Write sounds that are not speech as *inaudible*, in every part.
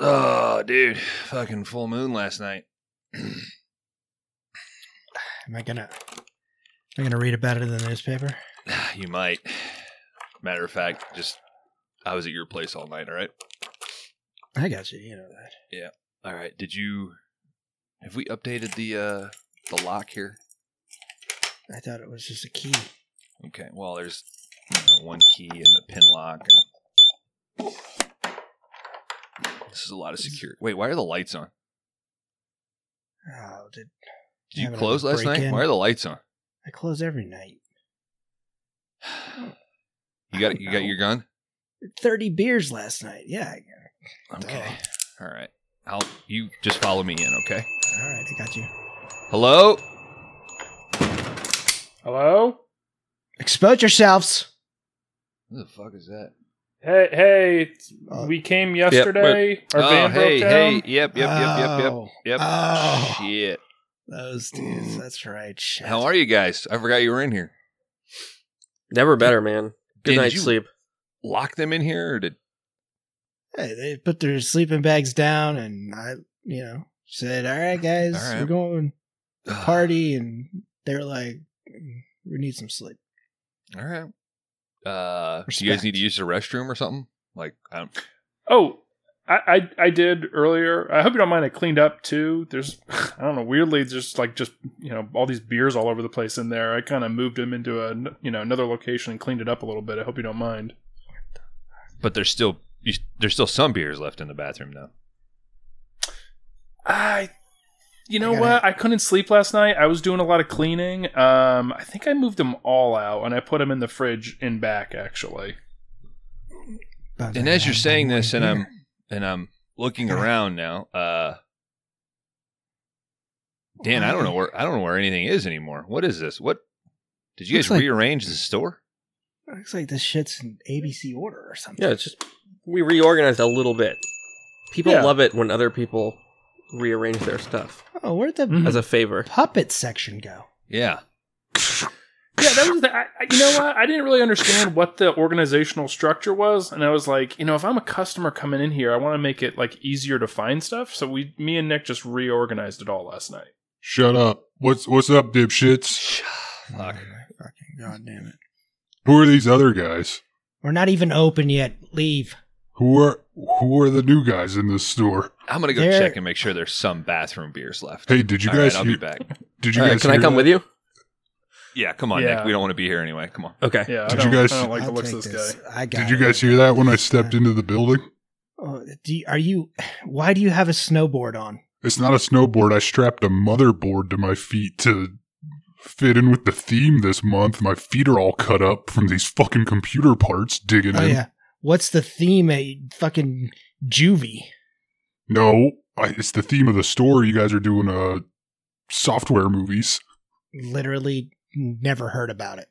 Oh, dude, fucking full moon last night. Am I gonna? Am I gonna read about it in the newspaper? *sighs* You might. Matter of fact, just I was at your place all night. All right. I got you. You know that. Yeah. All right. Did you? Have we updated the uh the lock here? I thought it was just a key. Okay. Well, there's you know, one key and the pin lock. This is a lot of security. Wait, why are the lights on? Oh, did Did you close last night? break-in. Why are the lights on? I close every night? *sighs* You got don't you got your gun? Thirty beers last night. Yeah. I- Okay. All right. I'll you just follow me in, okay? All right, I got you. Hello? Hello? Expose yourselves. Who the fuck is that? Hey, hey, Uh, we came yesterday. Our oh, van hey, broke down. hey, yep, yep, yep, yep, yep, Oh. yep. Oh. Shit. Those dudes. That's right. Shit. How are you guys? I forgot you were in here. Never better, man. Good Dan, did night's you- sleep. Lock them in here or did Hey, they put their sleeping bags down, and I, you know, said, "All right, guys, All right. we're going to party," and they're like, "Mm, "We need some sleep." All right. Uh do you guys need to use the restroom or something? Like I don't Oh, I, I I did earlier. I hope you don't mind. I cleaned up too. There's *sighs* I don't know. Weirdly, just like just you know all these beers all over the place in there. I kind of moved them into a you know another location and cleaned it up a little bit. I hope you don't mind. but there's still you, there's still some beers left in the bathroom though. I, you know I gotta- what? I couldn't sleep last night. I was doing a lot of cleaning. Um, I think I moved them all out and I put them in the fridge in back. Actually, But And I as you're saying this and here. I'm and I'm looking around now, uh Dan, I don't know where I don't know where anything is anymore. What is this? What did you guys like- rearrange the store? looks like this shit's in ABC order or something. Yeah, it's just we reorganized a little bit. People Yeah. love it when other people rearrange their stuff Oh, where'd the Mhm. as a favor. puppet section go? Yeah. yeah, that was the. I, I- you know what? I didn't really understand what the organizational structure was, and I was like, you know, if I'm a customer coming in here, I want to make it like easier to find stuff. So we, me and Nick, just reorganized it all last night. Shut up. What's what's up, dipshits? Fuck. my fucking god damn it! Who are these other guys? We're not even open yet. Leave. Who are who are the new guys in this store? I'm gonna go There- check and make sure there's some bathroom beers left. Hey, did you All right, guys I'll hear, be back. did you All right, guys can I hear come that? with you? Yeah, come on, Yeah. Nick. We don't want to be here anyway. Come on. Okay. Yeah, I Did you don't- guys- I don't like the looks of this this. guy. I got Did you it. guys hear that when I stepped into the building? Oh, do you, are you? Why do you have a snowboard on? It's not a snowboard. I strapped a motherboard to my feet to fit in with the theme this month. My feet are all cut up from these fucking computer parts digging Oh in. yeah. What's the theme at fucking juvie? No, I, it's the theme of the store. You guys are doing uh software movies. Literally never heard about it.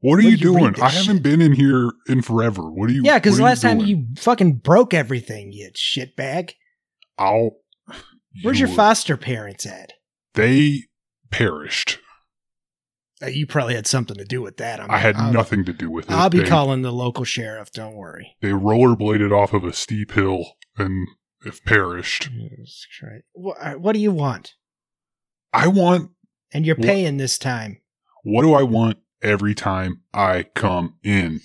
What are you you doing? I haven't been in here in forever. What are you? Yeah, because last time you fucking broke everything, you shitbag. I'll. Where's you your foster parents at? They perished. Uh, you probably had something to do with that. I'm, I had I'll, nothing to do with it. I'll be they, calling the local sheriff. Don't worry. They rollerbladed off of a steep hill and have perished. Christ. What, uh, what do you want? I want. And you're What- paying this time. What do I want every time I come in?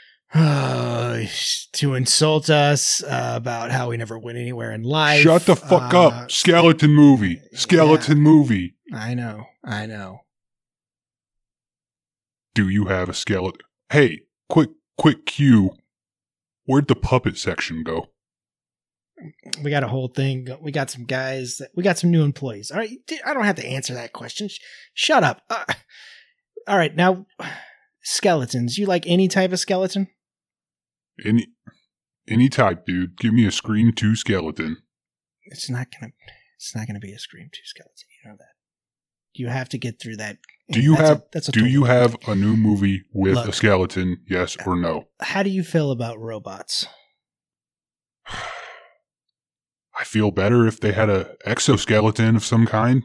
*sighs* to insult us uh, about how we never went anywhere in life. Shut the fuck Uh, up. Skeleton movie. Skeleton movie. I know. I know. Do you have a skeleton? Hey, quick, quick cue. Where'd the puppet section go? We got a whole thing. We got some guys. That, we got some new employees. All right. I don't have to answer that question. Sh- Shut up. Uh, all right. Now, skeletons. You like any type of skeleton? Any, any type, dude. Give me a Scream 2 skeleton. It's not gonna. It's not gonna be a Scream Two skeleton. You know that. You have to get through that. Do you That's a- have- that's a Do you have a new movie with Look. a skeleton? Yes or no? How do you feel about robots? I feel better if they had a exoskeleton of some kind.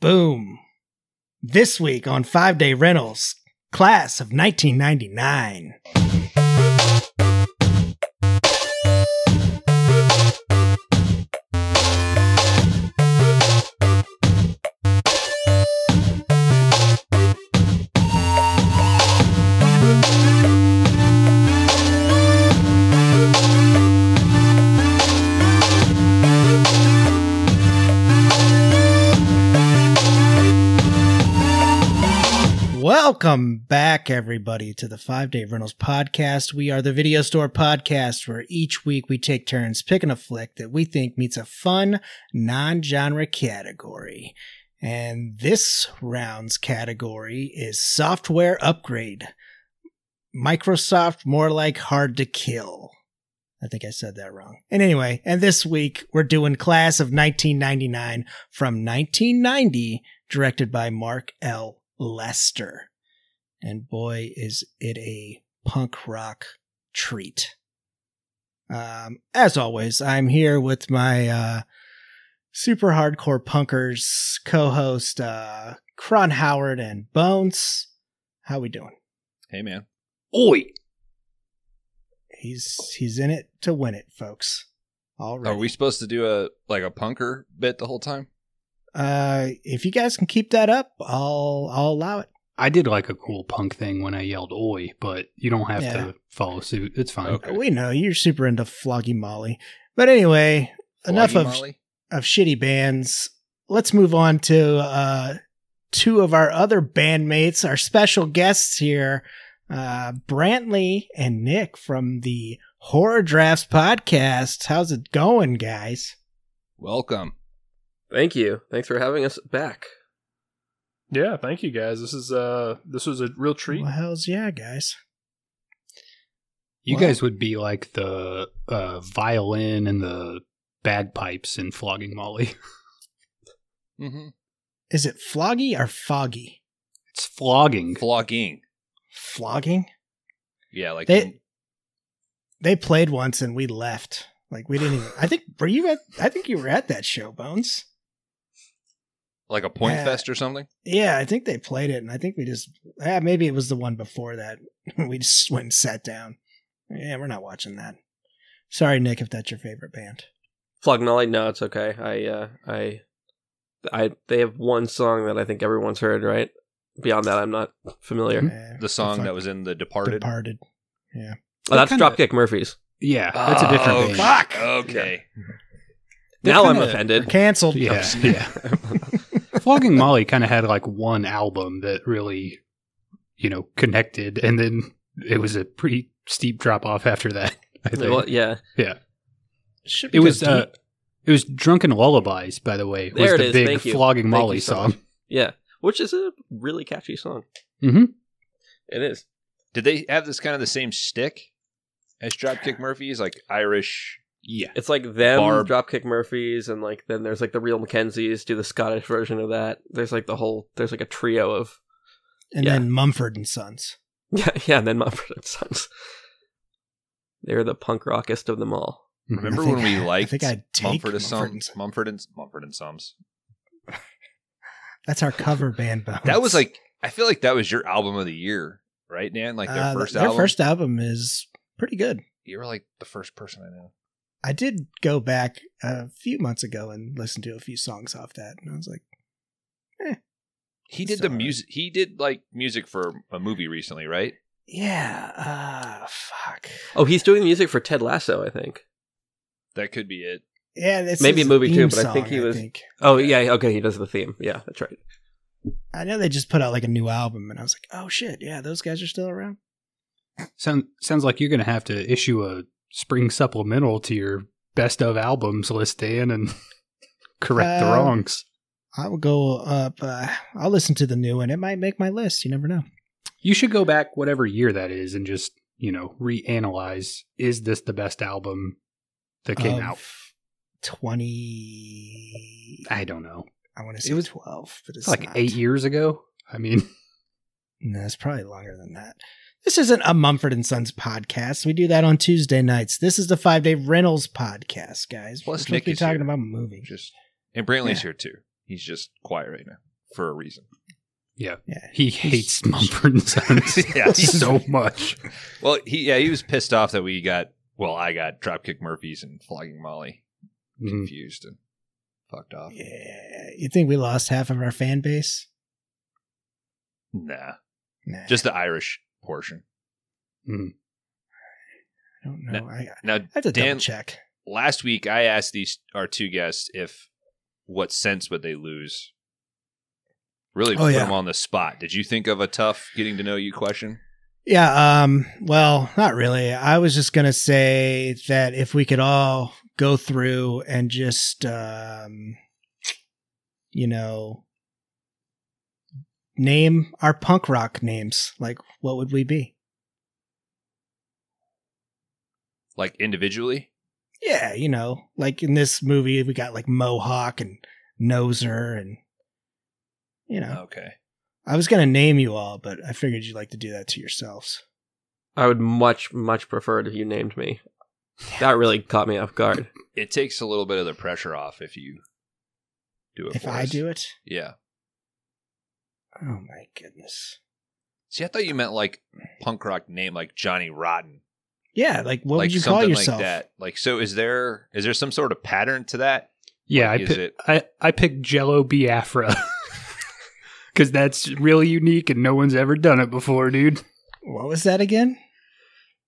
Boom. This week on Five Day Rentals, class of 1999. Welcome back, everybody, to the Five Day Rentals podcast. We are the video store podcast where each week we take turns picking a flick that we think meets a fun, non genre category. And this round's category is software upgrade. Microsoft more like hard to kill. I think I said that wrong. And anyway, and this week we're doing Class of 1999 from 1990, directed by Mark L. Lester. And boy, is it a punk rock treat. Um, as always, I'm here with my uh, super hardcore punkers co-host uh, Kron Howard and Bones. How we doing? Hey, man. Oi! He's he's in it to win it, folks. All right. Are we supposed to do a like a punker bit the whole time? Uh, if you guys can keep that up, I'll I'll allow it. I did like a cool punk thing when I yelled "Oi," but you don't have Yeah. to follow suit. It's fine. Okay. We know you're super into Floggy Molly, but anyway, enough of Molly? of shitty bands. Let's move on to uh, two of our other bandmates, our special guests here, uh, Brantley and Nick from the Horror Drafts podcast. How's it going, guys? Welcome. Thank you. Thanks for having us back. Yeah, thank you guys. This is uh this was a real treat. Well, hell's yeah, guys. You Well- guys would be like the uh, violin and the bagpipes in Flogging Molly. *laughs* Mm-hmm. Is it Floggy or Foggy? It's flogging. Flogging. Flogging? Yeah, like They- They played once and we left. Like we didn't even. I think were you at? I think you were at that show, Bones. Like a point Yeah. fest or something. Yeah, I think they played it, and I think we just. Yeah, maybe it was the one before that. *laughs* we just went and sat down. Yeah, we're not watching that. Sorry, Nick, if that's your favorite band. Flognolly, no, it's okay. I, uh, I, I, they have one song that I think everyone's heard, right? Beyond that, I'm not familiar. Eh, The song fuck- that was in The Departed. Departed. Yeah. Oh, that's kinda- Dropkick Murphys. Yeah, that's a different Oh, band. fuck. Okay. They're now I'm kinda- We're offended. canceled. Yeah, yeah. *laughs* *laughs* Flogging Molly kind of had like one album that really, you know, connected, and then it was a pretty steep drop off after that. I think. Well, yeah, Should it we was go uh, it was "Drunken Lullabies," by the way. Was There it the is, big thank you. Flogging Thank Molly you so song? much. yeah, which is a really catchy song. hmm It is. Did they have this kind of the same stick as Dropkick Murphys, like Irish? Yeah, It's like them, Barb. Dropkick Murphys, and like then there's like the real McKenzies do the Scottish version of that. There's like the whole there's like a trio of and yeah. then Mumford and Sons. *laughs* yeah yeah. And then Mumford and Sons. They're the punk rockest of them all. Remember think- when we I liked think I'd take Mumford and Mumford Sons? and Sons. Mumford and Mumford and Sons. That's our cover band. Bones. That was like I feel like that was your album of the year, right, Dan? Like their Uh, first their album. first album is pretty good. You were like the first person I know. I did go back a few months ago and listen to a few songs off that, and I was like, He did It's the music. He did like music for a movie recently, right? "Yeah, uh, fuck." Oh, he's doing music for Ted Lasso, I think. That could be it. Yeah, this Maybe is a movie theme too, but I think song, he was- think. Oh yeah, okay, he does the theme. Yeah, that's right. I know they just put out like a new album, and I was like, "Oh shit, yeah, those guys are still around." Sound, sounds like you're going to have to issue a spring supplemental to your best of albums list, Dan, and *laughs* correct the Uh, wrongs. I will go up. Uh, I'll listen to the new one. It might make my list. You never know. You should go back whatever year that is and just, you know, reanalyze is this the best album that came Of out? Twenty. I don't know. I want to say It was- twelve, but it's It's like not. eight years ago. I mean, No, it's probably longer than that. This isn't a Mumford and Sons podcast. We do that on Tuesday nights. This is the Five Day Rentals podcast, guys. Plus We're supposed Nick to be is talking here. about movies. Just and Brantley's Yeah. here too. He's just quiet right now for a reason. yeah, Yeah, he hates Mumford and Sons *laughs* Yeah. *laughs* so much. *laughs* Well, he yeah he was pissed off that we got well I got Dropkick Murphys and Flogging Molly Mhm. confused and fucked off. yeah. You think we lost half of our fan base? Nah, Nah, just the Irish portion. Mhm. I don't know. No. I, I Now, have to Dan, double check. last week I asked these our two guests if what sense would they lose Really Oh, put yeah. him on the spot. Did you think of a tough getting to know you question? Yeah, um, well, not really. I was just gonna say that if we could all go through and just um you know name our punk rock names, like what would we be? Like individually? Yeah, you know, like in this movie we got like Mohawk and Noser and you know. Okay. I was gonna name you all, but I figured you'd like to do that to yourselves. I would much, much prefer it if you named me. That really caught me off guard. It takes a little bit of the pressure off if you do it. If for I us. do it. Yeah. Oh my goodness. See, I thought you meant like punk rock name, like Johnny Rotten. Yeah, like what like would you call something yourself? like that. Like, so is there is there some sort of pattern to that? Yeah, Like, I pick, it- I I picked Jello Biafra *laughs* because that's really unique and no one's ever done it before, dude. What was that again?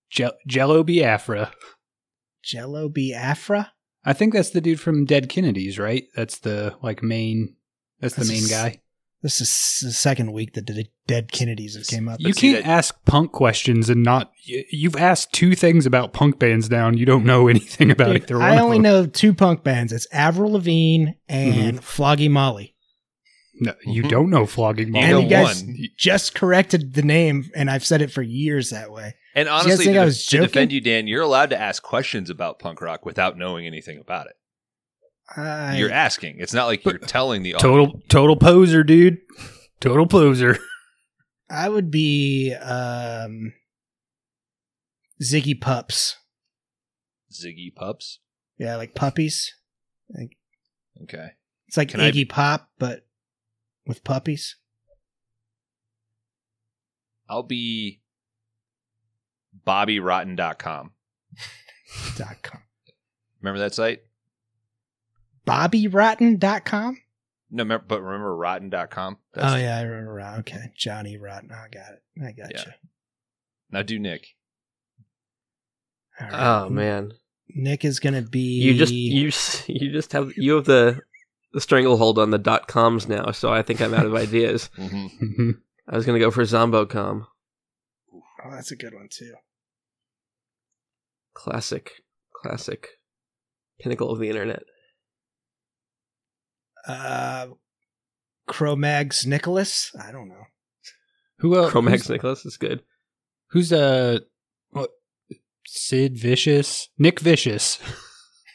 Je- Jello Biafra. Jello Biafra? I think that's the dude from Dead Kennedys, right? That's the like main. That's the main s- guy. This is the second week that the Dead Kennedys have came up. You can't that- ask punk questions and not. You've asked two things about punk bands down. You don't know *laughs* anything about Dude, either one. I of only them. know two punk bands. It's Avril Lavigne and Floggy Molly. No, you Mhm. don't know flogging You Molly. and know you guys one. just corrected the name, and I've said it for years that way. And guys honestly, think to, I de- was to defend you, Dan, you're allowed to ask questions about punk rock without knowing anything about it. I, You're asking. It's not like you're telling the Total total poser, dude. Total poser. *laughs* I would be um, Ziggy Pups. Ziggy Pups. Yeah, like puppies. Like, Okay. it's like Can I- Iggy Pop, but with puppies. I'll be BobbyRotten.com. *laughs* Dot com. Remember that site? BobbyRotten.com? No, remember, but remember Rotten.com? Oh, yeah, I remember. Rotten. Okay. Johnny Rotten. I got it. I got Yeah. you. Now do Nick. All right. Oh man, Nick is going to be. you just you *laughs* you just have you have the the stranglehold on the dot coms now. So I think I'm out of *laughs* ideas. *laughs* hmm Mhm. I was gonna go for Zombo.com, Oh, that's a good one, too. classic, classic, pinnacle of the internet. Uh, Cro-Mags Nicholas? I don't know. Who else? Cro-Mags Who's, Nicholas is good. who's uh what? Sid Vicious, Nick Vicious. *laughs*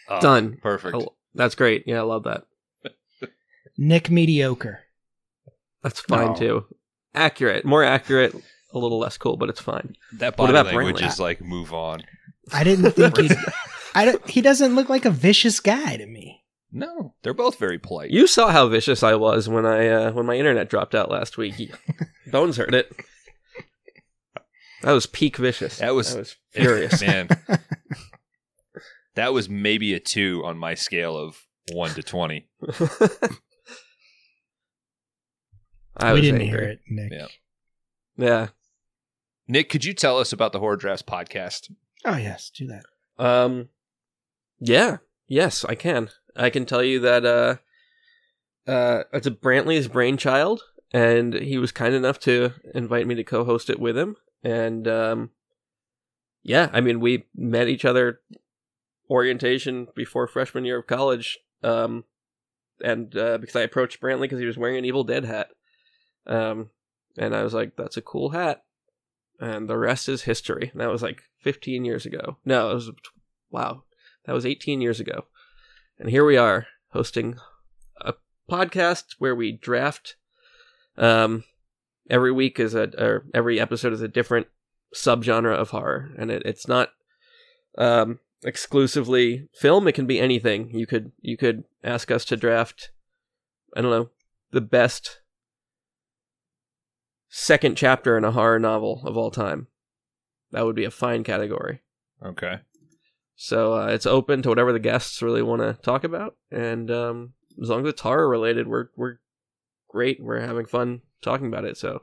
Oh, Done. Perfect. Oh, that's great. Yeah, I love that. Nick Mediocre. That's fine No. too. Accurate, more accurate, a little less cool, but it's fine. That What body language Brantley? is like move on. I didn't think he'd. *laughs* I don't, he doesn't look like a vicious guy to me. No, they're both very polite. You saw how vicious I was when I uh, when my internet dropped out last week. *laughs* Bones heard it. That was peak vicious. That was- I was furious. *laughs* Man, *laughs* that was maybe a two on my scale of one to 20. I we didn't angry. hear it, Nick. Yeah. Yeah. Nick, could you tell us about the Horror Drafts podcast? Oh yes, do that. Um. Yeah. Yes, I can. I can tell you that uh, uh, it's a Brantley's brainchild, and he was kind enough to invite me to co-host it with him. And um, yeah, I mean, we met each other orientation before freshman year of college. Um, and uh, because I approached Brantley because he was wearing an Evil Dead hat. Um, and I was like, "That's a cool hat." And the rest is history. And that was like 15 years ago. No, it was wow. That was 18 years ago. And here we are hosting a podcast where we draft um every week is a or every episode is a different subgenre of horror. And it, it's not um exclusively film. It can be anything. You could you could ask us to draft i don't know the best second chapter in a horror novel of all time. That would be a fine category. Okay. So uh, it's open to whatever the guests really want to talk about, and um, as long as it's horror related, we're we're great. We're having fun talking about it. So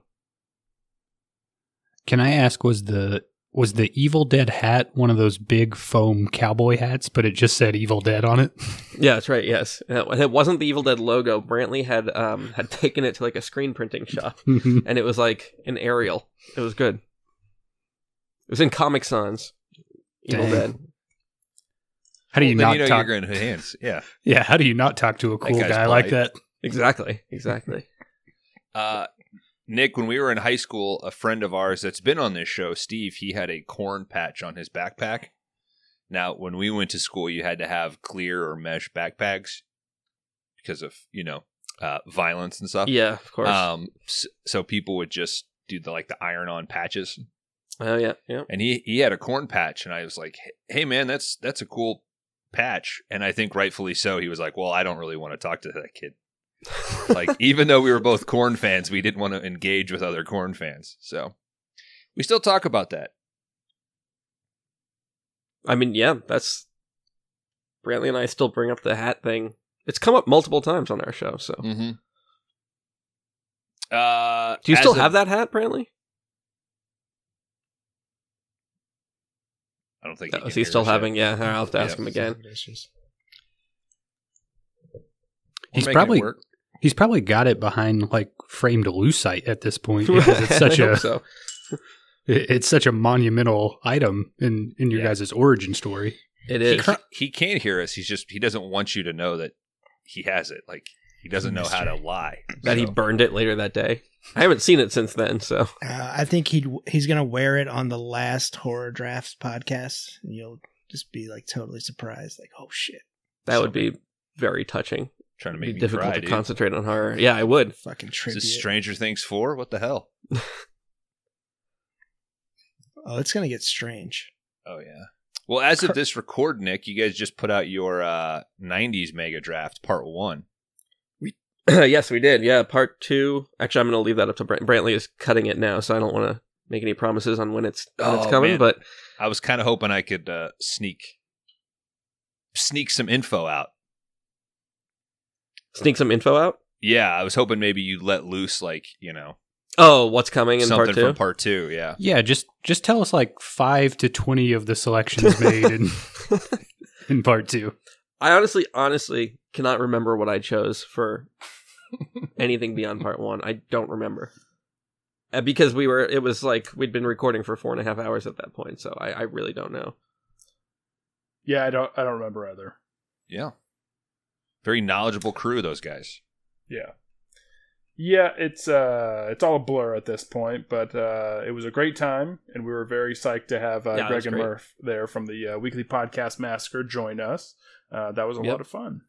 Can I ask, was the was the Evil Dead hat one of those big foam cowboy hats, but it just said Evil Dead on it? *laughs* Yeah, that's right. Yes, And it it wasn't the Evil Dead logo. Brantley had um had taken it to like a screen printing shop, *laughs* and it was like an aerial. It was good. It was in Comic Sans. Evil Dang. Dead. How do you Well, not you know talk? you're in good hands. Yeah. *laughs* Yeah, how do you not talk to a cool guy's guy like that? Exactly. Exactly. *laughs* Uh, Nick, when we were in high school, a friend of ours that's been on this show, Steve, he had a Korn patch on his backpack. Now, when we went to school, you had to have clear or mesh backpacks because of you know uh, violence and stuff. yeah, of course. Um, s- so people would just do the like the iron-on patches, oh yeah, yeah. and he he had a Korn patch, and I was like, "Hey man, that's that's a cool patch," and I think rightfully so. He was like, "Well, I don't really want to talk to that kid." *laughs* like even though we were both Korn fans, we didn't want to engage with other Korn fans. So we still talk about that. I mean, yeah, that's Brantley and I still bring up the hat thing. It's come up multiple times on our show. So, Mm-hmm. Uh, do you still of- have that hat, Brantley? I don't think. Uh, can Is he still us yet. having? Yeah, I'll have to ask Yeah. him again. We're He's probably he's probably got it behind like framed lucite at this point because it's such *laughs* I a hope so. *laughs* it's such a monumental item in in your Yeah. guys' origin story. It is. He, he, he can't hear us. He's just he doesn't want you to know that he has it. Like he doesn't know how to lie. that he burned it later that day. I haven't seen it since then, so Uh, I think he he's gonna wear it on the last horror drafts podcast, and you'll just be like totally surprised, like, oh shit, that would be very touching. trying to It'd make be me difficult cry, to dude. concentrate on horror. Yeah, I would. fucking Is tribute. this Stranger Things four? What the hell? *laughs* oh, it's gonna get strange. Oh yeah. Well, as of this record, Nick, you guys just put out your uh, '90s Mega Draft Part One. *clears throat* yes, we did. Yeah, part two. Actually, I'm going to leave that up to Brant- Brantley. Is cutting it now, so I don't want to make any promises on when it's when it's Oh, coming. man. But I was kind of hoping I could uh, sneak sneak some info out. sneak some info out. Yeah, I was hoping maybe you'd let loose, like you know, Oh, what's coming in something part two? from Part Two. Yeah. Yeah, just just tell us like five to twenty of the selections made in *laughs* in part two. I honestly, honestly cannot remember what I chose for *laughs* anything beyond part one. I don't remember. Uh, because we were, it was like we'd been recording for four and a half hours at that point, so I, I really don't know. Yeah, I don't. I don't remember either. Yeah. Very knowledgeable crew, those guys. Yeah, yeah. It's uh, it's all a blur at this point, but uh, it was a great time, and we were very psyched to have uh, Yeah, Greg and great. Murph there from the uh, weekly podcast Massacre join us. Uh, that was a Yep. lot of fun.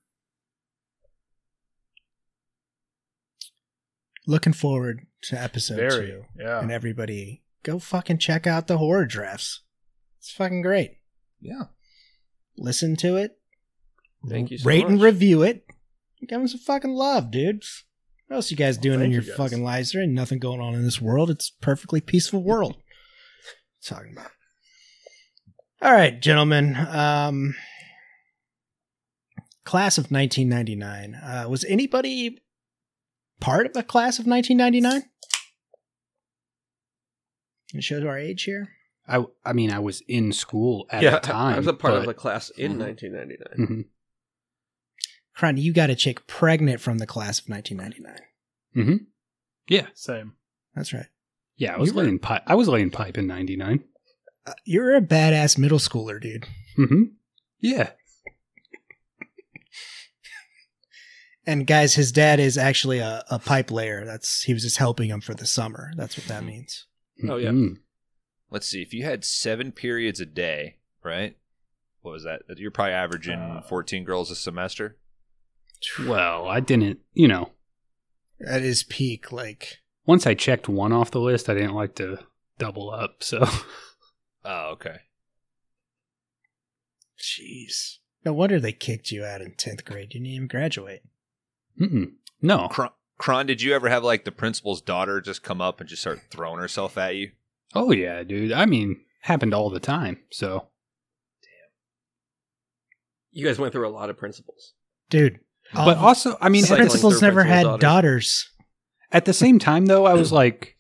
Looking forward to episode Very, two, yeah. and everybody go fucking check out the horror drafts. It's fucking great. Yeah. Listen to it, Thank you so rate and review it. Give them some fucking love, dudes. What else you guys doing in your you, fucking lives? There ain't nothing going on in this world. It's a perfectly peaceful world. talking about. All right, gentlemen. Um, class of 1999. Uh, was anybody part of the class of 1999? It shows our age here. I I mean I was in school at yeah, the time. I was a part of but- the class in Mhm. 1999. Mhm. Cron, you got a chick pregnant from the class of 1999. Mhm. Yeah, Same. That's right. yeah. I was You were- laying pipe. I was laying pipe in '99. Uh, you're a badass middle schooler, dude. Mm-hmm. Yeah. And guys, his dad is actually a, a pipe layer. That's he was just helping him for the summer. That's what that means. Oh, yeah. Mhm. Let's see. If you had seven periods a day, right? What was that? You're probably averaging Uh, 14 girls a semester. Well, I didn't. You know, At his peak, like once I checked one off the list, I didn't like to double up. So *laughs* Oh, okay. jeez. No wonder they kicked you out in tenth grade. You didn't even graduate. Mm-mm. no. Kron, Kron, did you ever have like the principal's daughter just come up and just start throwing herself at you? Oh yeah, dude. I mean, happened all the time. So Damn. You guys went through a lot of principals, Dude. but all- also, I mean, Cycling principals through never principals' had daughters. daughters. at the same time though, I was *coughs* like,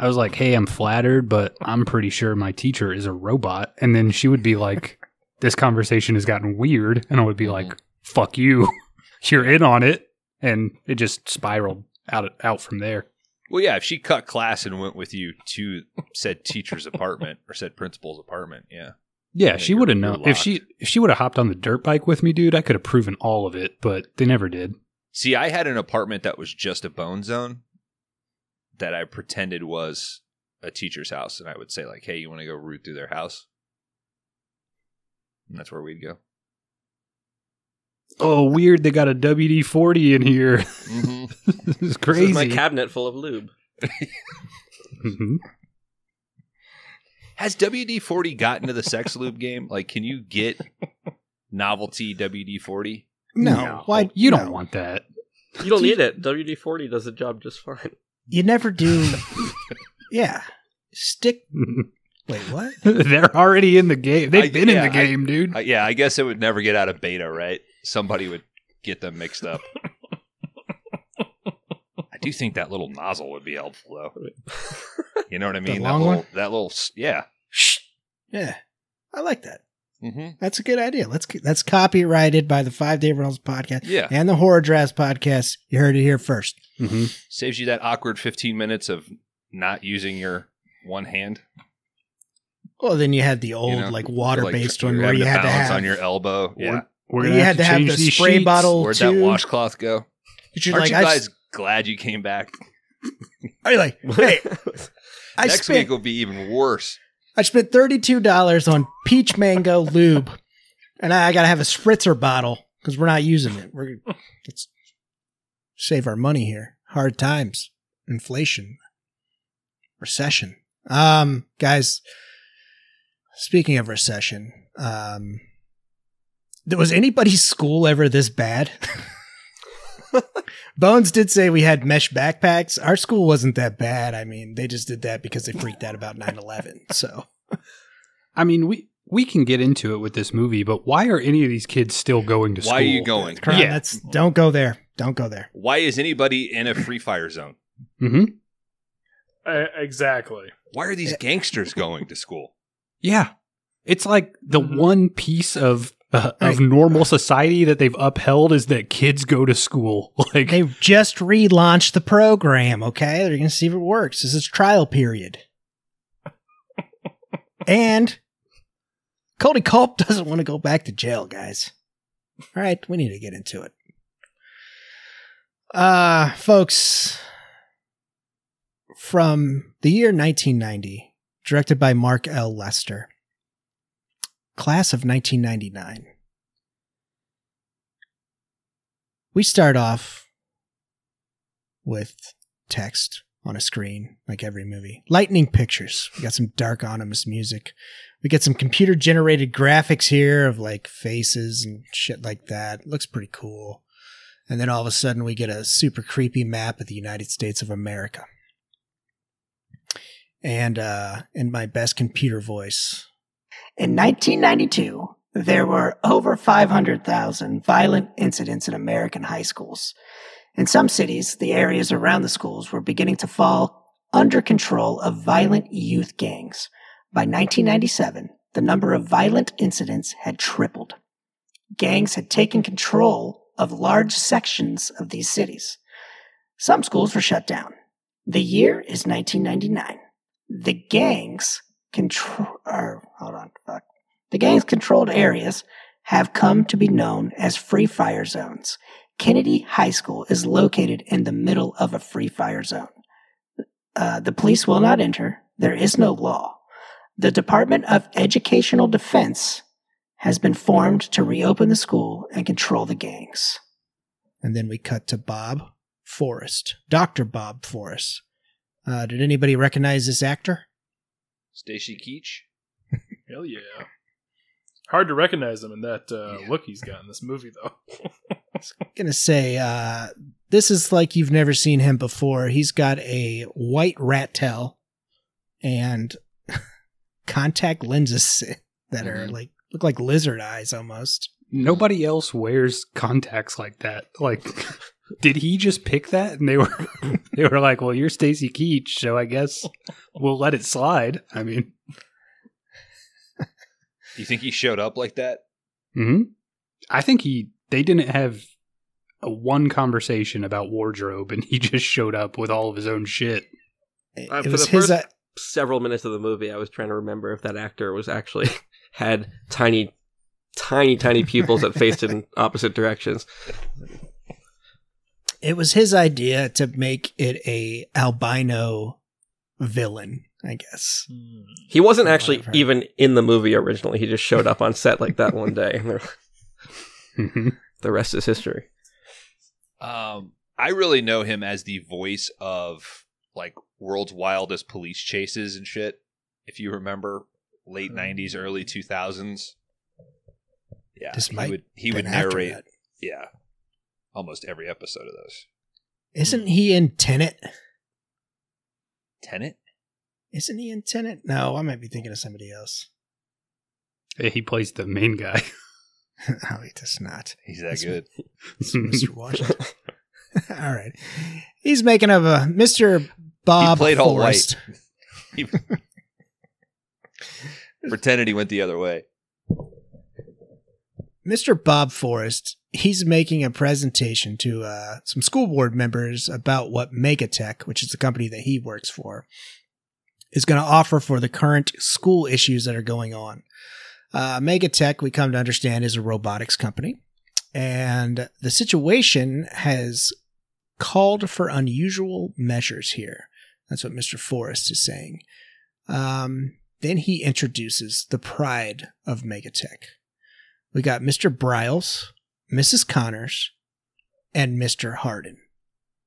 I was like, "Hey, I'm flattered, but I'm pretty sure my teacher is a robot." And then she would be like, "This conversation has gotten weird," and I would be mm-hmm. like, "Fuck you, *laughs* you're in on it," and it just spiraled out out from there. Well, yeah, if she cut class and went with you to said teacher's *laughs* apartment or said principal's apartment, yeah. Yeah, she would have known if she if she would have hopped on the dirt bike with me, dude. I could have proven all of it, but they never did. See, I had an apartment that was just a bone zone that I pretended was a teacher's house, and I would say like, "Hey, you want to go root through their house?" And that's where we'd go. Oh, weird! They got a WD forty in here. Mm-hmm. *laughs* this is This crazy. is my cabinet full of lube. Mhm. Has WD forty gotten to the sex lube game? Like, can you get novelty WD forty? No, why? You don't no. want that. You don't need it. WD forty does the job just fine. You never do. *laughs* yeah, stick. *laughs* Wait, what? They're already in the game. They've I- been yeah, in the I- game, dude. Uh, yeah, I guess it would never get out of beta, right? Somebody would get them mixed up. I do think that little nozzle would be helpful, though. *laughs* You know what I mean? that long little, one? that little, yeah. Yeah, I like that. Mm-hmm. That's a good idea. Let's that's copyrighted by the Five Day Rentals podcast Yeah, and the Horror Drafts podcast. You heard it here first. hmm saves you that awkward fifteen minutes of not using your one hand. Well, then you had the you old know? like water based Like, one you're where you had to balance have on your elbow. Yeah, We're where gonna you had to have the spray sheets. bottle where'd too. that washcloth go? You're Aren't like, you I, guys glad you came back? *laughs* are you like, *laughs* hey, I Next spent week will be even worse. I spent thirty two dollars on peach mango lube, and I, I got to have a spritzer bottle because we're not using it. We're let's save our money here. Hard times, inflation, recession. Um, guys, speaking of recession, um, was anybody's school ever this bad? *laughs* Bones did say we had mesh backpacks. Our school wasn't that bad. I mean, they just did that because they freaked out about 9-11. So I mean, we we can get into it with this movie, but why are any of these kids still going to school? Why are you going? Crown, Yeah. that's don't go there. Don't go there. Why is anybody in a free fire zone? hmm Uh, exactly. Why are these gangsters going to school? Yeah, it's like the Mhm. one piece of uh, of Right. normal society that they've upheld is that kids go to school. *laughs* Like, They just relaunched the program. Okay, they're going to see if it works. This is trial period, and Cody Culp *laughs* doesn't want to go back to jail, guys. All right, we need to get into it. Uh, folks, from the year 1990, directed by Mark L. Lester, class of 1999. We start off with text on a screen, like every movie. Lightning pictures. We got some dark, ominous music. We get some computer generated graphics here of like faces and shit like that. Looks pretty cool. And then all of a sudden, we get a super creepy map of the United States of America. And uh, in my best computer voice. In 1992, there were over 500,000 violent incidents in American high schools. In some cities, the areas around the schools were beginning to fall under control of violent youth gangs. By 1997, the number of violent incidents had tripled. Gangs had taken control of large sections of these cities. Some schools were shut down. The year is 1999. The gangs control, or hold on, fuck. The gangs controlled areas have come to be known as free fire zones. Kennedy High School is located in the middle of a free fire zone. Uh, the police will not enter. There is no law. The Department of Educational Defense has been formed to reopen the school and control the gangs. And then we cut to Bob Forrest, Dr. Bob Forrest. Uh, did anybody recognize this actor? Stacy Keach. Hell yeah. Hard to recognize him in that uh, Yeah. look he's got in this movie, though. *laughs* gonna say uh, this is like you've never seen him before. He's got a white rat tail and *laughs* contact lenses *laughs* that are Mhm. like look like lizard eyes almost. nobody else wears contacts like that. Like, Did he just pick that? And they were *laughs* they were like, "Well, you're Stacy Keach, so I guess we'll let it slide." I mean, You think he showed up like that? hmm I think he they didn't have a one conversation about wardrobe, and he just showed up with all of his own shit. It, Uh, it for was the his. first- uh, Several minutes of the movie, I was trying to remember if that actor was actually *laughs* had tiny, tiny, tiny pupils that faced in *laughs* opposite directions. It was his idea to make it a albino villain. I guess. He wasn't actually even in the movie originally. He just showed up on set like that one day. and *laughs* *laughs* the rest is history. Um, I really know him as the voice of like world's wildest police chases and shit. If you remember, late '90s, early 2000s. Yeah, This he might would he would narrate. Yeah, almost every episode of those. Isn't he in Tenet? Tenet. Isn't he in Tenet? No, I might be thinking of somebody else. Yeah, he plays the main guy. *laughs* *laughs* oh, he does not. He's that That's good. *laughs* It's Mr. Washington. all right. He's making of a Mr. Bob he played all Forrest. white. He pretended he went the other way. Mr. Bob Forrest, he's making a presentation to uh, some school board members about what Megatech, which is the company that he works for, is going to offer for the current school issues that are going on. Uh, Megatech, we come to understand, is a robotics company, and the situation has called for unusual measures here. That's what Mr. Forrest is saying. Um, then he introduces the pride of Megatech. We got Mr. Bryles, Mrs. Connors, and Mr. Hardin.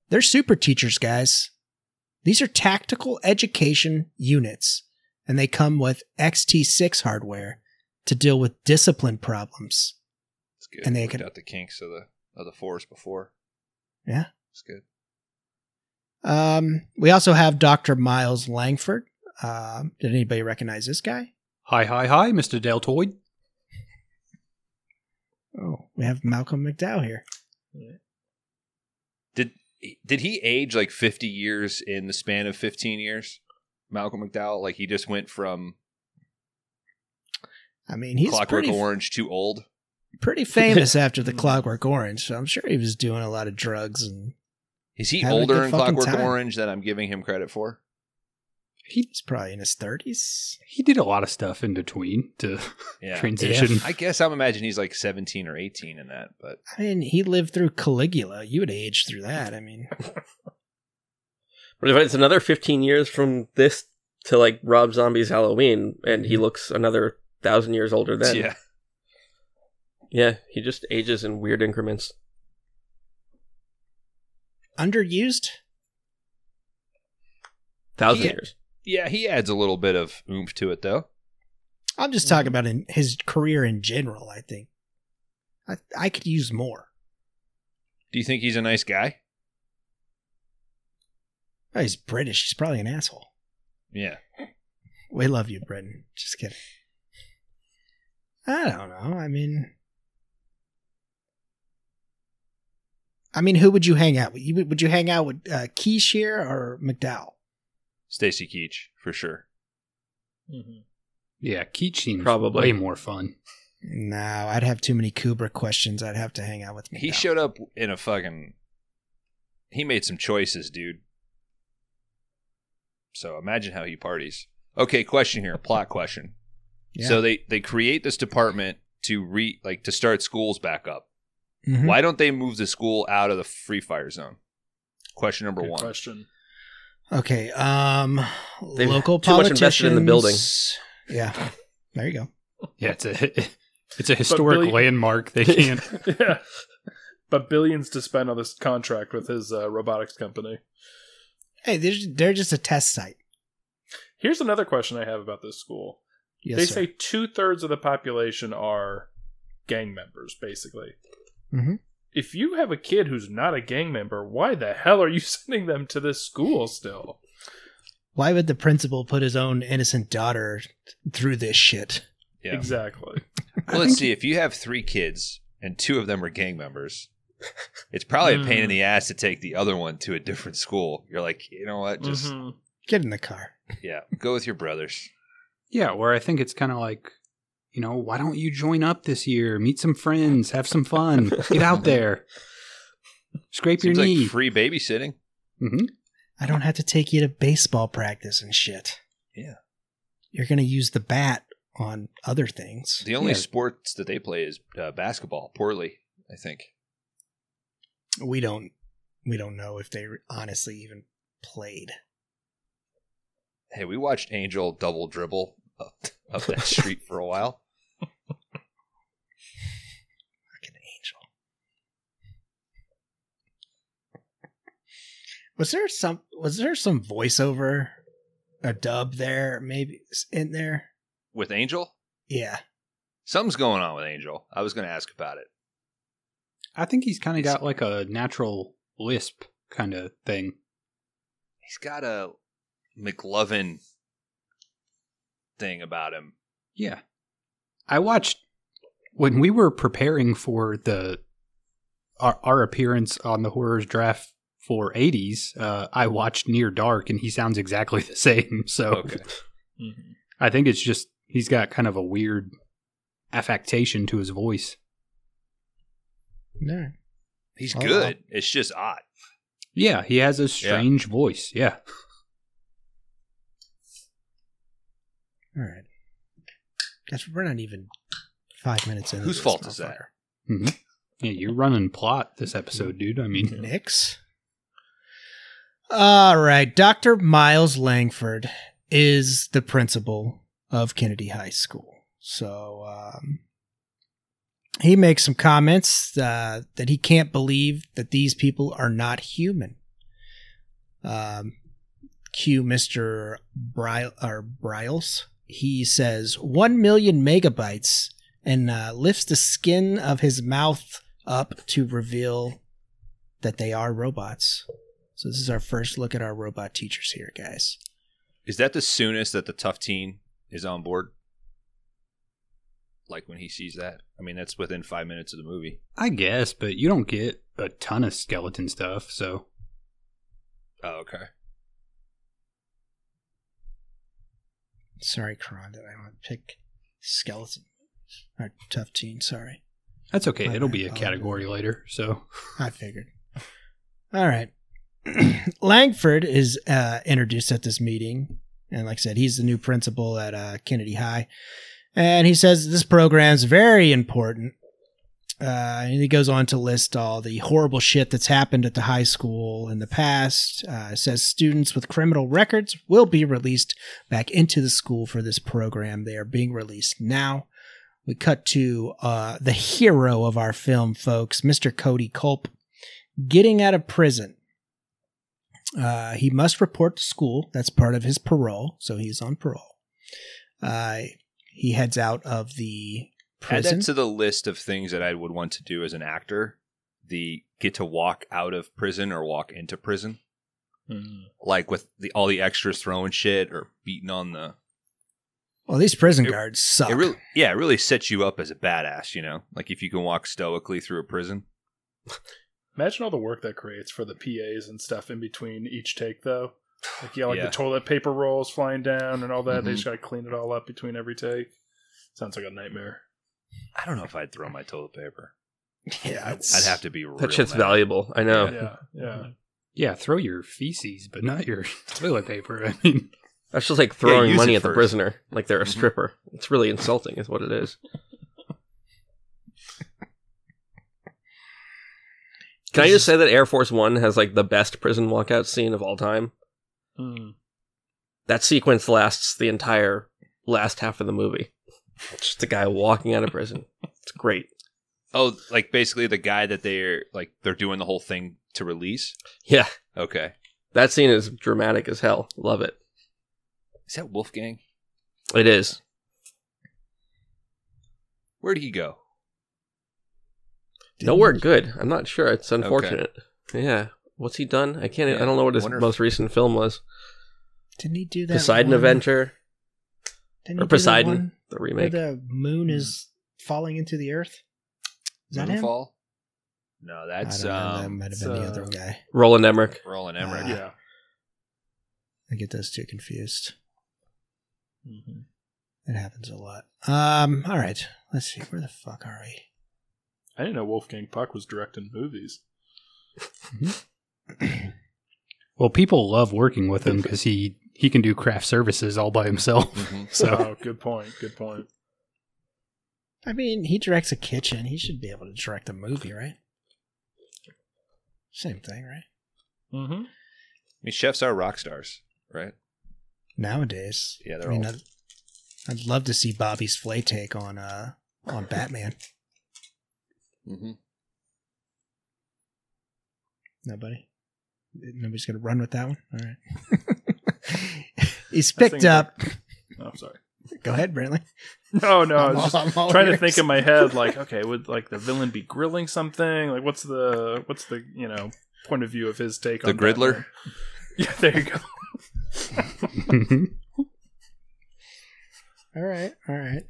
They're super teachers, guys. These are tactical education units, and they come with XT6 hardware to deal with discipline problems. It's good. And they Worked could- out the kinks of the of the force before. Yeah. it's good. Um, we also have Dr. Miles Langford. Um, did anybody recognize this guy? Hi, hi, hi, Mister Deltoid. Oh, we have Malcolm McDowell here. Did did he age like fifty years in the span of fifteen years? Malcolm McDowell, like he just went from I mean, he's Clockwork pretty, Orange to old. pretty famous *laughs* after the hmm. Clockwork Orange, so I'm sure he was doing a lot of drugs and Is he older good in Clockwork time. Orange than I'm giving him credit for? He's probably in his 30s. He did a lot of stuff in between to *laughs* Yeah. transition. I guess I'm imagining he's like 17 or 18 in that, but I mean, he lived through Caligula. You would age through that. I mean, *laughs* But if it's another 15 years from this to like Rob Zombie's Halloween, and he mm-hmm. looks another thousand years older then, yeah. yeah, he just ages in weird increments. underused. Thousand Yeah. years. Yeah, he adds a little bit of oomph to it though. I'm just talking about in his career in general. I think I I could use more. Do you think he's a nice guy? Oh, he's British. He's probably an asshole. Yeah. We love you, Britain. Just kidding. I don't know. I mean, I mean, who would you hang out with? Would you hang out with uh, or McDowell? Stacy Keach, for sure. yeah, Keach seems Probably. way more fun. No, I'd have too many Kubrick questions. I'd have to hang out with McDowell. He showed up in a fucking He made some choices, dude. So imagine how he parties. Okay, question here, plot question. Yeah. So they they create this department to re like to start schools back up. Mhm. Why don't they move the school out of the free fire zone? Question number Good one. question. Okay. Um, They've local too much politicians. invested in the building. Yeah. There you go. Yeah, it's a *laughs* it's a historic Billy- landmark. They can't. *laughs* yeah. But billions to spend on this contract with his uh, robotics company. Hey, they're, they're just a test site. Here's another question I have about this school. Yes, they sir. say two thirds of the population are gang members, basically. Mhm. If you have a kid who's not a gang member, why the hell are you *laughs* sending them to this school still? Why would the principal put his own innocent daughter through this shit? Yeah. Exactly. Well, let's see. If you have three kids and two of them are gang members, It's probably a pain in Mm. the ass to take the other one to a different school. You're like, you know what? Just Mhm. Get in the car. yeah, go with your brothers. Yeah, where I think it's kind of like, you know, why don't you join up this year? Meet some friends, have some fun, get out there, scrape Seems your like knee. free babysitting. hmm I don't have to take you to baseball practice and shit. Yeah. You're going to use the bat on other things. The only Yeah. sports that they play is uh, basketball. Poorly, I think. We don't we don't know if they honestly even played. Hey, we watched Angel double dribble up, up that street for a while. Fucking angel. Was there some was there some voiceover a dub there maybe in there? With Angel, Yeah. something's going on with Angel. I was going to ask about it. I think he's kind of got like a natural lisp kind of thing. He's got a McLovin thing about him. Yeah. I watched when we were preparing for the our, our appearance on the horrors draft for 80s. Uh, I watched Near Dark, and he sounds exactly *laughs* the same. So Okay. Mhm. I think it's just he's got kind of a weird affectation to his voice. No. He's Oh, good. It's just odd. Yeah, he has a strange voice. Yeah. All right. Guess we're not even five minutes in. Whose fault is that? hmm Yeah, you're running plot this episode, dude. I mean, Nix. All right. Dr. Miles Langford is the principal of Kennedy High School. So um, he makes some comments uh, that he can't believe that these people are not human. Um, cue Mr. Bri- or Bryles. He says 1 million megabytes and uh, lifts the skin of his mouth up to reveal that they are robots. So this is our first look at our robot teachers here, guys. Is that the soonest that the tough teen is on board? Like when he sees that? I mean, that's within five minutes of the movie. I guess, but you don't get a ton of skeleton stuff, so Oh, okay. Sorry, Kron, that I don't pick skeleton or tough teen. Sorry, that's okay. It'll be a I'll category later. So I figured. All right, *clears throat* Langford is uh, introduced at this meeting, and like I said, he's the new principal at uh, Kennedy High, and he says this program is very important. Uh, and he goes on to list all the horrible shit that's happened at the high school in the past. Uh, says students with criminal records will be released back into the school for this program. They are being released now. We cut to uh, the hero of our film, folks, Mr. Cody Culp, getting out of prison. Uh, he must report to school. That's part of his parole, so he's on parole. Uh, he heads out of the Add that to the list of things that I would want to do as an actor. The get to walk out of prison or walk into prison, Mhm. like with the all the extras throwing shit or beating on the. well, these prison It- guards suck. It really, yeah, it really sets you up as a badass. You know, like if you can walk stoically through a prison. *laughs* Imagine all the work that creates for the PAs and stuff in between each take, though. Like yeah, like Yeah. the toilet paper rolls flying down and all that. They Mhm. just gotta clean it all up between every take. Sounds like a nightmare. I don't know if I'd throw my toilet paper. *laughs* yeah, I'd, it's- I'd have to be real. That shit's mad. valuable. I know. Yeah, yeah. yeah, throw your feces, but not your *laughs* toilet paper. I mean, That's just like throwing use money it at the prisoner, like they're a Mhm. stripper. It's really insulting, is what it is. Can I just say that Air Force One has like the best prison walkout scene of all time? Hmm. That sequence lasts the entire last half of the movie. Just a guy walking out of prison. It's great. Oh, like basically the guy that they're like they're doing the whole thing to release. Yeah, Okay, that scene is dramatic as hell. Love it. is that Wolfgang? It is. Where'd he go? Nowhere good. I'm not sure. It's unfortunate. Yeah. What's he done? I can't. I Yeah, don't know what his wonder if- most recent film was. Didn't he do that? Poseidon one- Adventure, Didn't he or do that Poseidon, one the remake. Where the moon is falling into the earth. Is that him? Moonfall? No, I that's don't know. That um, might have been the other uh, guy. Roland Emmerich. Roland Emmerich. Ah. Yeah. I get those two confused. Mhm. It happens a lot. Um. All right. Let's see. Where the fuck are we? I didn't know Wolfgang Puck was directing movies. Well, people love working with him because he he can do craft services all by himself. Mhm. *laughs* *laughs* So oh, good point. Good point. I mean, he directs a kitchen. He should be able to direct a movie, right? Same thing, right? Mm-hmm. I mean, chefs are rock stars, right? Nowadays. Yeah, I they're mean, all. I'd, I'd love to see Bobby's Flay take on uh on Batman. Mhm. Nobody. Nobody's gonna run with that one. All right. *laughs* He's picked think up. Oh, I'm sorry. Go ahead, Brantley. No, no, I I'm was all- just I'm all trying to think in my head, like, okay, would like the villain be grilling something? Like, what's the what's the you know point of view of his take The on the Griddler? Batman? *laughs* Yeah, there you go. *laughs* All right, all right.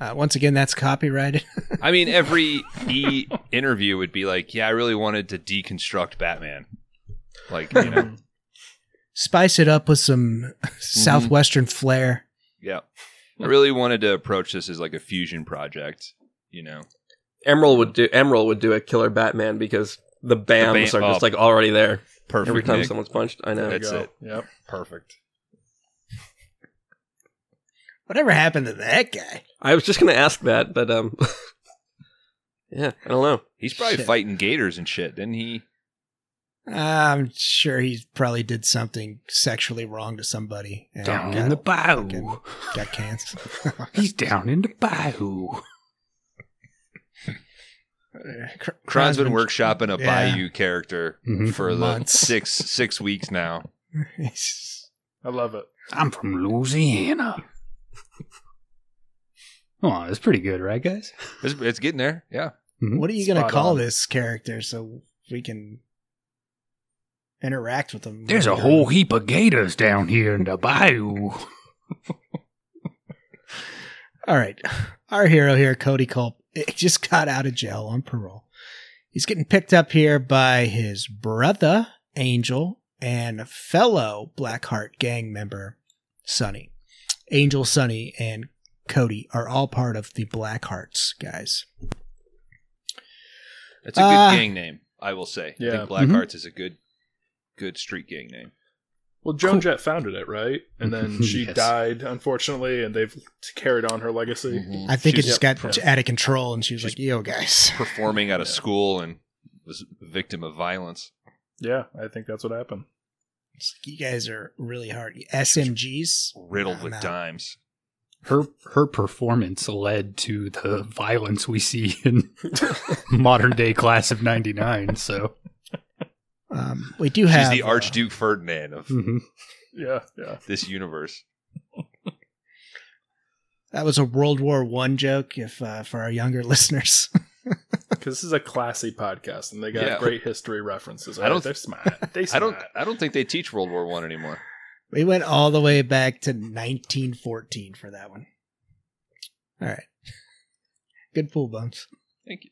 Uh, once again, that's copyrighted. *laughs* I mean, every E interview would be like, "Yeah, I really wanted to deconstruct Batman." Like, you know, Spice it up with some *laughs* southwestern flair. yeah, I really wanted to approach this as like a fusion project. You know, Emeril would do Emeril would do a killer Batman because the BAMs bam- are just oh. like already there perfect. every time Nick. someone's punched. I know. There That's it. Yep. Perfect. *laughs* Whatever happened to that guy? I was just gonna ask that, but um, *laughs* yeah, I don't know. He's probably Shit. fighting gators and shit, didn't he? I'm sure he probably did something sexually wrong to somebody. and down got, in the fucking- bayou. got cancer. *laughs* He's down in the bayou. *laughs* Kron's been workshopping a Yeah. Bayou character Mhm. for the Months. six six weeks now. *laughs* I love it. I'm from Louisiana. Oh, that's pretty good, right, guys? It's, it's getting there. Yeah. what are you going to call on. this character so we can interact with them. There's a whole heap of gators down here in the bayou. *laughs* All right. Our hero here, Cody Culp, *laughs* just got out of jail on parole. He's getting picked up here by his brother, Angel, and fellow Blackheart gang member, Sonny. Angel, Sonny, and Cody are all part of the Blackhearts, guys. That's a good Uh, gang name, I will say. I Yeah. think Blackhearts is a good good street gang name. Well, Joan Jett founded it, right? And then *laughs* she Yes. died, unfortunately, and they've carried on her legacy. Mm-hmm. I think it She's- just got yeah. out of control, and she was like, yo, guys. *laughs* Performing out of Yeah. school and was a victim of violence. Yeah, I think that's what happened. Like, you guys are really hard. SMGs? Riddled with out. dimes. Her her performance led to the violence we see in *laughs* modern day class of '99. So Um, we do have. She's the uh, Archduke Ferdinand of mhm. Yeah, yeah. this universe. *laughs* that was a World War One joke, if uh, for our younger *laughs* listeners. *laughs* Because this is a classy podcast, and they got Yeah. great history rereferences. I don't- They're smart. They I don't I don't think they teach World War One anymore. We went all the way back to 1914 for that one. All right. Good pool bumps. Thank you.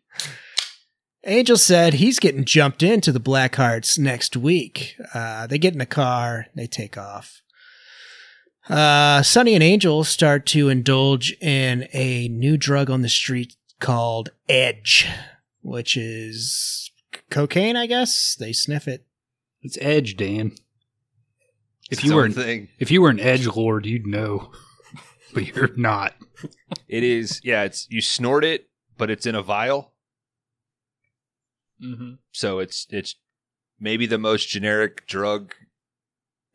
Angel said he's getting jumped into the Blackhearts next week. Uh, they get in the car, they take off. Uh, Sonny and Angel start to indulge in a new drug on the street called Edge, which is c- cocaine, I guess. They sniff it. it's Edge, Dan. If you its were an, thing. if you were an Edge Lord, you'd know, *laughs* but you're not. It is yeah, it's you snort it, but it's in a vial. Mm-hmm. So it's it's maybe the most generic drug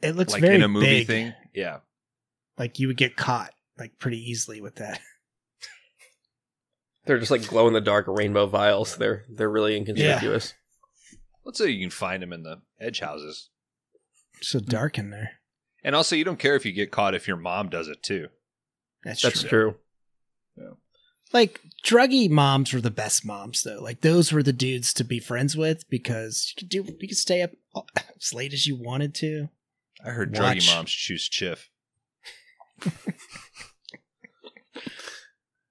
It looks like very in a movie big. thing. Yeah. Like you would get caught like pretty easily with that. *laughs* They're just like glow in the dark rainbow vials. They're they're really inconspicuous. Let's say you can find them in the edge houses. so dark in there. And also you don't care if you get caught if your mom does it too. That's, That's true. true. Like druggy moms were the best moms though. Like those were the dudes to be friends with because you could do you could stay up *laughs* as late as you wanted to. I heard Watch. druggy moms choose Jif. *laughs*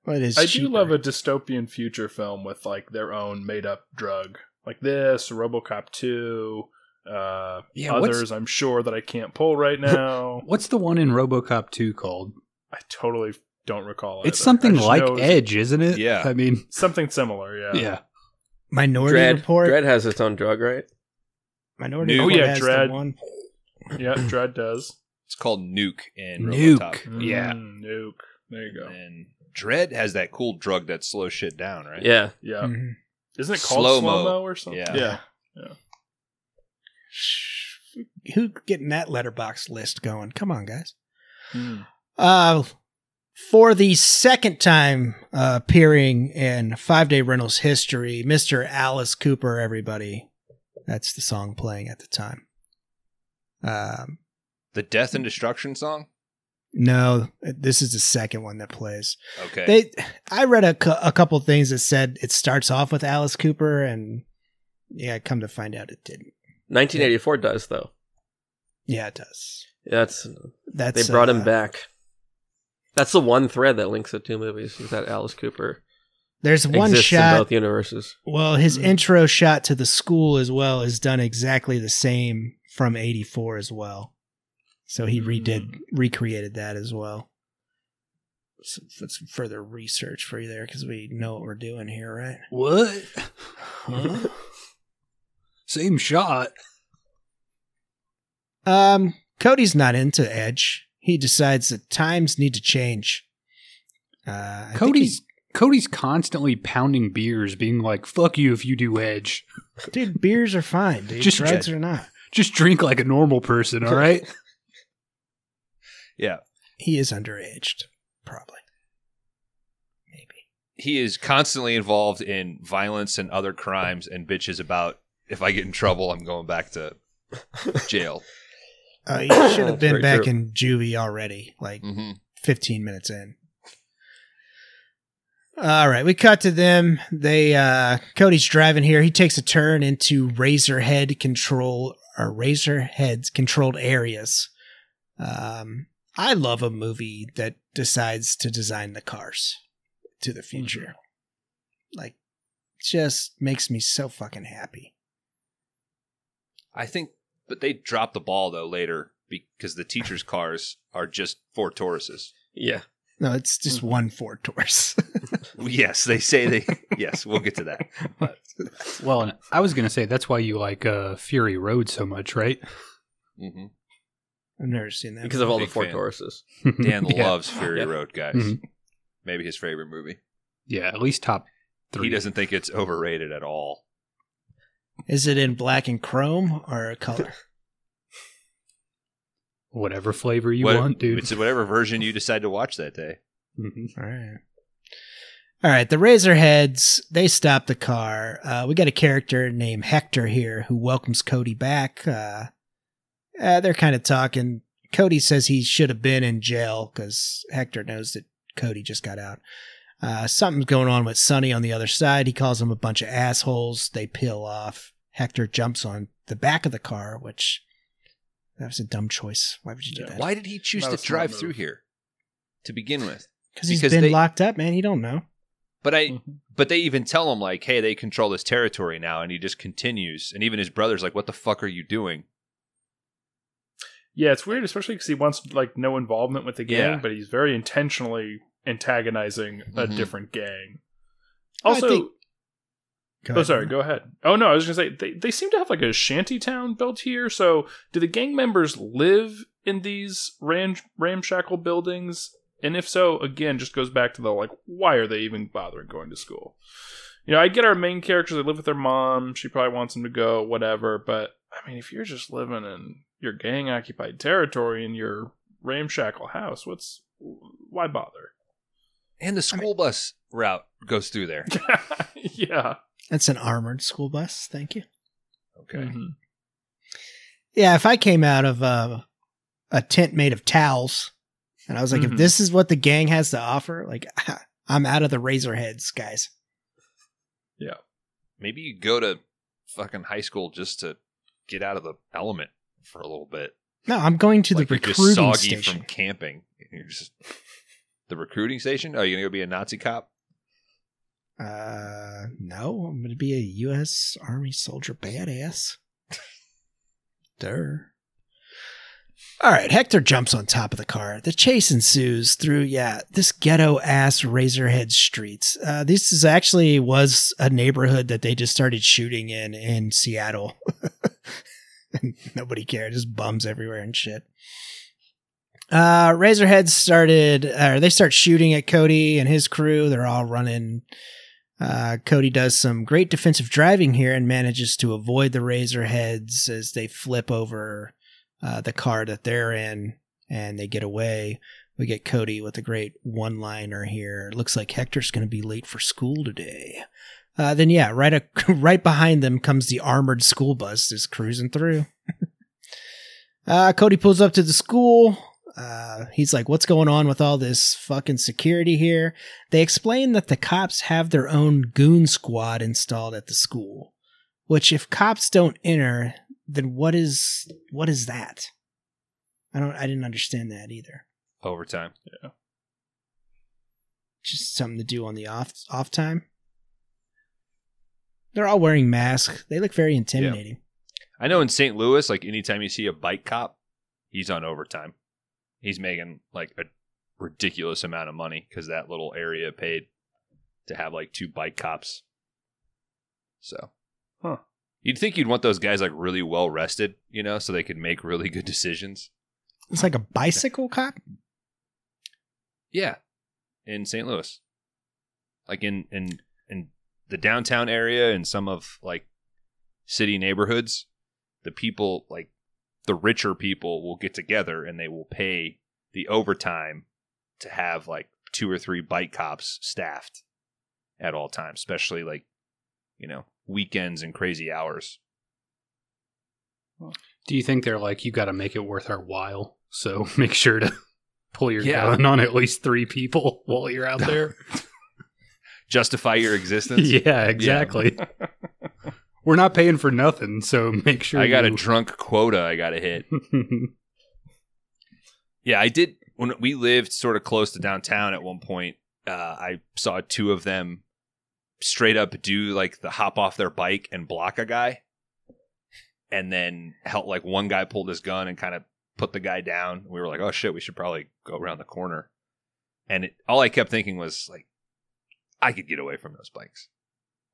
What is I do love a dystopian future film with like their own made up drug like this, RoboCop two, uh, Yeah, others. I'm sure that I can't pull right *laughs* now. What's the one in RoboCop 2 called? I totally don't recall. It's either. something like know it's Edge, isn't it? Yeah. I mean, Something similar. Yeah. yeah. Minority Dredd. Report. Dredd has its own drug, right? Minority Nuke. Report Oh, yeah, has Dredd. one. Yeah. Dredd does. It's called Nuke in Nuke. RoboCop. Yeah. Mm, nuke. There you go. And Dredd has that cool drug that slows shit down, right? Yeah. Yeah. Mhm. Isn't it called Slow-mo. slow mo or something? Yeah. Yeah. Who getting that letterbox list going? Come on, guys. Hmm. Uh, for the second time uh, appearing in Five Day Rentals history, Mr. Alice Cooper, everybody. That's the song playing at the time. Um, The Death and Destruction song? no, this is the second one that plays. Okay. They, I read a, cou- a couple things that said it starts off with Alice Cooper, and yeah, come to find out it didn't. 1984 does though. Yeah, it does. That's That's they brought uh, him back. That's the one thread that links the two movies is that Alice Cooper There's one shot in shot both universes. Well, his Mhm. intro shot to the school as well is done exactly the same from 84 as well. So he redid, recreated that as well. So that's further research for you there because we know what we're doing here, right? What? *laughs* Huh? Same shot. Um, Cody's not into Edge. He decides that times need to change. Uh, Cody's Cody's constantly pounding beers, being like, "Fuck you if you do Edge. dude, beers are fine, dude. Just- Drugs are not. Just drink like a normal person, all right?" *laughs* yeah. He is underaged, probably. Maybe. He is constantly involved in violence and other crimes and bitches about if I get in trouble, I'm going back to jail. *laughs* Uh, he *coughs* should have been back true. in juvie already, like hmm 15 minutes in. All right, we cut to them. They uh Cody's driving here. He takes a turn into Razorhead control or Razorhead's controlled areas. Um I love a movie that decides to design the cars to the future. Like just makes me so fucking happy. I think, but they dropped the ball though later because the teachers' *laughs* cars are just Ford Tauruses. Yeah. No, it's just one Ford Taurus. *laughs* Yes, they say they. *laughs* yes, we'll get to that. Well, and I was gonna say that's why you like uh, Fury Road so much, right? hmm I've never seen that. Because of all the Big Ford fan. Tauruses. Dan yeah. loves Fury Yeah. Road, guys. Mhm. Maybe his favorite movie. Yeah, at least top three. He doesn't think it's overrated at all. Is it in black and chrome or a color? *laughs* Whatever flavor you What- want, dude. It's whatever version you decide to watch that day. Mhm. All right. All right. The Razorheads, they stop the car. Uh, we got a character named Hector here who welcomes Cody back. Uh, uh, they're kind of talking. Cody says he should have been in jail because Hector knows that Cody just got out. Uh, something's going on with Sonny on the other side. He calls them a bunch of assholes. They peel off. Hector jumps on the back of the car, which that was a dumb choice. Why would you do Yeah. that? Why did he choose Not to drive move. through here to begin with? Because he's been they- locked up, man. He don't know. But I, Mhm. but they even tell him like, "Hey, they control this territory now," and he just continues. And even his brother's like, "What the fuck are you doing?" Yeah, it's weird, especially because he wants like no involvement with the gang, Yeah. but he's very intentionally antagonizing a Mhm. different gang. Also, think- Go oh sorry, go ahead. Oh no, I was gonna say they they seem to have like a shanty town built here. So do the gang members live in these ram ramshackle buildings? And if so, again, just goes back to the like, why are they even bothering going to school? You know, I get our main characters; they live with their mom. She probably wants them to go, whatever. But I mean, if you're just living in your gang occupied territory in your ramshackle house, what's why bother? And the school bus route goes through there. *laughs* yeah. That's an armored school bus. Thank you. Okay. Mhm. Yeah, if I came out of uh, a tent made of towels, and I was like, if Mhm. this is what the gang has to offer, like, *laughs* I'm out of the razor heads, guys. Yeah. Maybe you go to fucking high school just to get out of the element for a little bit. No, I'm going to like the you're just recruiting soggy station. from camping. You're just the recruiting station. Oh, you gonna go be a Nazi cop? Uh, no, I'm to be a U.S. Army soldier badass. *laughs* Durr. All right, Hector jumps on top of the car. The chase ensues through, yeah, this ghetto ass Razorhead streets. Uh, this is actually was a neighborhood that they just started shooting in in Seattle. *laughs* Nobody cared, just bums everywhere and shit. Uh, Razorhead started, or they start shooting at Cody and his crew. They're all running. Uh, Cody does some great defensive driving here and manages to avoid the Razorheads as they flip over uh, the car that they're in and they get away. We get Cody with a great one liner here. Looks like Hector's going to be late for school today. Uh, then, yeah, right, a, *laughs* right behind them comes the armored school bus just cruising through. *laughs* uh, Cody pulls up to the school. Uh, he's like, What's going on with all this fucking security here? They explain that the cops have their own goon squad installed at the school. Which, if cops don't enter, then what is what is that? I don't. I didn't understand that either. Overtime. Yeah. Just something to do on the off off time. They're all wearing masks. They look very intimidating. I know in St. Louis, like anytime you see a bike cop, he's on overtime. He's making like a ridiculous amount of money because that little area paid to have like two bike cops. So, Huh. You'd think you'd want those guys like really well rested, you know, so they could make really good decisions. It's like a bicycle cop. Yeah, in St. Louis, like in in in the downtown area and some of like city neighborhoods, the people like the richer people will get together and they will pay the overtime to have like two or three bike cops staffed at all times, especially like you know weekends and crazy hours. Do you think they're like, you got to make it worth our while? So *laughs* make sure to pull your Yeah. gun on at least three people *laughs* while you're out there. *laughs* Justify your existence. yeah, exactly. We're not paying for nothing, so *laughs* make sure I got a drunk quota I got to hit. *laughs* Yeah, I did. When we lived sort of close to downtown at one point, uh, I saw two of them straight up do like the hop off their bike and block a guy, and then help like one guy pulled his gun and kind of put the guy down. We were like, oh shit, we should probably go around the corner. And it, all I kept thinking was like, I could get away from those bikes.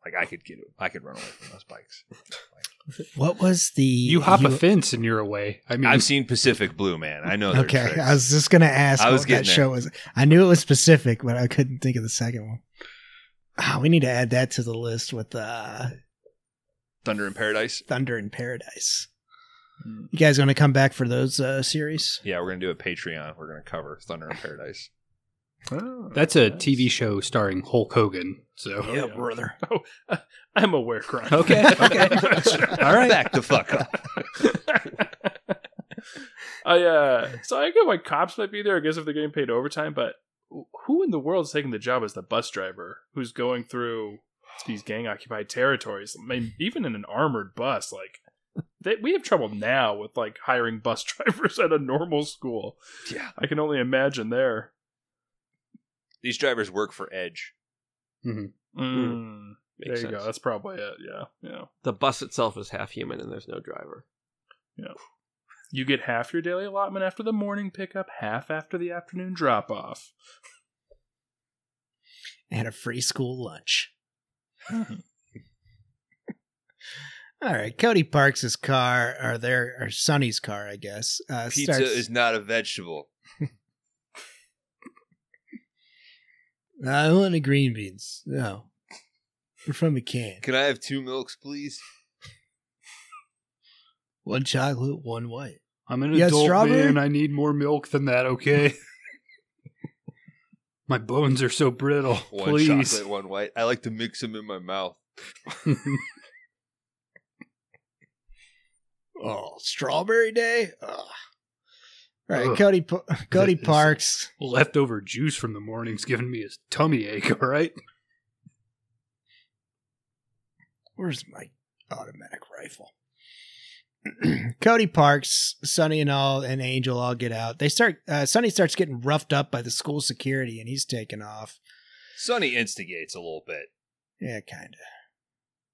Like I could get, I could run away from those bikes. *laughs* What was the you hop a fence and you're away. I mean, I've seen Pacific Blue, man. I know. Okay, tricks. I was just gonna ask I was what that there. show was. I knew it was specific, but I couldn't think of the second one. Ah, we need to add that to the list with uh, Thunder in Paradise. Thunder in Paradise. You guys going to come back for those uh, series? Yeah, we're gonna do a Patreon. We're gonna cover Thunder in Paradise. Oh, that's a nice. TV show starring Hulk Hogan. So yeah. brother. *laughs* Oh, *laughs* I'm aware, Grant. Okay, *laughs* okay. All right. back the fuck up. I uh, so I get why cops might be there. I guess if they're getting paid overtime, but who in the world is taking the job as the bus driver who's going through these gang occupied territories? I mean, even in an armored bus, like they, we have trouble now with like hiring bus drivers at a normal school. Yeah, I can only imagine there. These drivers work for Edge. Mm, there Makes you sense. go. That's probably it. Yeah, yeah. The bus itself is half human and there's no driver. Yeah. You get half your daily allotment after the morning pickup, half after the afternoon drop off. And a free school lunch. *laughs* All right, Cody parks his car, or their, or Sonny's car, I guess. Uh, Pizza starts- is not a vegetable. I want the green beans. No, they're from a can. Can I have two milks, please? One chocolate, one white. I'm an You got adult strawberry? man. I need more milk than that. Okay. *laughs* My bones are so brittle. One Please. chocolate, one white. I like to mix them in my mouth. *laughs* Oh, strawberry day. Ugh. All right, Ugh. Cody. Pa- *laughs* Cody It's- Parks. Leftover juice from the morning's giving me a tummy ache. All right. Where's my automatic rifle? *clears throat* Cody Parks, Sonny and all, and Angel all get out. They start. Uh, Sonny starts getting roughed up by the school security, and he's taken off. Sonny instigates a little bit. Yeah, kind of.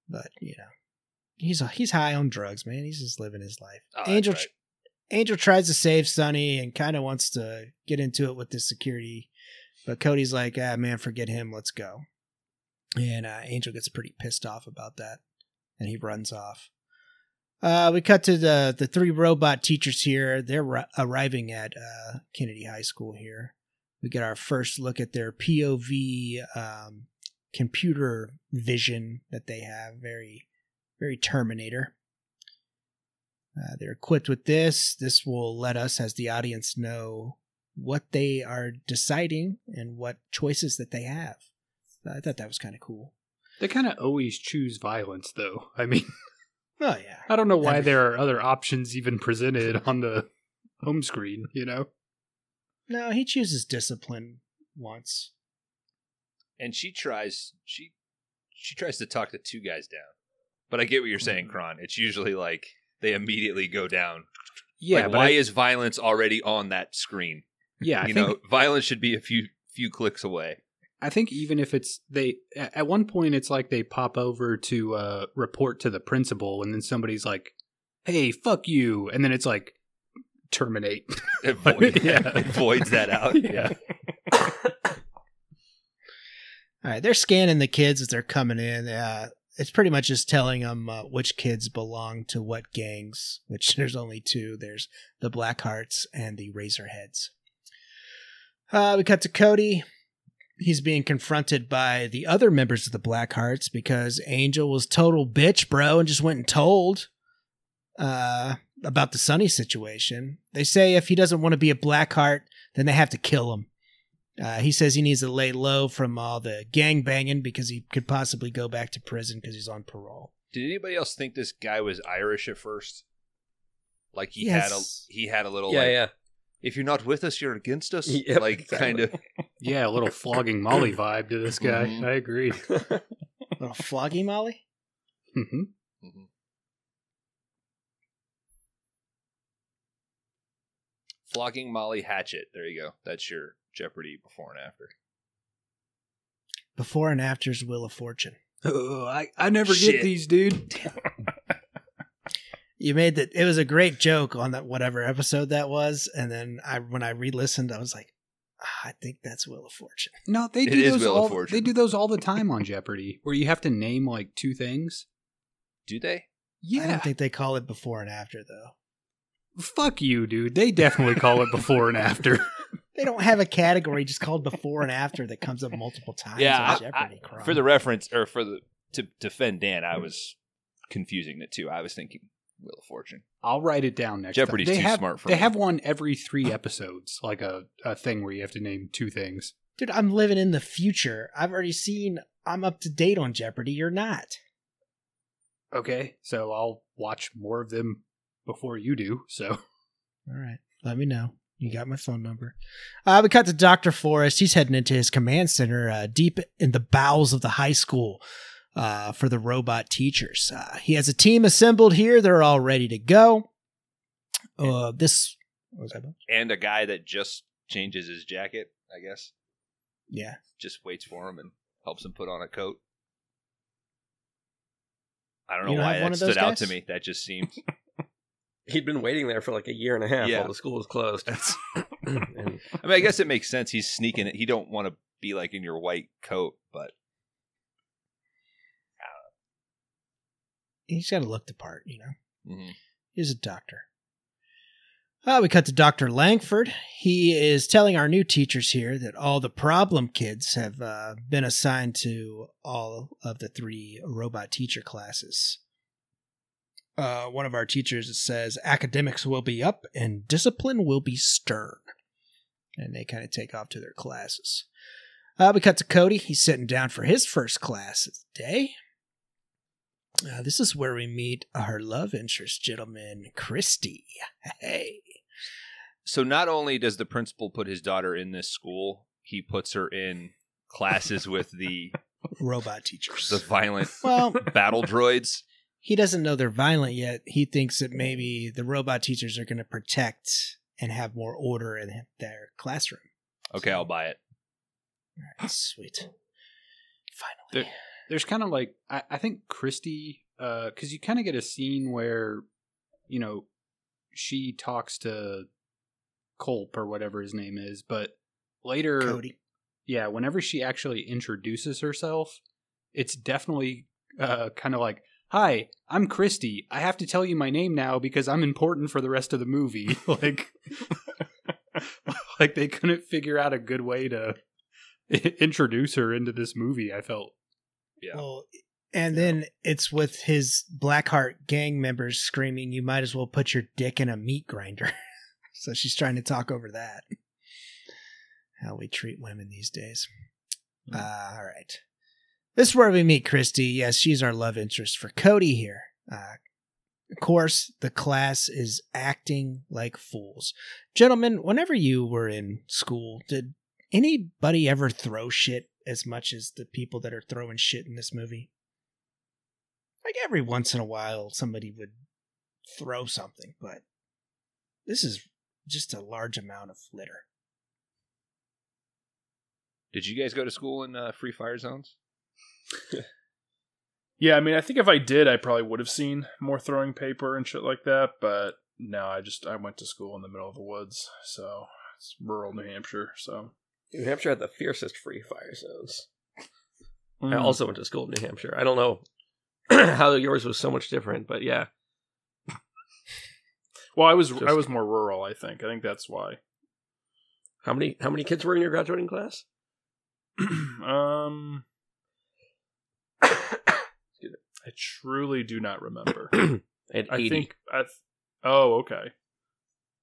But you know, he's he's high on drugs, man. He's just living his life. Oh, that's Angel right. Angel tries to save Sonny and kind of wants to get into it with the security, but Cody's like, "Ah, man, forget him. Let's go." And uh, Angel gets pretty pissed off about that, and he runs off. Uh, we cut to the the three robot teachers here. They're ri- arriving at uh, Kennedy High School here. We get our first look at their POV um, computer vision that they have. Very, very Terminator. Uh, they're equipped with this. This will let us, as the audience, know what they are deciding and what choices that they have. I thought that was kind of cool. They kind of always choose violence, though. I mean, *laughs* Oh yeah, I don't know why Every- there are other options even presented on the home screen, you know? no, he chooses discipline once. and she tries she she tries to talk the two guys down. But I get what you're saying, Mm. Kron. It's usually like they immediately go down. Yeah, like, why I, is violence already on that screen? yeah, I you think know, violence should be a few few clicks away. I think even if it's they at one point it's like they pop over to uh report to the principal and then somebody's like, "Hey, fuck you." And then it's like terminate. *laughs* It, void, *laughs* Yeah. it voids that out. *laughs* Yeah. All right, they're scanning the kids as they're coming in. Uh, it's pretty much just telling them uh, which kids belong to what gangs. Which *laughs* there's only two. There's the Blackhearts and the Razorheads. Uh, we cut to Cody. He's being confronted by the other members of the Blackhearts because Angel was total bitch, bro, and just went and told uh, about the Sonny situation. They say if he doesn't want to be a Blackheart, then they have to kill him. Uh, he says he needs to lay low from all the gang banging because he could possibly go back to prison because he's on parole. Did anybody else think this guy was Irish at first? Like he Yes. had a he had a little yeah, like yeah. if you're not with us, you're against us. *laughs* Yep, like exactly. kind of yeah, a little flogging Molly *clears throat* vibe to this guy. Mhm. I agree. A *laughs* little floggy Molly. hmm flogging Molly Hatchet. There you go. That's your Jeopardy before and after. Before and after's Wheel of Fortune. Oh, I I never Shit. get these, dude. *laughs* You made that. It was a great joke on that whatever episode that was, and then I when I re-listened, I was like, ah, I think that's Wheel of Fortune. No, they It do is those Wheel of all. Fortune. They do those all the time on Jeopardy, where you have to name like two things. Do they? Yeah. I don't think they call it before and after though. fuck you, dude. They definitely call it before and after. *laughs* They don't have a category just called before and after that comes up multiple times Yeah, on I- Jeopardy. I- Kron. for the reference or for the to defend Dan, I was confusing the two. I was thinking Wheel of Fortune. I'll write it down next. Jeopardy's time. They too have, smart for They me. have one every three episodes, like a, a thing where you have to name two things. Dude, I'm living in the future. I've already seen. I'm up to date on Jeopardy. You're not. Okay, so I'll watch more of them before you do. So All right. Let me know. You got my phone number. Uh, we cut to Dr. Forrest. He's heading into his command center uh, deep in the bowels of the high school uh, for the robot teachers. Uh, he has a team assembled here. They're all ready to go. Uh, this. What was that about? And a guy that just changes his jacket, I guess. Yeah. Just waits for him and helps him put on a coat. I don't know You why that stood out to me. That just seemed *laughs* He'd been waiting there for like a year and a half Yeah. while the school was closed. that's and *laughs* I mean, I guess it makes sense. He's sneaking it. He don't want to be like in your white coat, but He's got to look the part, you know. mhm. He's a doctor. Uh, we cut to Dr. Langford. He is telling our new teachers here that all the problem kids have uh, been assigned to all of the three robot teacher classes. Uh, one of our teachers says academics will be up and discipline will be stern. And they kind of take off to their classes. Uh, we cut to Cody. He's sitting down for his first class of the day. Uh, this is where we meet our love interest, gentleman, Christy. Hey. So not only does the principal put his daughter in this school, he puts her in classes with the *laughs* Robot teachers. the violent well, battle droids. He doesn't know they're violent yet. He thinks that maybe the robot teachers are going to protect and have more order in their classroom. Okay, I'll buy it. All right, sweet. Finally. there's kind of like I, I think Christy, because you kind of get a scene where, you know, she talks to Culp or whatever his name is, but later, Cody. yeah, whenever she actually introduces herself, it's definitely uh, kind of like, "Hi, I'm Christy. I have to tell you my name now because I'm important for the rest of the movie." *laughs* like, *laughs* like they couldn't figure out a good way to introduce her into this movie. I felt. Yeah. Well, and then it's with his Blackheart gang members screaming, "You might as well put your dick in a meat grinder." *laughs* so she's trying to talk over that. How we treat women these days. Uh, all right. This is where we meet Christy. Yes, she's our love interest for Cody here. Uh, of course, the class is acting like fools. Gentlemen, whenever you were in school, did anybody ever throw shit as much as the people that are throwing shit in this movie? Like every once in a while, somebody would throw something, but this is just a large amount of litter. Did you guys go to school in uh, free fire zones? *laughs* Yeah, I mean, I think if I did, I probably would have seen more throwing paper and shit like that. But no, I just I went to school in the middle of the woods, so it's rural New Hampshire. So New Hampshire had the fiercest free fire zones. I Mm. also went to school in New Hampshire. I don't know *clears throat* how yours was so much different, but yeah. well, I was Just- I was more rural. I think I think that's why. How many how many kids were in your graduating class? *clears throat* um, I truly do not remember. *clears throat* I had I 80. think I. Th- oh, okay.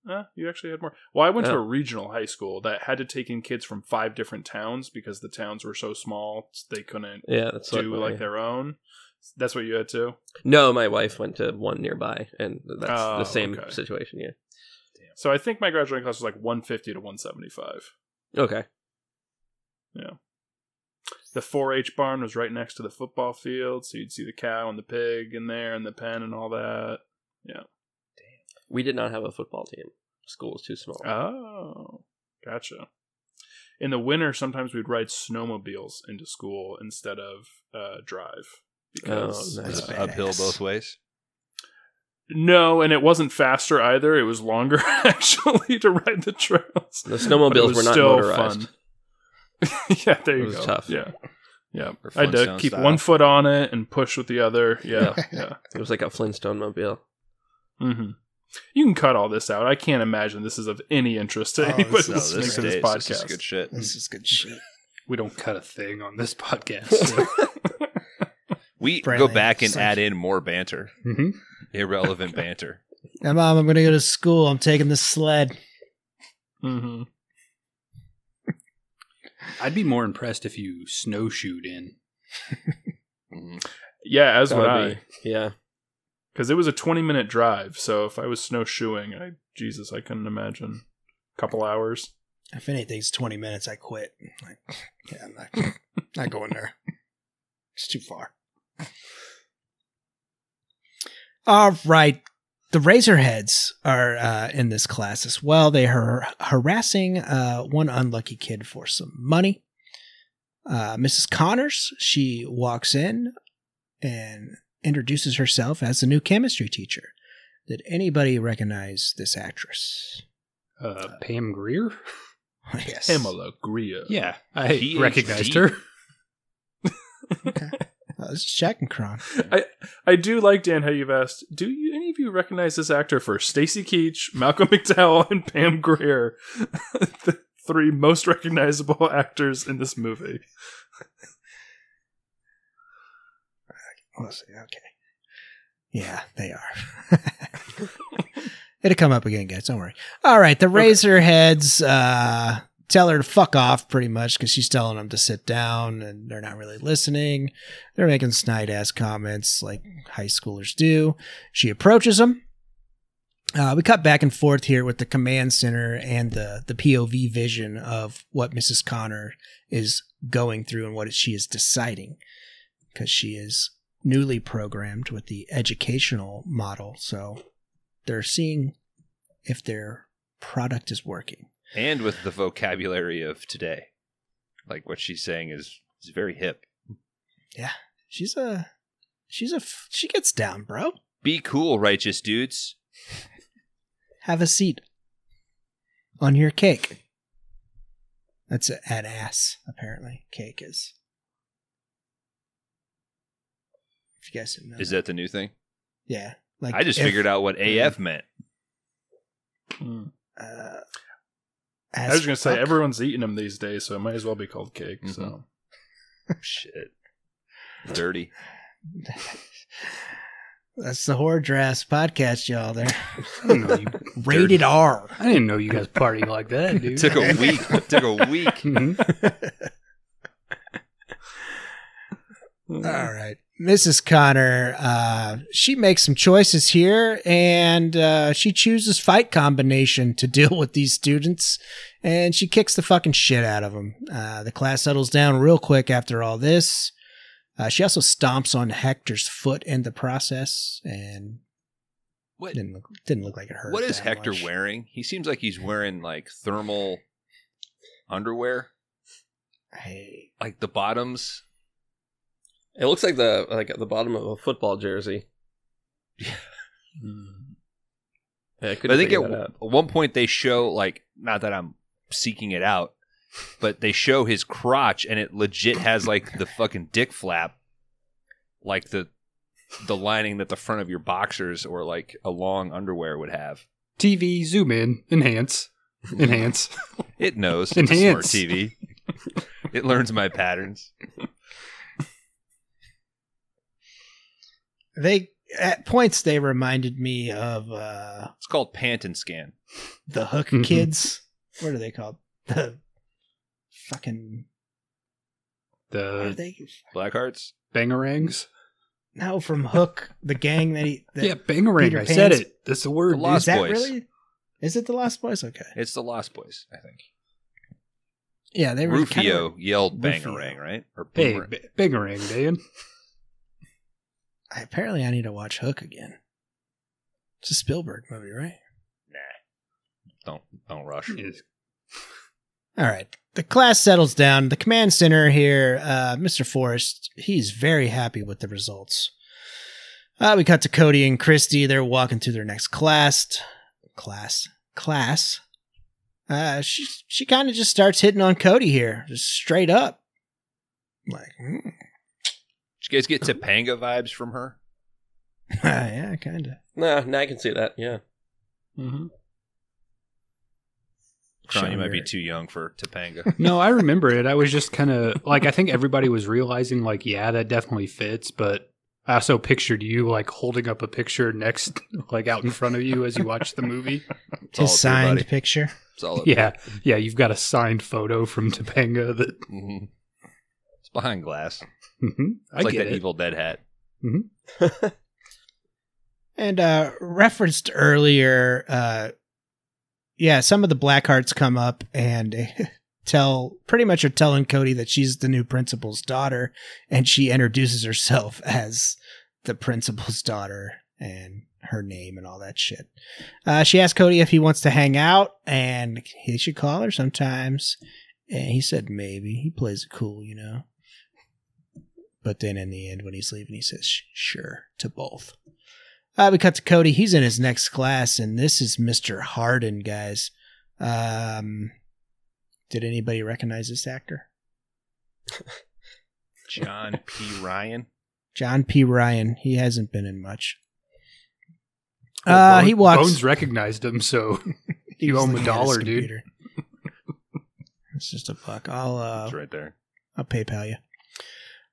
Uh, you actually had more. Well, I went to Oh. a regional high school that had to take in kids from five different towns because the towns were so small they couldn't yeah, that's do my- like their own. That's what you had to. No, my wife went to one nearby, and that's Oh, the same okay. situation. Yeah. So I think my graduating class was like 150 to 175. Okay. The 4-H barn was right next to the football field, so you'd see the cow and the pig in there and the pen and all that. Yeah. We did not have a football team. School was too small. Oh, gotcha. In the winter, sometimes we'd ride snowmobiles into school instead of uh, drive. Because Oh, nice. Was That's it uphill both ways? no, and it wasn't faster either. It was longer *laughs* actually to ride the trails. the snowmobiles were not still motorized. fun. *laughs* yeah, there It you was go. tough. Yeah, yeah. I had to keep style. one foot on it and push with the other. Yeah, yeah. *laughs* It was like a Flintstone mobile. hmm You can cut all this out. I can't imagine this is of any interest to Oh, anybody this- No, listening this, to this podcast. this is good shit. This is good shit. We don't cut a thing on this podcast. *laughs* We Brantley, go back and it's add in more banter, Mhm. irrelevant banter. Now, mom, I'm going to go to school. I'm taking the sled. hmm I'd be more impressed if you snowshoed in. Mhm. Yeah, as That would would I. yeah. because it was a 20 minute drive so if i was snowshoeing i jesus i couldn't imagine a couple hours If anything's 20 minutes, I quit. Like, yeah, I'm not, *laughs* not going there. It's too far. All right. The Razorheads are uh, in this class as well. They are harassing uh, one unlucky kid for some money. Uh, Mrs. Connors, she walks in and introduces herself as the new chemistry teacher. Did anybody recognize this actress? Uh, Pam Grier? *laughs* yes. pamela grier Yeah, I PhD. recognized her. Okay. *laughs* Just checking, Kron. I, I do like dan how you've asked do you, any of you recognize this actor for stacy keach malcolm *laughs* mcdowell and pam grier *laughs* the three most recognizable actors in this movie We'll see. Okay. Yeah, they are. *laughs* It'll come up again, guys. Don't worry. All right. The Razorheads uh, tell her to fuck off pretty much because she's telling them to sit down and they're not really listening. They're making snide ass comments like high schoolers do. She approaches them. Uh, we cut back and forth here with the command center and the, the POV vision of what Mrs. Connor is going through and what she is deciding because she is newly programmed with the educational model. So they're seeing if their product is working. And with the vocabulary of today. Like what she's saying is, is very hip. Yeah, she's a she's a f- she gets down, bro. Be cool, righteous dudes. Have a seat on your cake. That's an ass, apparently. Cake is. If you guys didn't know. Is that the new thing? Yeah. Like I just if, figured out what AF meant. Mm. Uh, I was going to say everyone's eating them these days, so it might as well be called cake. Mhm. So *laughs* Shit. Dirty. *laughs* That's the Horror Drafts podcast, y'all. They're *laughs* I know you, rated R. I didn't know you guys party like that, dude. Took a week. Took a week. Mhm. All right. Mrs. Connor, uh, she makes some choices here and uh, she chooses fight combination to *laughs* deal with these students and she kicks the fucking shit out of them. Uh, the class settles down real quick after all this. Uh, she also stomps on Hector's foot in the process and What didn't look, didn't look like it hurt. What is Hector much. wearing? He seems like he's wearing like thermal underwear, Hey, like the bottoms. It looks like the like at the bottom of a football jersey. mm. Yeah, I, I think at, that out. at one point they show like not that I'm seeking it out, but they show his crotch and it legit has like the fucking dick flap, like the the lining that the front of your boxers or like a long underwear would have. TV, zoom in, enhance, *laughs* enhance. It knows *laughs* it's a smart TV. it learns my patterns. *laughs* they at points they reminded me of uh, It's called pant and scan. the Hook Mhm. kids. What are they called? The fucking The they? Blackhearts. bangerangs. No, from Hook, the gang that he. That, Yeah, bangerang. Peter I said it. That's the word. The. Lost is that Boys. really? Is it the Lost Boys? Okay. It's the Lost Boys, I think. Yeah, they were Rufio kinda- yelled Rufio. bangarang, right? Or Hey, boomerang. ba- bangerang, Dan. Apparently, I need to watch Hook again. It's a Spielberg movie, right? Nah. Don't don't rush. All right. The class settles down. The command center here, uh, Mr. Forrest, he's very happy with the results. Uh, we cut to Cody and Christy. They're walking through their next class. Class. Class. Uh, she she kind of just starts hitting on Cody here, just straight up. Like, mm. Did you guys get *laughs* Topanga vibes from her? *laughs* yeah, kind of. Nah, now I can see that. Yeah. Mm-hmm. Sean, you might be too young for Topanga. *laughs* No, I remember it. I was just kind of like, I think everybody was realizing, like, yeah, that definitely fits. But I also pictured you like holding up a picture next, like, out in front of you as you watch the movie. It's all His up here, signed buddy. picture. It's all up Yeah, yeah. You've got a signed photo from Topanga that hmm It's behind glass. Mhm, I It's like get that it. Evil Dead hat. *laughs* And uh referenced earlier, uh yeah, some of the Blackhearts come up and *laughs* tell pretty much are telling Cody that she's the new principal's daughter, and she introduces herself *laughs* as the principal's daughter and her name and all that shit. Uh, she asked Cody if he wants to hang out, and he should call her sometimes. And he said maybe. He plays it cool, you know. But then in the end, when he's leaving, he says sure to both. Uh, we cut to Cody. He's in his next class, and this is Mr. Hardin, guys. Um, did anybody recognize this actor? *laughs* John P. Ryan. John P. Ryan. He hasn't been in much. Uh, he walks. Bones recognized him, so *laughs* he you owe him a looking at his dollar, dude. *laughs* it's just a buck. I'll uh, It's right there. I'll PayPal you.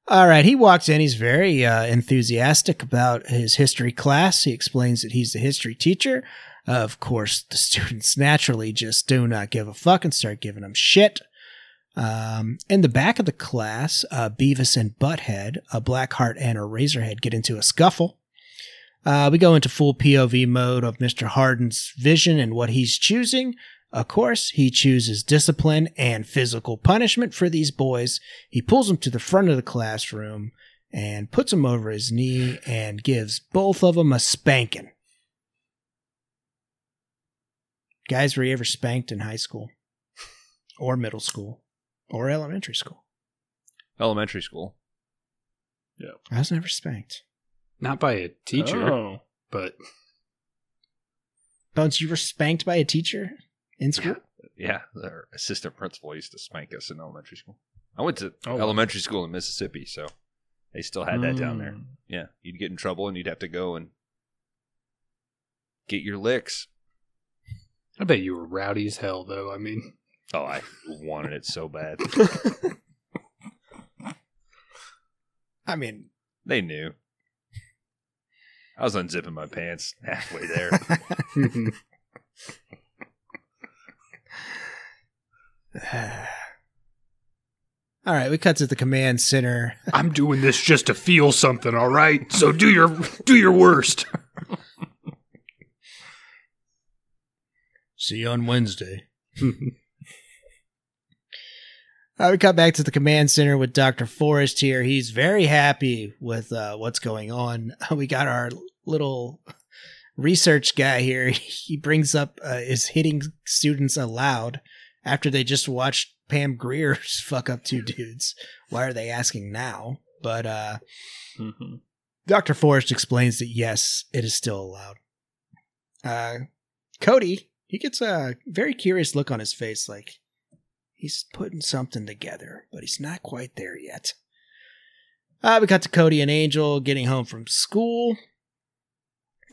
All right, he walks in. He's very uh, enthusiastic about his history class. He explains that he's the history teacher. of course, the *laughs* students naturally just do not give a fuck and start giving him shit. Um, in the back of the class, uh, Beavis and Butthead, a Blackheart and a Razorhead get into a scuffle. Uh, we go into full POV mode of Mr. Hardin's vision and what he's choosing. Of course, he chooses discipline and physical punishment for these boys. He pulls them to the front of the classroom and puts them over his knee and gives both of them a spanking. Guys, were you ever spanked in high school or middle school or elementary school? Elementary school. Yeah. I was never spanked. Not by a teacher, Oh. but Bones, you were spanked by a teacher in school? Yeah, their assistant principal used to spank us in elementary school. I went to Oh, elementary school in Mississippi, so they still had that down there. Mm. Yeah, you'd get in trouble and you'd have to go and get your licks. I bet you were rowdy as hell, though. I mean, Oh, I wanted it so bad. *laughs* I mean, They knew. I was unzipping my pants halfway there. *laughs* *laughs* *sighs* all right, we cut to the command center. *laughs* I'm doing this just to feel something, all right? So do your do your worst. *laughs* See you on Wednesday. *laughs* Uh, we cut back to the command center with Dr. Forrest here. He's very happy with uh, what's going on. We got our little research guy here. He brings up uh, is hitting students allowed after they just watched Pam Grier's *laughs* fuck up two dudes. Why are they asking now? But uh, Mhm. Dr. Forrest explains that yes, it is still allowed. Uh, Cody, he gets a very curious look on his face, like he's putting something together, but he's not quite there yet. Uh, we got to Cody and Angel getting home from school.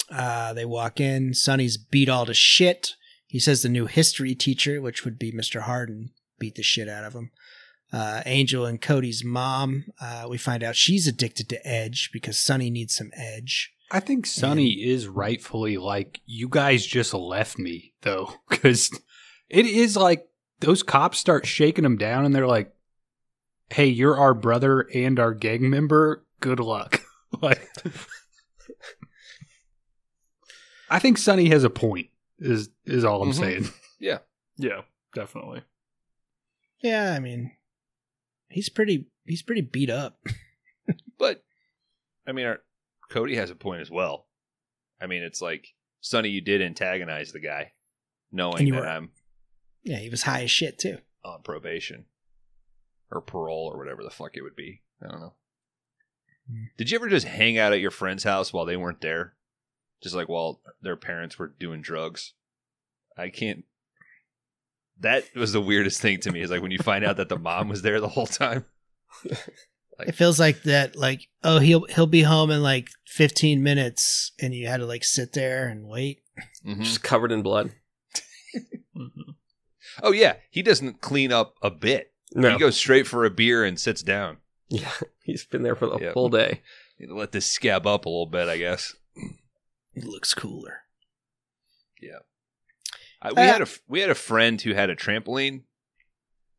Uh, they walk in. Sonny's beat all to shit. He says the new history teacher, which would be Mr. Hardin, beat the shit out of him. Uh, Angel and Cody's mom, uh, we find out she's addicted to Edge because Sonny needs some Edge. I think Sonny is rightfully like, you guys just left me, though. *laughs* Because it is like those cops start shaking him down and they're like, hey, you're our brother and our gang member. Good luck. *laughs* like, I think Sonny has a point, is, is all I'm Mhm. saying. *laughs* Yeah, Yeah, definitely. Yeah, I mean, he's pretty he's pretty beat up. *laughs* But I mean, our, Cody has a point as well. I mean, it's like Sonny, you did antagonize the guy, knowing you that were- I'm Yeah, he was high as shit too. on probation or parole or whatever the fuck it would be. I don't know. Hmm. Did you ever just hang out at your friend's house while they weren't there? Just like while their parents were doing drugs? I can't. That was the weirdest thing to me. Is like when you find out that the mom was there the whole time. *laughs* It feels like that like oh he'll he'll be home in like 15 minutes and you had to like sit there and wait. Mhm. Just covered in blood. *laughs* Mhm. Oh yeah, he doesn't clean up a bit. No. He goes straight for a beer and sits down. yeah, *laughs* he's been there for the Yep. full day. You know, Let this scab up a little bit, I guess. It looks cooler. Yeah. I, we Uh, had a we had a friend who had a trampoline,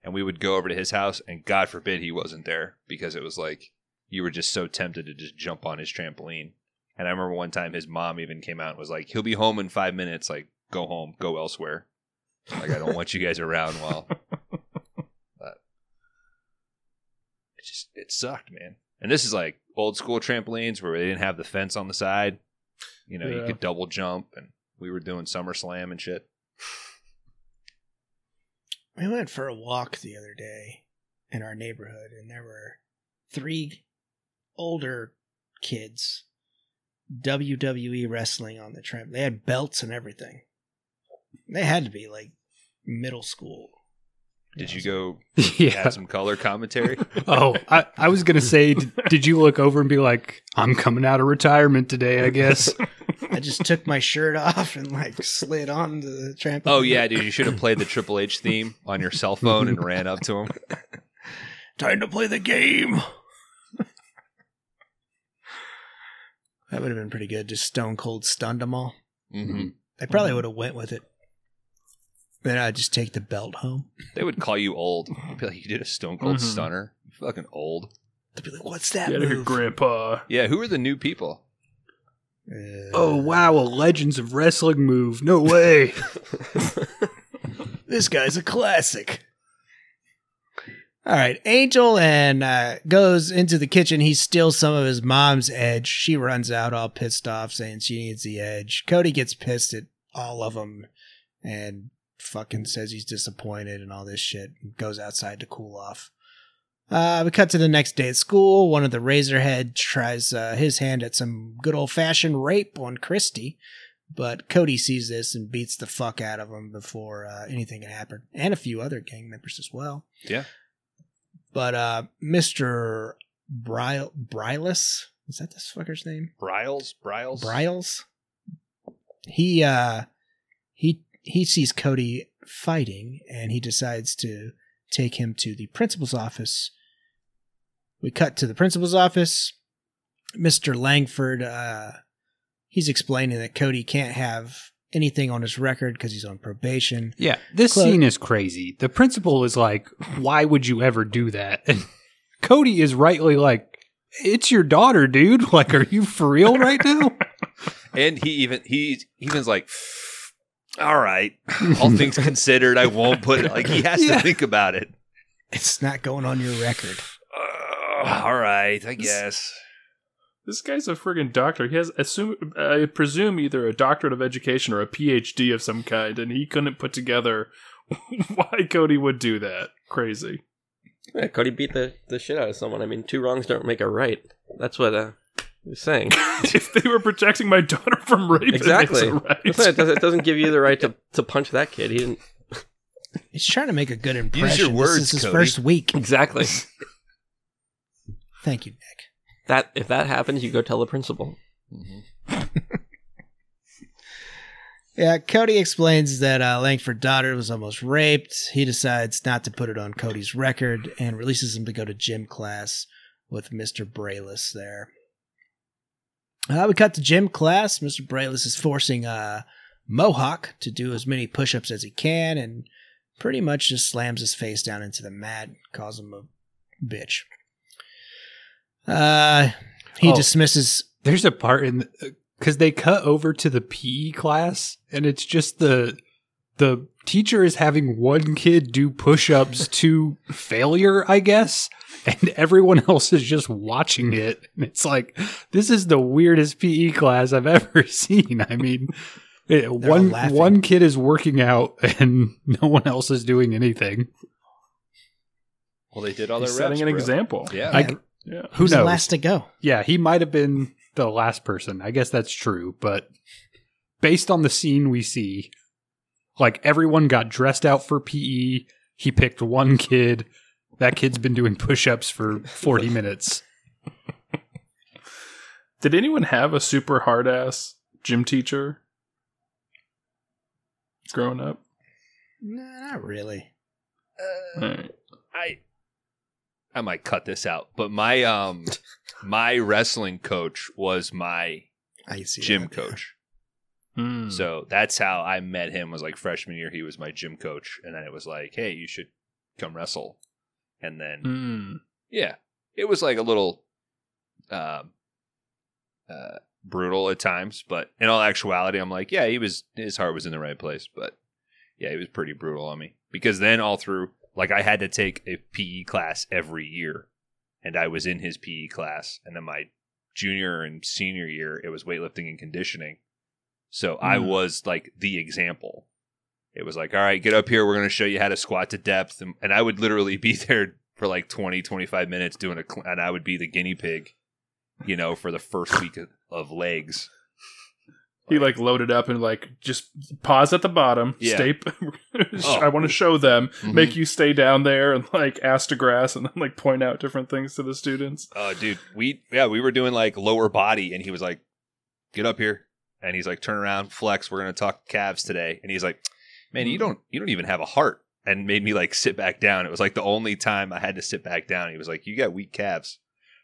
and we would go over to his house, and God forbid he wasn't there because it was like you were just so tempted to just jump on his trampoline. And I remember one time his mom even came out and was like, "He'll be home in five minutes. Like, go home, go elsewhere. Like, I don't want you guys around while." *laughs* But it just it sucked, man. And this is like old school trampolines where they didn't have the fence on the side. You know, you could double jump, and we were doing SummerSlam and shit. We went for a walk the other day in our neighborhood and there were three older kids WWE wrestling on the tramp. They had belts and everything. They had to be like middle school. Did you go *laughs* yeah. add some color commentary? *laughs* Oh, I, I was going to say, did, *laughs* did you look over and be like, I'm coming out of retirement today, I guess? I just took my shirt off and like slid on the trampoline. oh yeah, dude, you should have played the Triple H theme on your cell phone and ran up to him. Time to play the game. that would have been pretty good. Just stone cold stunned them all. hmm They probably would have went with it. Then I'd just take the belt home. They would call you old. They'd be like, "You did a Stone Cold Mhm. Stunner. You fucking old." They'd be like, "What's that Get out of here, move?" Grandpa. Yeah, who are the new people? Uh, oh, wow, a Legends of Wrestling move. No way. *laughs* *laughs* this guy's a classic. All right, Angel and uh, goes into the kitchen. He steals some of his mom's edge. She runs out all pissed off, saying she needs the edge. Cody gets pissed at all of them and fucking says he's disappointed and all this shit. And goes outside to cool off. Uh, we cut to the next day at school. One of the Razorhead tries uh, his hand at some good old fashioned rape on Christy, but Cody sees this and beats the fuck out of him before uh, anything can happen, and a few other gang members as well. Yeah. But uh, Mister Brile is that this fucker's name? Bryles, Bryles, Bryles. He uh he he sees Cody fighting and he decides to take him to the principal's office. We cut to the principal's office. Mr. Langford uh he's explaining that Cody can't have anything on his record because he's on probation. Yeah, this Clo- scene is crazy. The principal is like, "Why would you ever do that?" *laughs* And Cody is rightly like, "It's your daughter, dude. *laughs* Like, are you for real right now?" *laughs* And he even he even's like, all right, all things considered, I won't put it. Like he has Yeah. to think about it. It's not going on your record. Uh, all right, I guess. This guy's a friggin' doctor. He has, assume, I presume, either a doctorate of education or a PhD of some kind, and he couldn't put together *laughs* why Cody would do that. Crazy. Yeah, Cody beat the, the shit out of someone. I mean, two wrongs don't make a right. That's what uh, he was saying. *laughs* if they were protecting my daughter from rape, exactly. it makes it right. It, doesn't, it doesn't give you the right to, to punch that kid. He didn't. He's trying to make a good impression. Use your words, this is his Cody. first week. Exactly. Thank you, Nick. that if that happens, you go tell the principal. *laughs* Yeah, Cody explains that uh, Langford daughter was almost raped. He decides not to put it on Cody's record and releases him to go to gym class with Mr. Bryles there. Uh, we cut to gym class. Mr. Bryles is forcing uh, Mohawk to do as many push ups as he can and pretty much just slams his face down into the mat, calls him a bitch. Uh, he Oh. dismisses. There's a part in because they cut over to the PE class, and it's just the the teacher is having one kid do push-ups to failure, I guess, and everyone *laughs* else is just watching it. And it's like this is the weirdest PE class I've ever *laughs* seen. I mean, it, one one kid is working out, *laughs* and no one else is doing anything. Well, they did all He's their setting reps, an bro. example. Yeah, I- Yeah, Yeah. Who who's the knows? last to go? Yeah, he might have been the last person. I guess that's true, but based on the scene we see, like everyone got dressed out for PE. He picked one kid. That kid's been doing push-ups for 40 *laughs* minutes. Did anyone have a super hard ass gym teacher growing up? Nah, not really. Uh, Alright. I I might cut this out, but my um *laughs* my wrestling coach was my I see gym that. coach. Hmm. So that's how I met him. Was like freshman year, he was my gym coach, and then it was like, hey, you should come wrestle. And then Hmm. yeah, it was like a little um uh, brutal at times, but in all actuality, I'm like, yeah, he was his heart was in the right place, but yeah, he was pretty brutal on me because then all through, like, I had to take a PE class every year, and I was in his PE class, and then my junior and senior year, it was weightlifting and conditioning, so I Mm. was like the example. It was like, all right, get up here. We're going to show you how to squat to depth. And, and I would literally be *laughs* there for like 20, 25 minutes doing a, cl- and I would be the guinea pig, you know, for the first week of, of legs. He like loaded up and like just pause at the bottom. Yeah. Stay. *laughs* Oh. I want to show them. Mhm. Make you stay down there and like ask to grass and then like point out different things to the students. Oh, dude, we yeah, we were doing like lower body, and he was like, "Get up here," and he's like, "Turn around, flex. We're gonna talk calves today." And he's like, "Man, you don't you don't even have a heart," and made me like sit back down. It was like the only time I had to sit back down. He was like, "You got weak calves."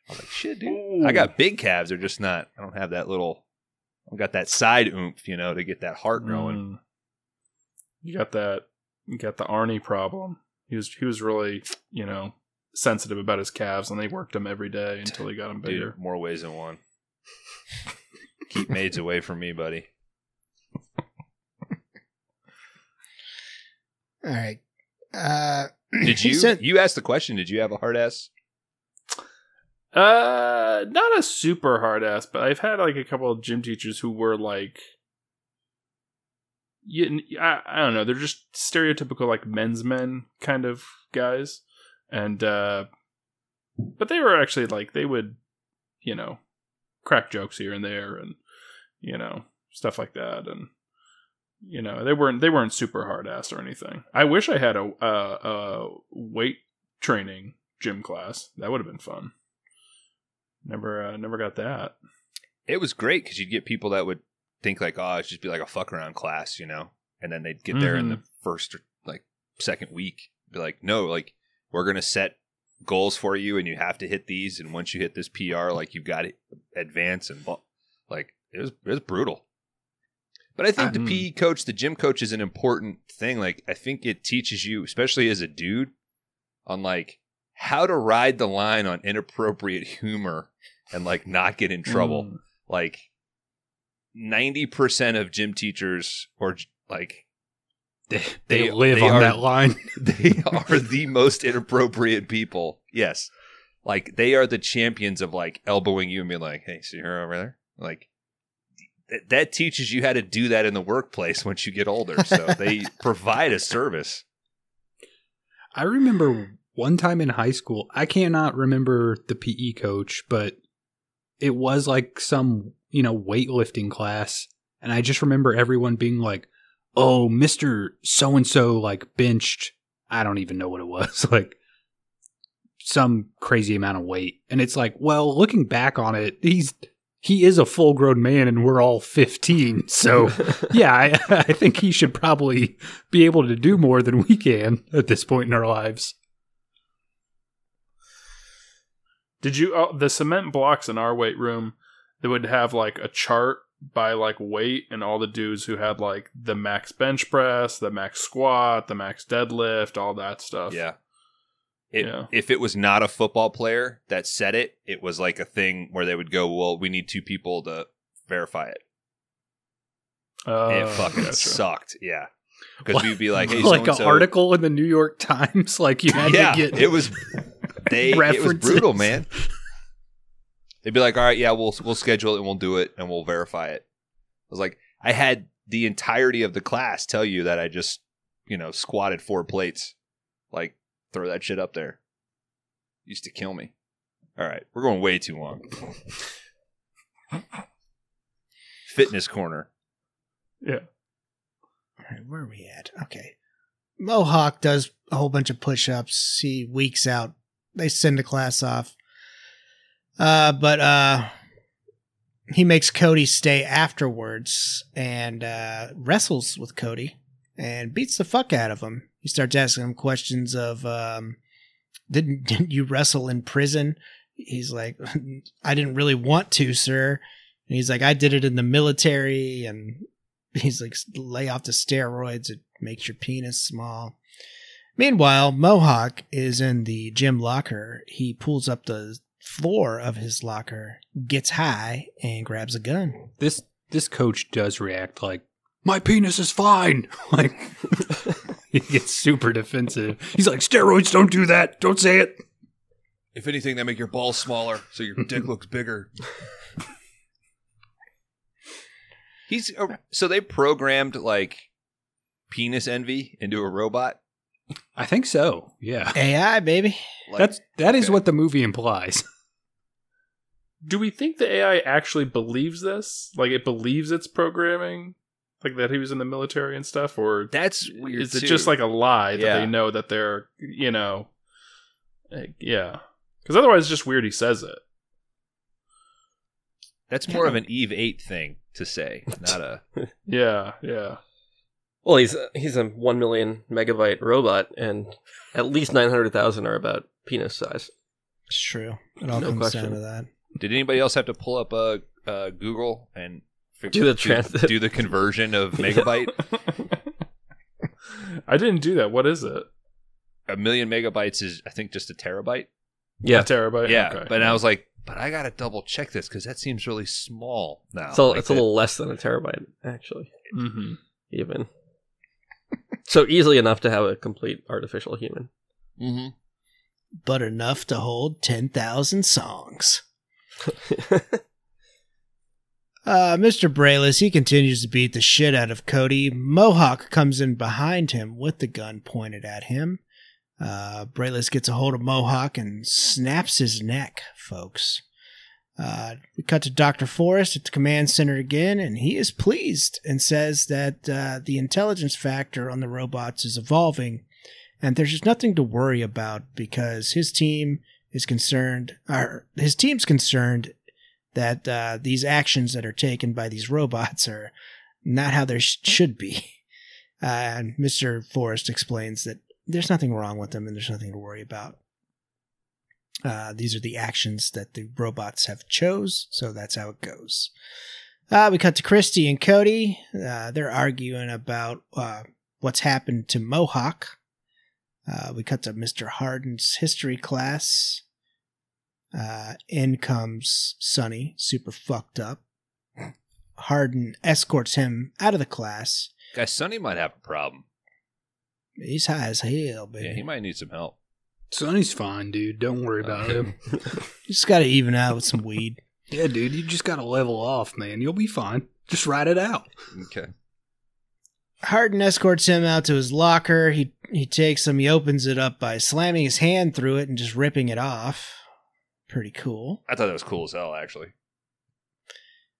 I was like, "Shit, dude, I got big calves. They're just not. I don't have that little. I got that side oomph, you know, to get that heart going." Mm. You got that. You got the Arnie problem. He was he was really you know sensitive about his calves, and they worked him every day until he got them bigger. Dude, more ways than one. Keep maids away from me, buddy. All right. Uh, *clears throat* Did you? said- you asked the question. Did you have a hard ass? Uh, not a super hard ass, but I've had like a couple of gym teachers who were like, you, I, I don't know, they're just stereotypical like men's men kind of guys, and uh, but they were actually like they would, you know, crack jokes here and there, and you know stuff like that, and you know they weren't they weren't super hard ass or anything. I wish I had a, a, a weight training gym class. That would have been fun. Never uh, never got that. It was great because you'd get people that would think like, oh, it's just be like a fuck around class, you know, and then they'd get there in the first or like second week, be like, no, like we're gonna set goals for you, and you have to hit these, and once you hit this PR, like you've got to advance, and like it was it was brutal. But I think the Mm. PE coach, the gym coach, is an important thing. Like I think it teaches you, especially as a dude, on like how to ride the line on inappropriate humor and like not get in trouble Mm. like 90% of gym teachers or like They, They- they live they on are- that line. *laughs* they are the most inappropriate people. Yes. Like they are the champions of like elbowing you and being like hey see her over there? Like th- that teaches you how to do that in the workplace once you get older. So *laughs* they provide a service. I remember one time in high school, I cannot remember the PE coach, but it was like some, you know, weightlifting class. And I just remember everyone being like, oh, Mr. So and so, like, benched, I don't even know what it was, *laughs* like, some crazy amount of weight. And it's like, well, looking back on it, he's. He is a full grown man and we're all 15. *laughs* So, yeah, I, *laughs* I think he should probably be able to do more than we can at this point in our lives. Did you uh, the cement blocks in our weight room? They would have like a chart by like weight and all the dudes who had like the max bench press, the max squat, the max deadlift, all that stuff. yeah it, Yeah. if it was not a football player that said it it was like a thing where they would go well we need two people to verify it uh, it fucking gotcha. sucked. Yeah, because we'd be like, *laughs* hey, like an article in the New York Times, *laughs* like you had Yeah, to get. it was *laughs* they. it was brutal, man. They'd be like, all right, yeah, we'll we'll schedule it and we'll do it and we'll verify it. I was like, I had the entirety of the class tell you that I just, you know, squatted four plates. Like, throw that shit up there. Used to kill me. All right, we're going way too long. *laughs* Fitness corner. Yeah. All right, where are we at? Okay. Mohawk does a whole bunch of push ups. He weeks out. They send the class off. Uh, but uh, he makes Cody stay afterwards and uh, wrestles with Cody and beats the fuck out of him. He starts asking him questions of, um, didn't, *laughs* didn't you wrestle in prison? He's like, I didn't really want to, sir. And he's like, I did it in the military. And *laughs* he's like, lay off the steroids. It makes your penis small. Meanwhile, Mohawk is in the gym locker. He pulls up the floor of his locker, gets high, and grabs a gun. this this coach does react like my penis is fine. *laughs* Like *laughs* he gets super defensive. He's like steroids don't do that. Don't say it. If anything, they make your balls smaller so your dick *laughs* looks bigger. He's uh, so they programmed like penis envy into a robot. I think so. Yeah. AI, baby. Like, That's that is okay. what the movie implies. Do we think the AI actually believes this? Like it believes it's programming, like that he was in the military and stuff, or that's weird. is it too. just like a lie that Yeah. they know that they're, you know, like, yeah? Because otherwise, it's just weird. He says it. that's more of an Eve Eight thing to say, not a. *laughs* Yeah, yeah. Well, he's he's a one million megabyte robot, and at least nine hundred thousand are about penis size. It's true. It all No comes question. down to that. Did anybody else have to pull up uh, uh, Google and figure, Do the trans- do, do the conversion of megabyte? *laughs* I didn't do that. What is it? a million megabytes is, I think, just a terabyte. Yeah, A terabyte. yeah, Okay. but I was like, but I gotta double check this because that seems really small now. so Like it's a little less than a terabyte actually, hmm even. *laughs* so easily enough to have a complete artificial human. Mhm. But enough to hold 10,000 songs. *laughs* Uh, Mr. Bryles, he continues to beat the shit out of Cody. Mohawk comes in behind him with the gun pointed at him. Uh, Bryles gets a hold of Mohawk and snaps his neck, folks. Uh, we cut to Dr. Forrest at the command center again, and he is pleased and says that uh, the intelligence factor on the robots is evolving, and there's just nothing to worry about because his team is concerned, or his team's concerned that uh, these actions that are taken by these robots are not how they sh- should be. *laughs* Uh, and Mr. Forrest explains that there's nothing wrong with them and there's nothing to worry about. Uh, these are the actions that the robots have chose, so that's how it goes. Uh, we cut to Christy and Cody. Uh, they're arguing about uh, what's happened to Mohawk. Uh, we cut to Mr. Hardin's history class. Uh, in comes Sonny, super fucked up. Harden escorts him out of the class. Guys, Sonny might have a problem. He's high as hell, baby. Yeah, he might need some help. Sonny's fine, dude. Don't worry about him. *laughs* You just got to even out with some weed. Yeah, dude, you just gotta level off, man. You'll be fine. Just ride it out. Okay. Hardin escorts him out to his locker. He he takes him. He opens it up by slamming his hand through it and just ripping it off. Pretty cool. I thought that was cool as hell, actually.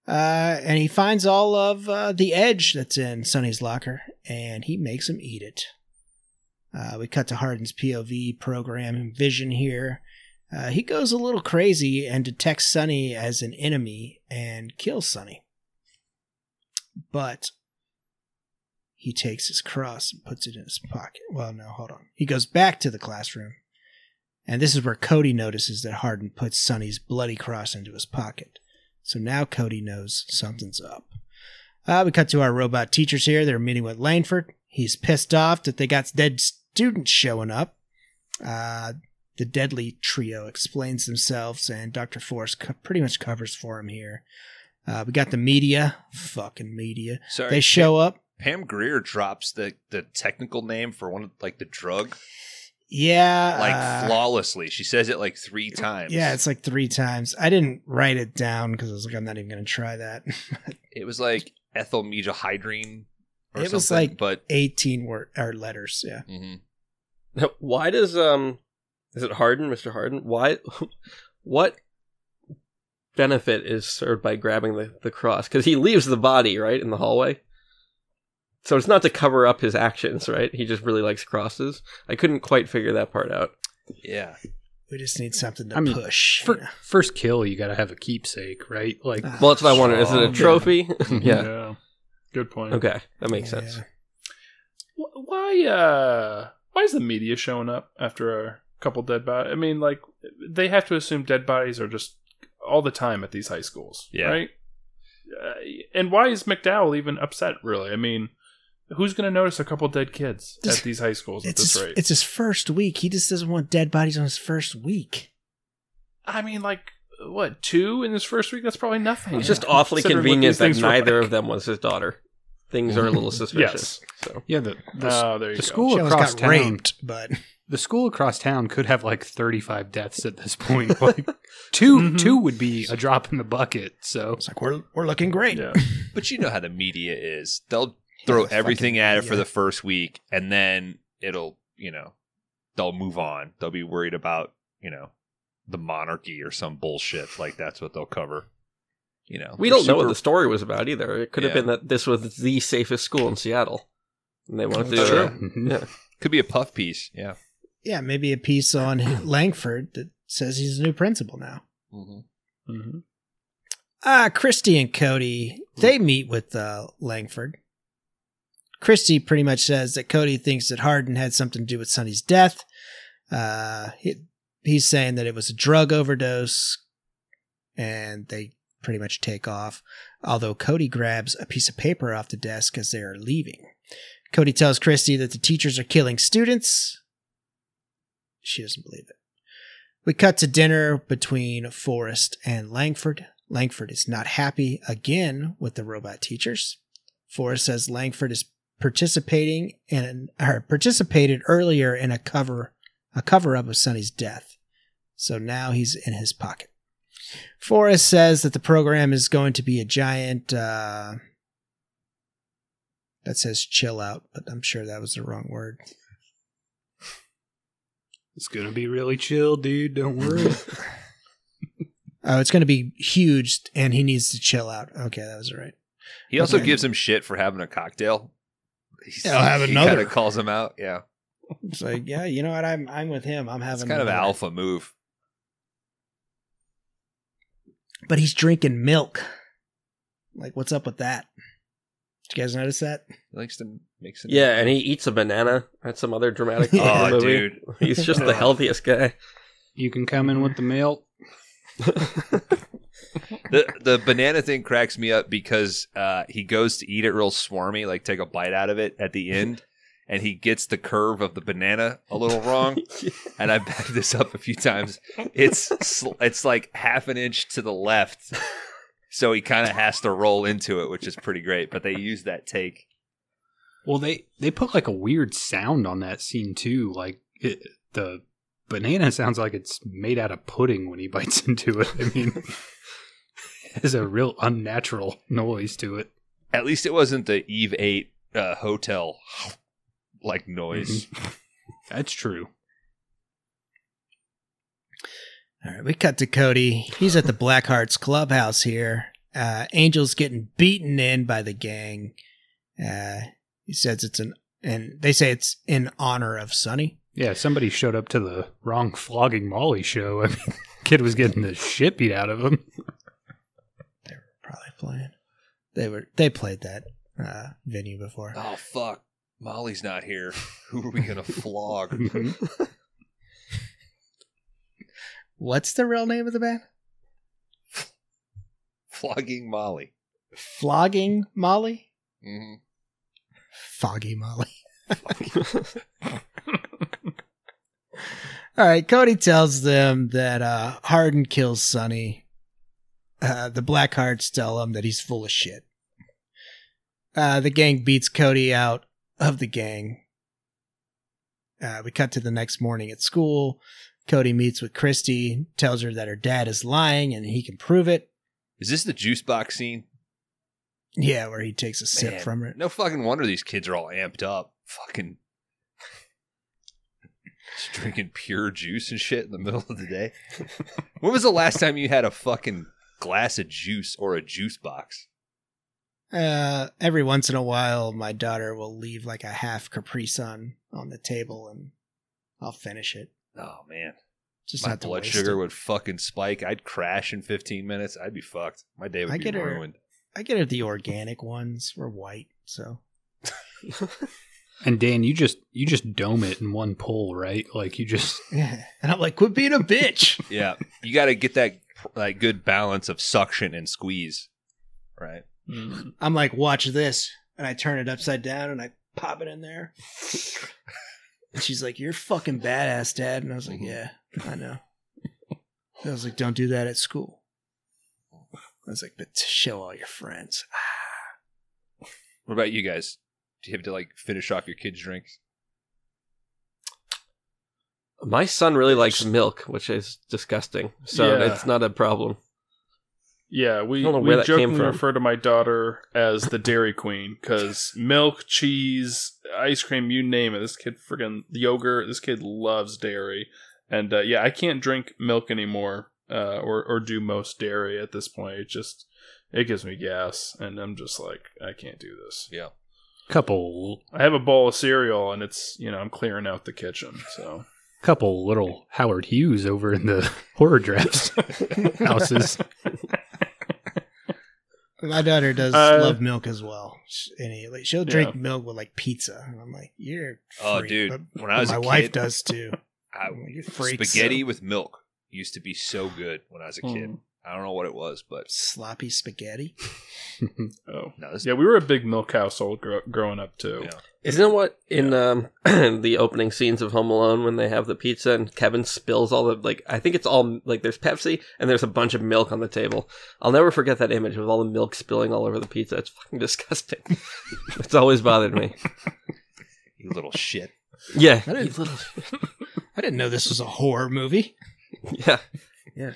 Uh, and he finds all of uh, the edge that's in Sonny's locker, and he makes him eat it. Uh, we cut to Hardin's POV program and vision here. Uh, he goes a little crazy and detects Sonny as an enemy and kills Sonny. But he takes his cross and puts it in his pocket. Well, no, hold on. He goes back to the classroom, and this is where Cody notices that Hardin puts Sonny's bloody cross into his pocket. So now Cody knows something's up. Uh, we cut to our robot teachers here. They're meeting with Langford. He's pissed off that they got dead students showing up. Uh, the deadly trio explains themselves, and Dr. Forrest co- pretty much covers for him here. Uh, we got the media. Fucking media. Sorry. They show up. Pam Grier drops the, the technical name for one of like the drug Yeah. like uh, flawlessly. She says it like three times. Yeah, it's like three times. I didn't write it down because I was like, I'm not even going to try that. *laughs* it was like ethyl methylhydrine or It was something, like- but 18 word or letters. Yeah. mhm. Now, why does um is it Hardin, Mr. Hardin? Why *laughs* what benefit is served by grabbing the, the cross? Because he leaves the body, right, in the hallway. So it's not to cover up his actions, right? He just really likes crosses. I couldn't quite figure that part out. yeah. We just need something to I mean, push. For, you know. first kill, you gotta have a keepsake, right? Like, Ah, Well, that's what I wondered. Is it a trophy? *laughs* *laughs* yeah. Yeah. Good point. Okay, that makes yeah. sense. Why uh why is the media showing up after a couple dead bodies? I mean, like they have to assume dead bodies are just all the time at these high schools, Yeah. right? Uh, and why is McDowell even upset? Really, I mean, who's going to notice a couple dead kids This- at these high schools at this his, rate? it's his first week. He just doesn't want dead bodies on his first week. I mean, like what two in his first week? That's probably nothing. It's just awfully convenient that neither of them was his daughter. Things are a little *laughs* suspicious. So yeah, the the, Oh, there you the go. school She across got town, raped, but *laughs* the school across town could have like 35 deaths at this point. *laughs* Like, 2 Mhm. two would be a drop in the bucket. So it's like we're we're looking great. Yeah. But you know how the media is. They'll throw Yeah, everything at it for the first week and then it'll, you know, they'll move on. They'll be worried about, you know, the monarchy or some bullshit. Like that's what they'll cover. You know. we don't know what the story was about either. It could have been that this was the safest school in Seattle, and they wanted to. That's uh, true. *laughs* Yeah. could be a puff piece. Yeah. Yeah, maybe a piece on *clears throat* Langford that says he's a new principal now. Mm-hmm. hmm Ah, Christy and Cody, they meet with uh, Langford. Christy pretty much says that Cody thinks that Hardin had something to do with Sonny's death. Uh, he, he's saying that it was a drug overdose, and they pretty much take off. Although Cody grabs a piece of paper off the desk as they are leaving. Cody tells Christy that the teachers are killing students. She doesn't believe it. We cut to dinner between Forrest and Langford. Langford is not happy again with the robot teachers. Forrest says Langford is participating in or participated earlier in a cover a cover up of Sonny's death. So now he's in his pocket. Forrest says that the program is going to be a giant uh that says chill out, but I'm sure that was the wrong word. It's gonna be really chill, dude. Don't worry. *laughs* *laughs* Oh, it's going to be huge, and he needs to chill out. Okay, that was right. He also Okay. gives him shit for having a cocktail. He's, Yeah, I'll have he another. kind of calls him out. Yeah, It's like, yeah, you know what? I'm I'm with him. I'm having it's kind of an alpha move. but he's drinking milk. Like, what's up with that? Did you guys notice that? He likes to mix it. Yeah, and he eats a banana at some other dramatic *laughs* point Oh, movie. dude. He's just the *laughs* healthiest guy. you can come in with the milk. *laughs* the the banana thing cracks me up because uh, he goes to eat it real swarmy, like take a bite out of it at the end, and he gets the curve of the banana a little wrong. *laughs* and I backed this up a few times. It's sl- it's like half an inch to the left, so he kind of has to roll into it, which is pretty great. But they use that take. Well, they they put like a weird sound on that scene too. Like it, the banana sounds like it's made out of pudding when he bites *laughs* into it. I mean, *laughs* has a real unnatural noise to it. At least it wasn't the Eve Eight uh, hotel like noise. *laughs* That's true. All right, we cut to Cody. He's at the Blackhearts clubhouse here. Uh, Angel's getting beaten in by the gang. Uh, he says it's an, and they say it's in honor of Sonny. Yeah, somebody showed up to the wrong flogging Molly show. *laughs* I mean, kid was getting the shit beat out of him. Playing. They were. They played that uh, venue before. Oh fuck, Molly's not here. *laughs* Who are we gonna flog? *laughs* What's the real name of the band? Flogging Molly. Flogging Molly. hmm Foggy Molly. *laughs* All right, Cody tells them that uh, Harden kills Sonny. Uh, the Blackhearts tell him that he's full of shit. Uh, the gang beats Cody out of the gang. Uh, we cut to the next morning at school. Cody meets with Christy, tells her that her dad is lying and he can prove it. Is this the juice box scene? Yeah, where he takes a sip Man, from it. No fucking wonder these kids are all amped up. Fucking just drinking pure juice and shit in the middle of the day. *laughs* when was the last time you had a fucking glass of juice or a juice box? Uh, every once in a while, my daughter will leave like a half Capri Sun on the table, and I'll finish it. Oh man, Just my not blood sugar it. would fucking spike. I'd crash in 15 minutes. I'd be fucked. My day would I be get her- ruined. I get her the organic ones. We're white, so And Dan, you just you just dome it in one pull, right? Like you just yeah. *laughs* And I'm like, quit being a bitch. Yeah, you got to get that like good balance of suction and squeeze, right? Mm-hmm. I'm like, watch this, and I turn it upside down and I pop it in there. *laughs* And she's like, "You're fucking badass, dad." And I was like, mm-hmm. "Yeah, I know." I was like, "Don't do that at school." I was like, "But to show all your friends." Ah. What about you guys? Do you have to like finish off your kids' drinks? My son really likes milk, which is disgusting. So Yeah. it's not a problem. Yeah, we, I we where that came jokingly refer to my daughter as the Dairy Queen because milk, cheese, ice cream, you name it. This kid friggin' yogurt. This kid loves dairy, and uh, yeah, I can't drink milk anymore uh, or or do most dairy at this point. It just it gives me gas, and I'm just like I can't do this. Yeah. couple I have a bowl of cereal, and it's you know I'm clearing out the kitchen. So couple little Howard Hughes over in the *laughs* horror drafts *laughs* houses. My daughter does Uh, love milk as well. Sh- And like, she'll drink milk with like pizza, and I'm like, "You're Oh, freak." dude, But- when I was my a wife kid- does too. I, I'm like, "You freaks." spaghetti with milk used to be so good when I was a kid. Mm. I don't know what it was, but sloppy spaghetti. *laughs* oh no, this yeah, we were a big milk household gro- growing up too. Yeah. Isn't it what in um, *clears throat* the opening scenes of Home Alone when they have the pizza and Kevin spills all the like I think it's all like there's Pepsi and there's a bunch of milk on the table. I'll never forget that image with all the milk spilling all over the pizza. It's fucking *laughs* disgusting. it's always bothered me. *laughs* you little shit. Yeah, I didn't- you little- I didn't know this was a horror movie. Yeah, yeah.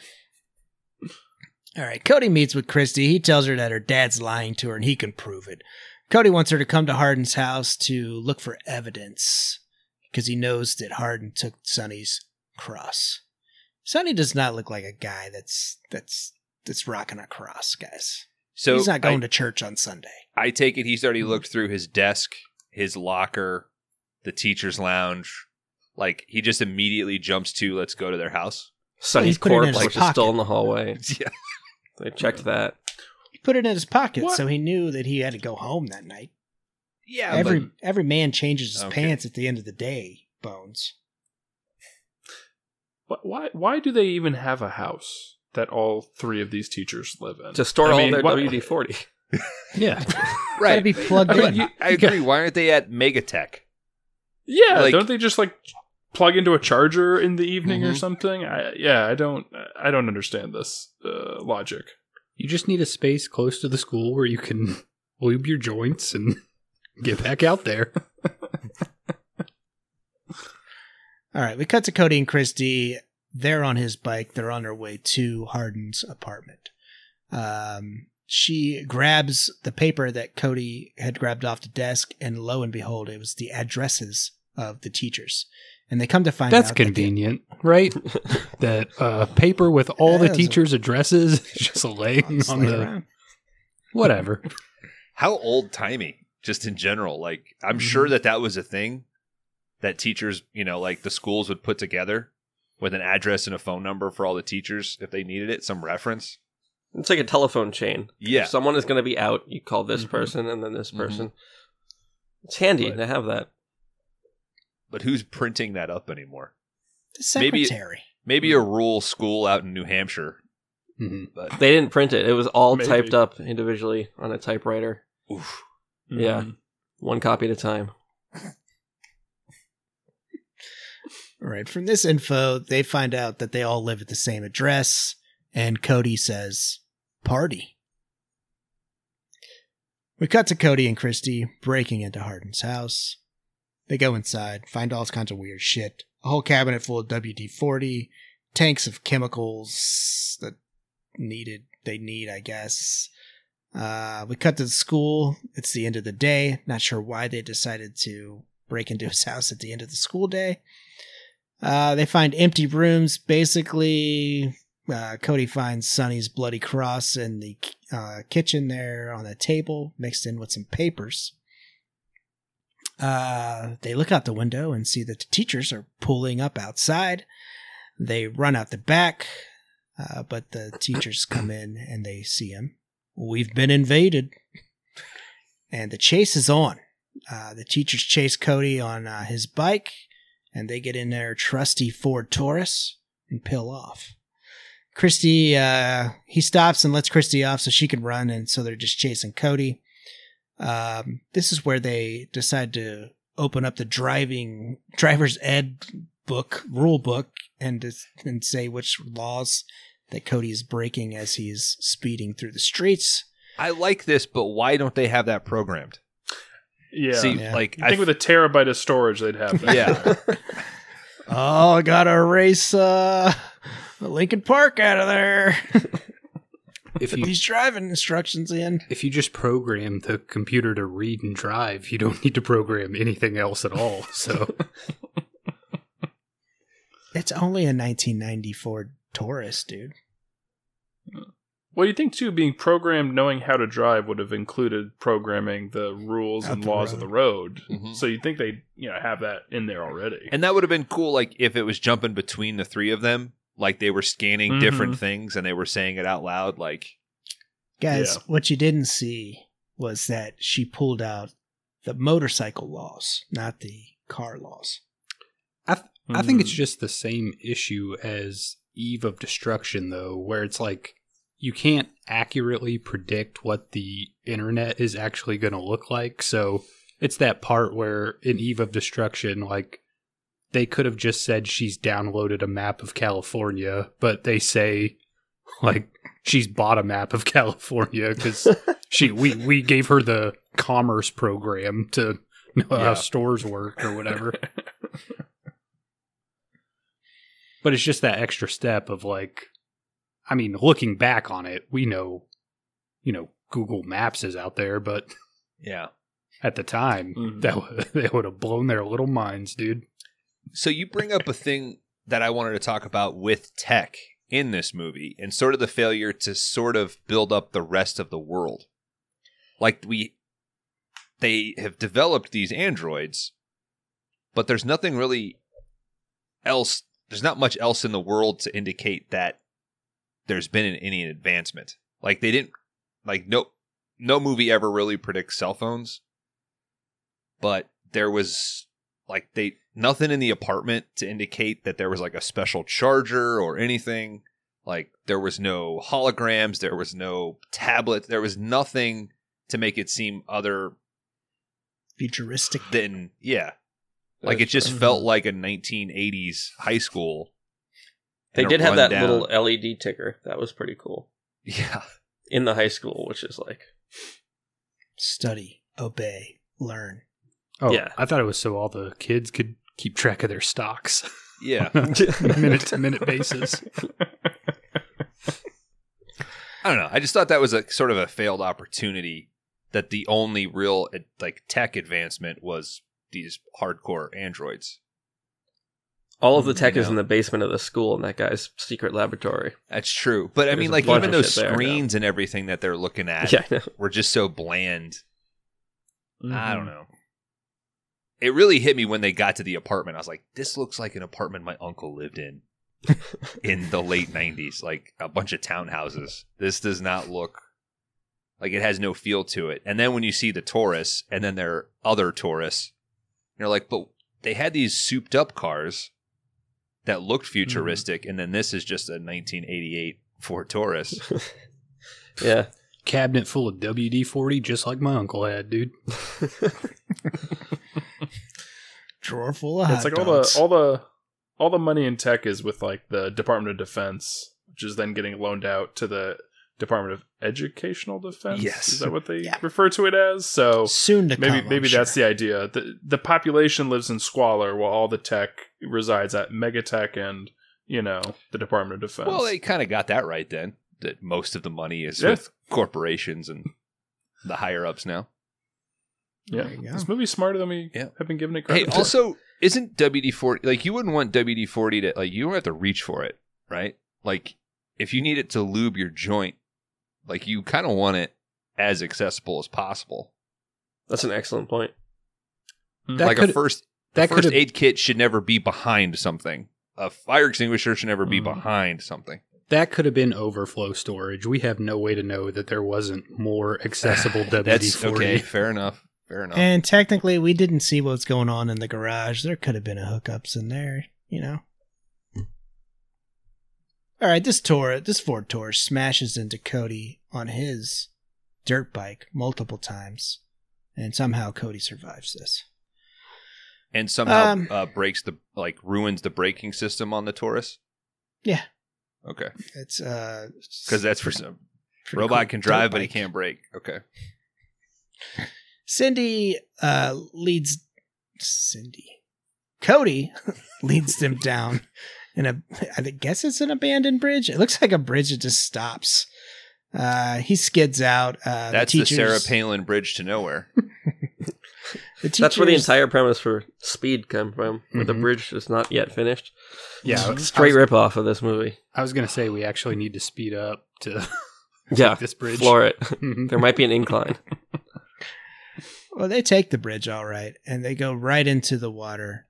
All right, Cody meets with Christy. He tells her that her dad's lying to her and he can prove it. Cody wants her to come to Hardin's house to look for evidence because he knows that Hardin took Sonny's cross. Sonny does not look like a guy that's that's that's rocking a cross, guys. So He's not going I, to church on Sunday. I take it he's already mm-hmm. looked through his desk, his locker, the teacher's lounge. Like he just immediately jumps to let's go to their house. Sonny's put it in corpse, which is still in the hallway. *laughs* yeah. They checked that. He put it in his pocket, What? so he knew that he had to go home that night. Yeah. every but- every man changes his Okay. pants at the end of the day. Bones. Wh- Why? Why do they even have a house that all three of these teachers live in? To store I all mean, their what- WD 40. *laughs* Yeah. Gotta right. be plugged I, in. mean, I agree. Why aren't they at Megatech? Yeah, Like- don't they just like plug into a charger in the evening or Mhm. something? I, yeah, I don't. I don't understand this uh, logic. You just need a space close to the school where you can *laughs* lube your joints and *laughs* get back out there. *laughs* All right, we cut to Cody and Christy. They're on his bike. They're on their way to Hardin's apartment. Um, she grabs the paper that Cody had grabbed off the desk, and lo and behold, it was the addresses of the teachers. And they come to find That's out that they- convenient, right? *laughs* that uh, paper with all the Yeah, it's a- teachers' addresses is *laughs* just laying Just on lay the around. whatever. How old timey, just in general. Like, I'm Mhm. sure that that was a thing that teachers, you know, like the schools would put together with an address and a phone number for all the teachers if they needed it, some reference. It's like a telephone chain. Yeah. If someone is going to be out, you call this Mhm. person and then this Mhm. person. It's handy But- to have that. But who's printing that up anymore? The Maybe- secretary. Maybe a rural school out in New Hampshire. hmm But They didn't print it. It was all Maybe. typed up individually on a typewriter, oof. Yeah. Mhm. one copy at a time. All right. From this info, they find out that they all live at the same address, and Cody says, "Party." We cut to Cody and Christy breaking into Hardin's house. They go inside, find all kinds of weird shit. A whole cabinet full of WD forty, tanks of chemicals that needed they need, I guess. Uh, we cut to the school. It's the end of the day. Not sure why they decided to break into his house at the end of the school day. Uh, they find empty rooms. Basically, uh, Cody finds Sonny's bloody cross in the uh, kitchen there on a table, mixed in with some papers. Uh, they look out the window and see that the teachers are pulling up outside. They run out the back, uh, but the teachers *coughs* come in and they see him. We've been invaded. And the chase is on. Uh, the teachers chase Cody on uh, his bike and they get in their trusty Ford Taurus and peel off. Christy, uh, he stops and lets Christy off so she can run, and so they're just chasing Cody. Um, this is where they decide to open up the driving driver's ed book rule book and and say which laws that Cody is breaking as he's speeding through the streets. I like this, but why don't they have that programmed? Yeah. See, Yeah. like I think with a terabyte of storage, they'd have that. yeah, *laughs* Oh, I gotta erase uh, Linkin Park out of there. *laughs* If Put you these driving instructions in. if you just program the computer to read and drive, you don't need to program anything else at all. So *laughs* It's only a 1990 Ford Taurus, dude. Well, you think too, being programmed knowing how to drive would have included programming the rules Out and the laws of the road. Mhm. So you'd think they, you know, have that in there already. and that would have been cool. Like if it was jumping between the three of them, like they were scanning different Mhm. things and they were saying it out loud. Like Guys, Yeah. what you didn't see was that she pulled out the motorcycle laws, not the car laws. I I think it's Mhm. just the same issue as Eve of Destruction, though, where it's like you can't accurately predict what the internet is actually going to look like. So it's that part where in Eve of Destruction, like they could have just said she's downloaded a map of California, but they say like she's bought a map of *laughs* California because *laughs* she we we gave her the commerce program to know Yeah. how stores work or whatever. *laughs* but it's just that extra step of like i mean looking back on it we know you know google maps is out there but yeah. at the time Mhm. that they would have blown their little minds dude So you bring up a thing that I wanted to talk about with tech in this movie and sort of the failure to sort of build up the rest of the world. Like we they have developed these androids, but there's nothing really else there's not much else in the world to indicate that there's been an, any advancement. Like they didn't like no no movie ever really predicts cell phones. But there was like they nothing in the apartment to indicate that there was like a special charger or anything. Like there was no holograms, there was no tablet, there was nothing to make it seem other Futuristic. than yeah. Like it just felt like a 1980s high school. They did have that rundown- little LED ticker. That was pretty cool. yeah. In the high school, which is like Study, obey, learn. Oh, Yeah. I thought it was so all the kids could keep track of their stocks Yeah. *laughs* minute to minute basis. I don't know. I just thought that was a sort of a failed opportunity that the only real like tech advancement was these hardcore androids. all of the tech You is in the basement of the school in that guy's secret laboratory. That's true. But I There's mean like even those shit there, screens and everything that they're looking at Yeah, were just so bland. I Mm-hmm. don't know. It really hit me when they got to the apartment. I was like, this looks like an apartment my uncle lived in *laughs* in the late 90s, like a bunch of townhouses. This does not look like it has no feel to it. And then when you see the Taurus and then their other Taurus, you're like, but they had these souped up cars that looked hmm. futuristic, and then this is just a 1988 Ford Taurus. *laughs* Yeah. Cabinet full of WD 40, just like my uncle had, dude. *laughs* Drawer full of hot it's like all the all the all the money in tech is with like the Department of Defense, which is then getting loaned out to the Department of Educational Defense. Yes. is that what they Yeah. refer to it as? So Soon to maybe come. maybe I'm that's sure. the idea. the The population lives in squalor, while all the tech resides at Megatech and you know the Department of Defense. Well, they kind of got that right then. That most of the money is Yeah. with corporations and the higher ups now. yeah, There you go. this movie's smarter than we Yeah. have been giving it credit. Hey, credit. also, isn't WD forty like you wouldn't want WD forty to like you don't have to reach for it, right? Like if you need it to lube your joint, like you kind of want it as accessible as possible. That's an excellent point. That like a first that first aid kit should never be behind something. A fire extinguisher should never be Mm. behind something. That could have been overflow storage. We have no way to know that there wasn't more accessible WD *sighs* That's 40. okay. Fair enough. Fair enough. And technically, we didn't see what's going on in the garage. There could have been a hookups in there, you know. All right, this tour, this Ford Taurus smashes into Cody on his dirt bike multiple times, and somehow Cody survives this. and somehow Um, uh, breaks the like ruins the braking system on the Taurus. Yeah. Okay. It's uh Because that's for some robot cool can drive, but he can't brake. Okay. Cindy uh, leads Cindy. Cody *laughs* leads them down in a I guess it's an abandoned bridge. It looks like a bridge that just stops. Uh, he skids out. Uh, That's the, the, Sarah Palin Bridge to nowhere. *laughs* The That's where the entire premise for Speed come from, where the Mhm. bridge is not yet finished. Yeah, I was- Straight rip off of this movie. I was going to say we actually need to speed up to *laughs* Yeah, this bridge. floor it. *laughs* There might be an incline. Well, they take the bridge all right, and they go right into the water.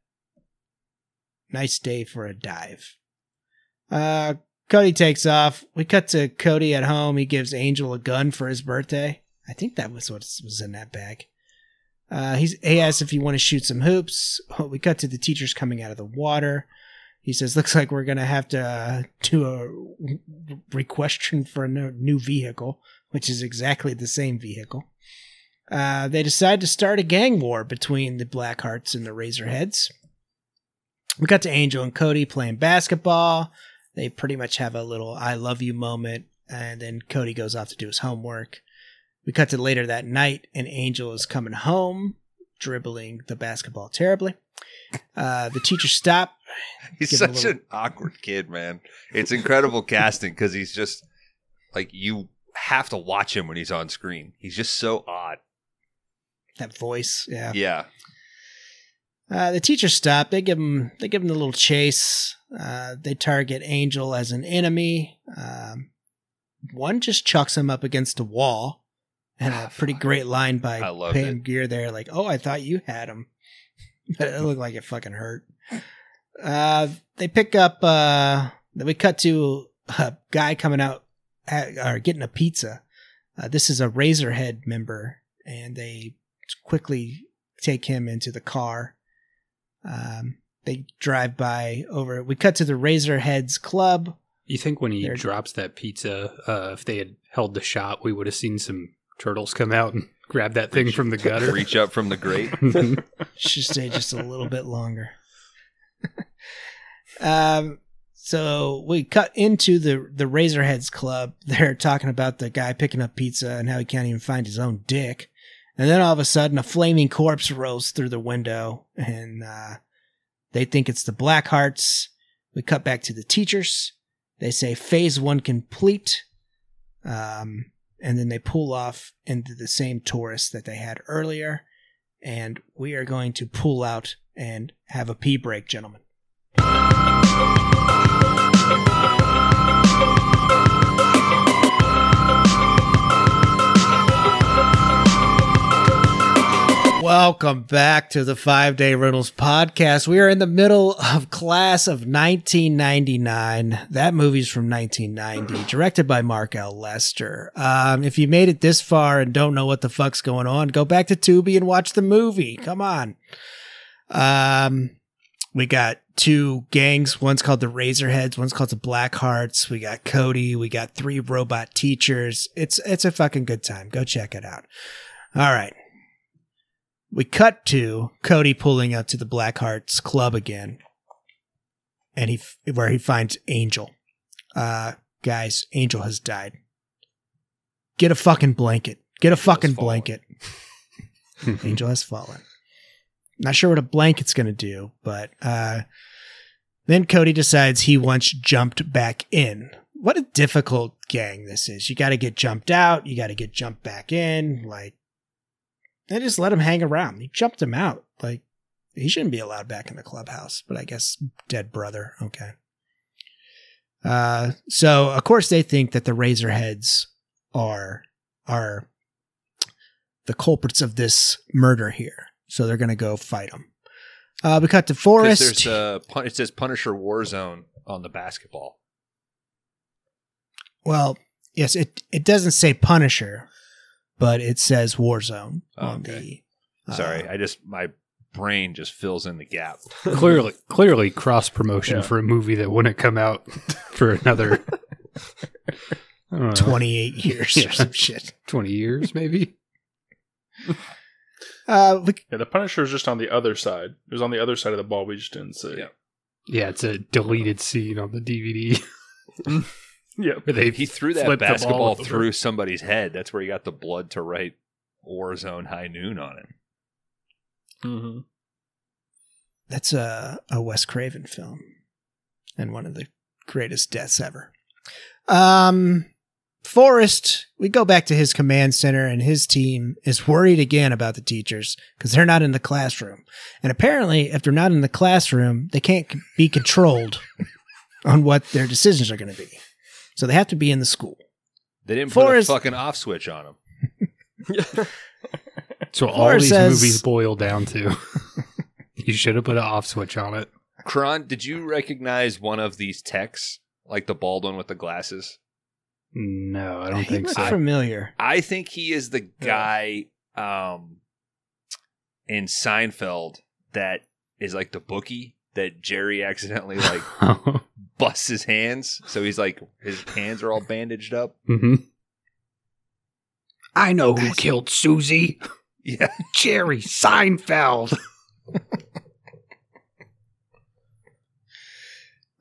Nice day for a dive. Uh, Cody takes off. We cut to Cody at home. He gives Angel a gun for his birthday. I think that was what was in that bag. Uh, he asks if you want to shoot some hoops. We cut to the teachers coming out of the water. He says, "Looks like we're gonna have to uh, do a requestion for a new vehicle, which is exactly the same vehicle." Uh, they decide to start a gang war between the Blackhearts and the Razorheads. We got to Angel and Cody playing basketball. They pretty much have a little "I love you" moment, and then Cody goes off to do his homework. We cut to later that night, and Angel is coming home, dribbling the basketball terribly. Uh, the teachers stop. He's Give him a such little- an awkward kid, man. It's incredible casting because he's just like you have to watch him when he's on screen. He's just so odd. That voice, yeah. Yeah. Uh, the teachers stop. They give him they give him the little chase. Uh, they target Angel as an enemy. Um, one just chucks him up against a wall, and a pretty great line by Pam it. Grier there, like, "Oh, I thought you had him," *laughs* but it looked like it fucking hurt. Uh, they pick up. Uh, we cut to a guy coming out at, or getting a pizza. Uh, this is a Razorhead member, and they quickly take him into the car. Um, they drive by over. We cut to the Razorheads club. You think when he They're- drops that pizza, uh, if they had held the shot, we would have seen some turtles come out and *laughs* grab that thing from the *laughs* gutter? Reach up from the grate. *laughs* Should stay just a little bit longer. um, so we cut into the the Razorheads club. They're talking about the guy picking up pizza and how he can't even find his own dick. And then all of a sudden, a flaming corpse rolls through the window, and uh, they think it's the Blackhearts. We cut back to the teachers. They say phase one complete. Um, and then they pull off into the same Taurus that they had earlier. And we are going to pull out and have a pee break, gentlemen. Welcome back to the Five Day Riddles podcast. We are in the middle of class of 1999. That movie's from 1990, directed by Mark L. Lester. Um, if you made it this far and don't know what the fuck's going on, go back to Tubi and watch the movie. Come on. Um, we got two gangs. One's called the Razorheads. One's called the Blackhearts. We got Cody. We got three robot teachers. It's it's a fucking good time. Go check it out. All right. We cut to Cody pulling up to the Blackhearts club again, and he where he finds Angel. Uh, guys, Angel has died. Get a fucking blanket. Get a fucking blanket. *laughs* Angel has fallen. Not sure what a blanket's going to do, but uh, then Cody decides he wants jumped back in. What a difficult gang this is. You got to get jumped out. You got to get jumped back in. Like, they just let him hang around. He jumped him out. Like, he shouldn't be allowed back in the clubhouse, but I guess dead brother. Okay. Uh, so of course they think that the Razorheads are are the culprits of this murder here. So they're gonna go fight them. Uh, we cut to Forrest. There's uh, pun- it says Punisher Warzone on the basketball. Well, yes, it it doesn't say Punisher, but it says Warzone Oh, on okay. the. uh, Sorry, I just my brain just fills in the gap. *laughs* clearly, clearly cross promotion Yeah. for a movie that wouldn't come out *laughs* for another I don't know, twenty-eight years Yeah. or some shit. *laughs* twenty years, maybe. Uh, we, Yeah, the Punisher is just on the other side. It was on the other side of the ball. We just didn't see. Yeah. Yeah, it's a deleted scene on the DVD Yeah. He threw that flipped the ball basketball over. through somebody's head. That's where he got the blood to write Warzone High Noon on it. Mm-hmm. that's a a Wes Craven film, and one of the greatest deaths ever. Um, Forrest, we go back to his command center, and his team is worried again about the teachers because they're not in the classroom. And apparently, if they're not in the classroom, they can't be controlled on what their decisions are going to be. So they have to be in the school. They didn't Forrest- put a fucking off switch on them. *laughs* So all Forrest these says- movies boil down to *laughs* you should have put an off switch on it. Kron, did you recognize one of these techs, like the bald one with the glasses? No, I don't he think looked so. familiar. I think he is the guy um, in Seinfeld that is like the bookie that Jerry accidentally like *laughs* busts his hands, so he's like his hands are all bandaged up. hmm I know who Guys- killed Susie. Yeah, Jerry Seinfeld.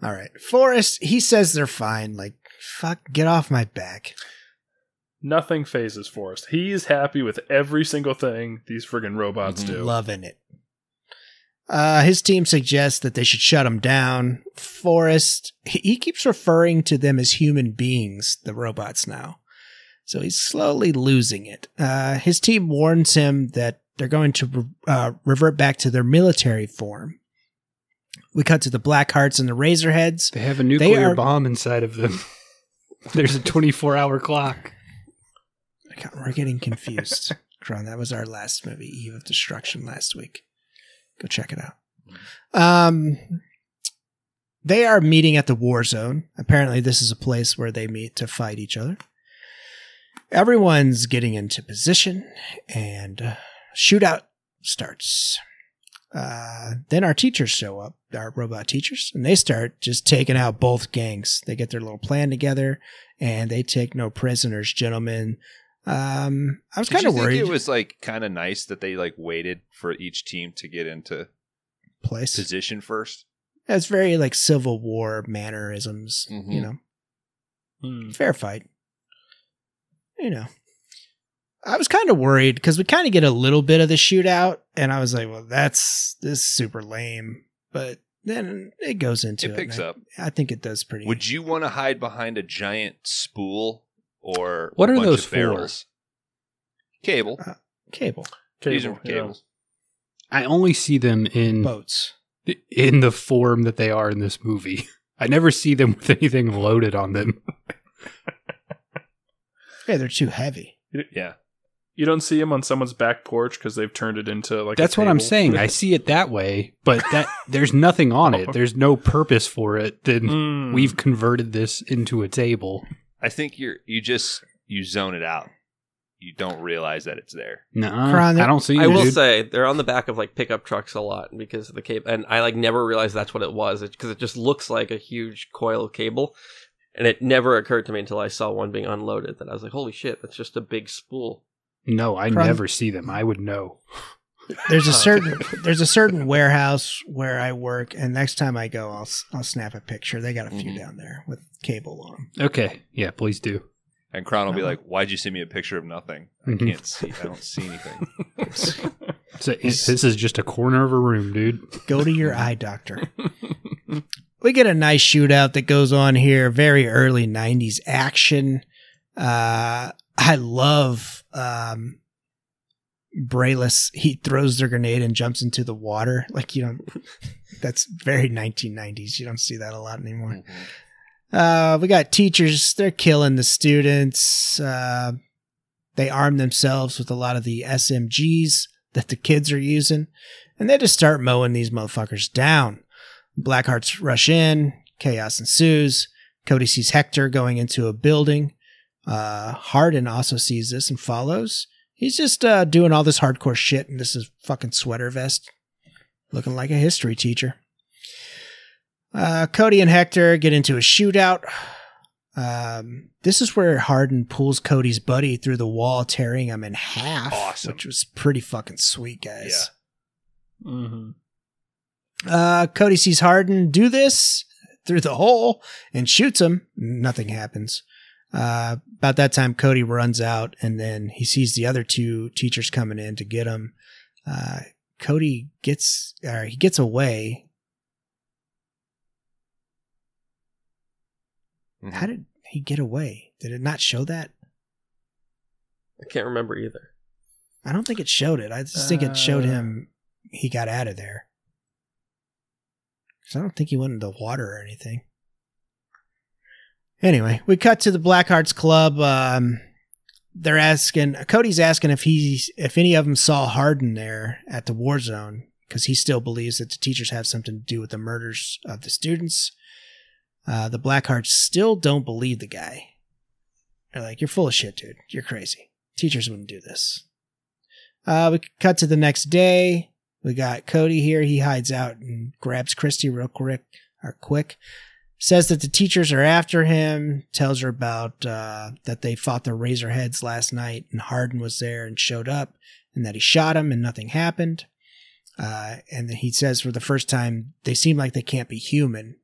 All right. Forrest, he says they're fine. Like, fuck, get off my back. Nothing phases Forrest. He's happy with every single thing these friggin' robots Mhm. do. Loving it. Uh, his team suggests that they should shut him down. Forrest, he, keeps referring to them as human beings, the robots now. So he's slowly losing it. Uh, his team warns him that they're going to uh, revert back to their military form. We cut to the Blackhearts and the Razorheads. They have a nuclear are- bomb inside of them. *laughs* There's a 24 hour clock. God, We're getting confused. *laughs* Kron, that was our last movie, Eve of Destruction, last week. Go check it out. Um, they are meeting at the war zone. Apparently, this is a place where they meet to fight each other. Everyone's getting into position, and uh, shootout starts. Uh, then our teachers show up, our robot teachers, and they start just taking out both gangs. They get their little plan together, and they take no prisoners, gentlemen. Um, I was kind you of think worried. It was like kind of nice that they like waited for each team to get into place. position first. It's very like Civil War mannerisms, Mhm. you know. Hmm. Fair fight. You know. I was kind of worried because we kind of get a little bit of the shootout, and I was like, well, that's this is super lame. But then it goes into it. It picks and I- I think it does pretty Would you want to hide behind a giant spool or What a are bunch those of for? barrels? Cable. Uh, cable These are Cable, yeah. cables. I only see them in boats. in the form that they are in this movie. I never see them with anything loaded on them. *laughs* Yeah, they're too heavy. Yeah. You don't see them on someone's back porch because they've turned it into like. a That's what I'm saying. I *laughs* see it that way, but that there's nothing on it. *laughs* There's no purpose for it. Then Mm. we've converted this into a table. I think you're you just you zone it out. You don't realize that it's there. No, I don't see. I you, will dude. say they're on the back of like pickup trucks a lot because of the cable, and I like never realized that's what it was because it just looks like a huge coil of cable, and it never occurred to me until I saw one being unloaded that I was like, "Holy shit, that's just a big spool." No, I Kron- never see them. I would know. There's a certain there's a certain warehouse where I work, and next time I go, I'll s- I'll snap a picture. They got a few Mhm. down there with cable on them. Okay, yeah, please do. And Kron will be Uh-huh. like, "Why'd you send me a picture of nothing? I Mhm. can't see. I don't see anything." *laughs* So this is just a corner of a room, dude. Go to your *laughs* eye doctor. we get a nice shootout that goes on here. Very early '90s action. Uh, I love um, Bryles. He throws their grenade and jumps into the water. Like you know, *laughs* that's very 1990s. You don't see that a lot anymore. Uh, we got teachers. They're killing the students. Uh, they arm themselves with a lot of the SMGs that the kids are using, and they just start mowing these motherfuckers down. Blackhearts rush in. Chaos ensues. Cody sees Hector going into a building. Uh, Hardin also sees this and follows. He's just uh, doing all this hardcore shit in this is fucking sweater vest, looking like a history teacher. Uh, Cody and Hector get into a shootout. Um, this is where Hardin pulls Cody's buddy through the wall, tearing him in half, Awesome. which was pretty fucking sweet, guys. Mhm. Uh, Cody sees Hardin do this through the hole and shoots him. Nothing happens. Uh, about that time, Cody runs out and then he sees the other two teachers coming in to get him. Uh, Cody gets, or he gets away. Mhm. How did he get away? Did it not show that? I can't remember either. I don't think it showed it. I just think it showed Uh. him he got out of there. Because I don't think he went into water or anything. Anyway, we cut to the Blackhearts Club. Um, they're asking Cody's asking if he's if any of them saw Hardin there at the war zone because he still believes that the teachers have something to do with the murders of the students. Uh, the Blackhearts still don't believe the guy. They're like, "You're full of shit, dude. You're crazy. Teachers wouldn't do this." Uh, we cut to the next day. We got Cody here. He hides out and grabs Christy real quick or quick. Says that the teachers are after him. Tells her about uh, that they fought the Razorheads last night and Hardin was there and showed up, and that he shot him and nothing happened. Uh, and then he says for the first time they seem like they can't be human.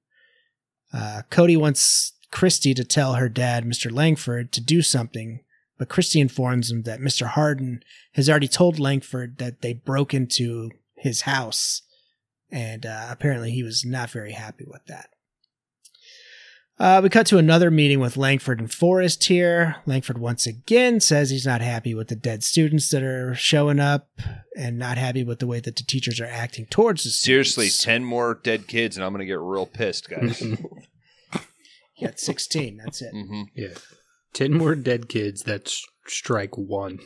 Uh, Cody wants Christy to tell her dad, Mr. Langford, to do something, but Christy informs him that Mr. Hardin has already told Langford that they broke into his house, and uh, apparently he was not very happy with that. Uh, we cut to another meeting with Langford and Forrest here. Langford once again says he's not happy with the dead students that are showing up and not happy with the way that the teachers are acting towards the Seriously, students. 10 more dead kids, and I'm going to get real pissed, guys. *laughs* You got 16. That's it. hmm Yeah. 10 more dead kids. That's strike one.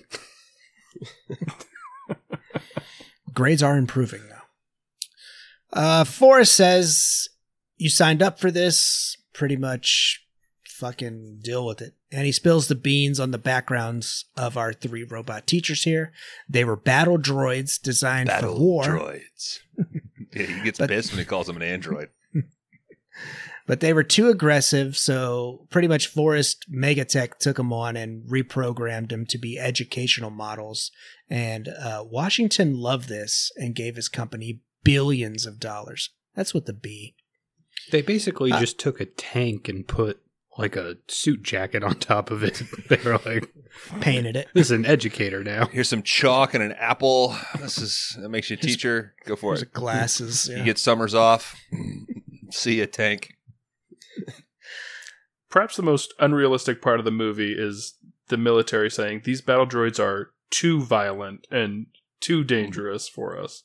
*laughs* Grades are improving now. Uh, Forrest says you signed up for this. Pretty much, fucking deal with it. And he spills the beans on the backgrounds of our three robot teachers here. They were battle droids designed Battle for war, droids. *laughs* yeah, he gets But- pissed when he calls them an android. *laughs* but they were too aggressive. So pretty much, Forrest Megatech took them on and reprogrammed them to be educational models. And uh, Washington loved this and gave his company billions of dollars. That's what the B. They basically Uh, just took a tank and put like a suit jacket on top of it. *laughs* they were like, painted it. this is an educator now. Here's some chalk and an apple. This is that makes you a Here's- teacher. Go for There's it. glasses. You get summers off. See a tank. Perhaps the most unrealistic part of the movie is the military saying these battle droids are too violent and too dangerous for us.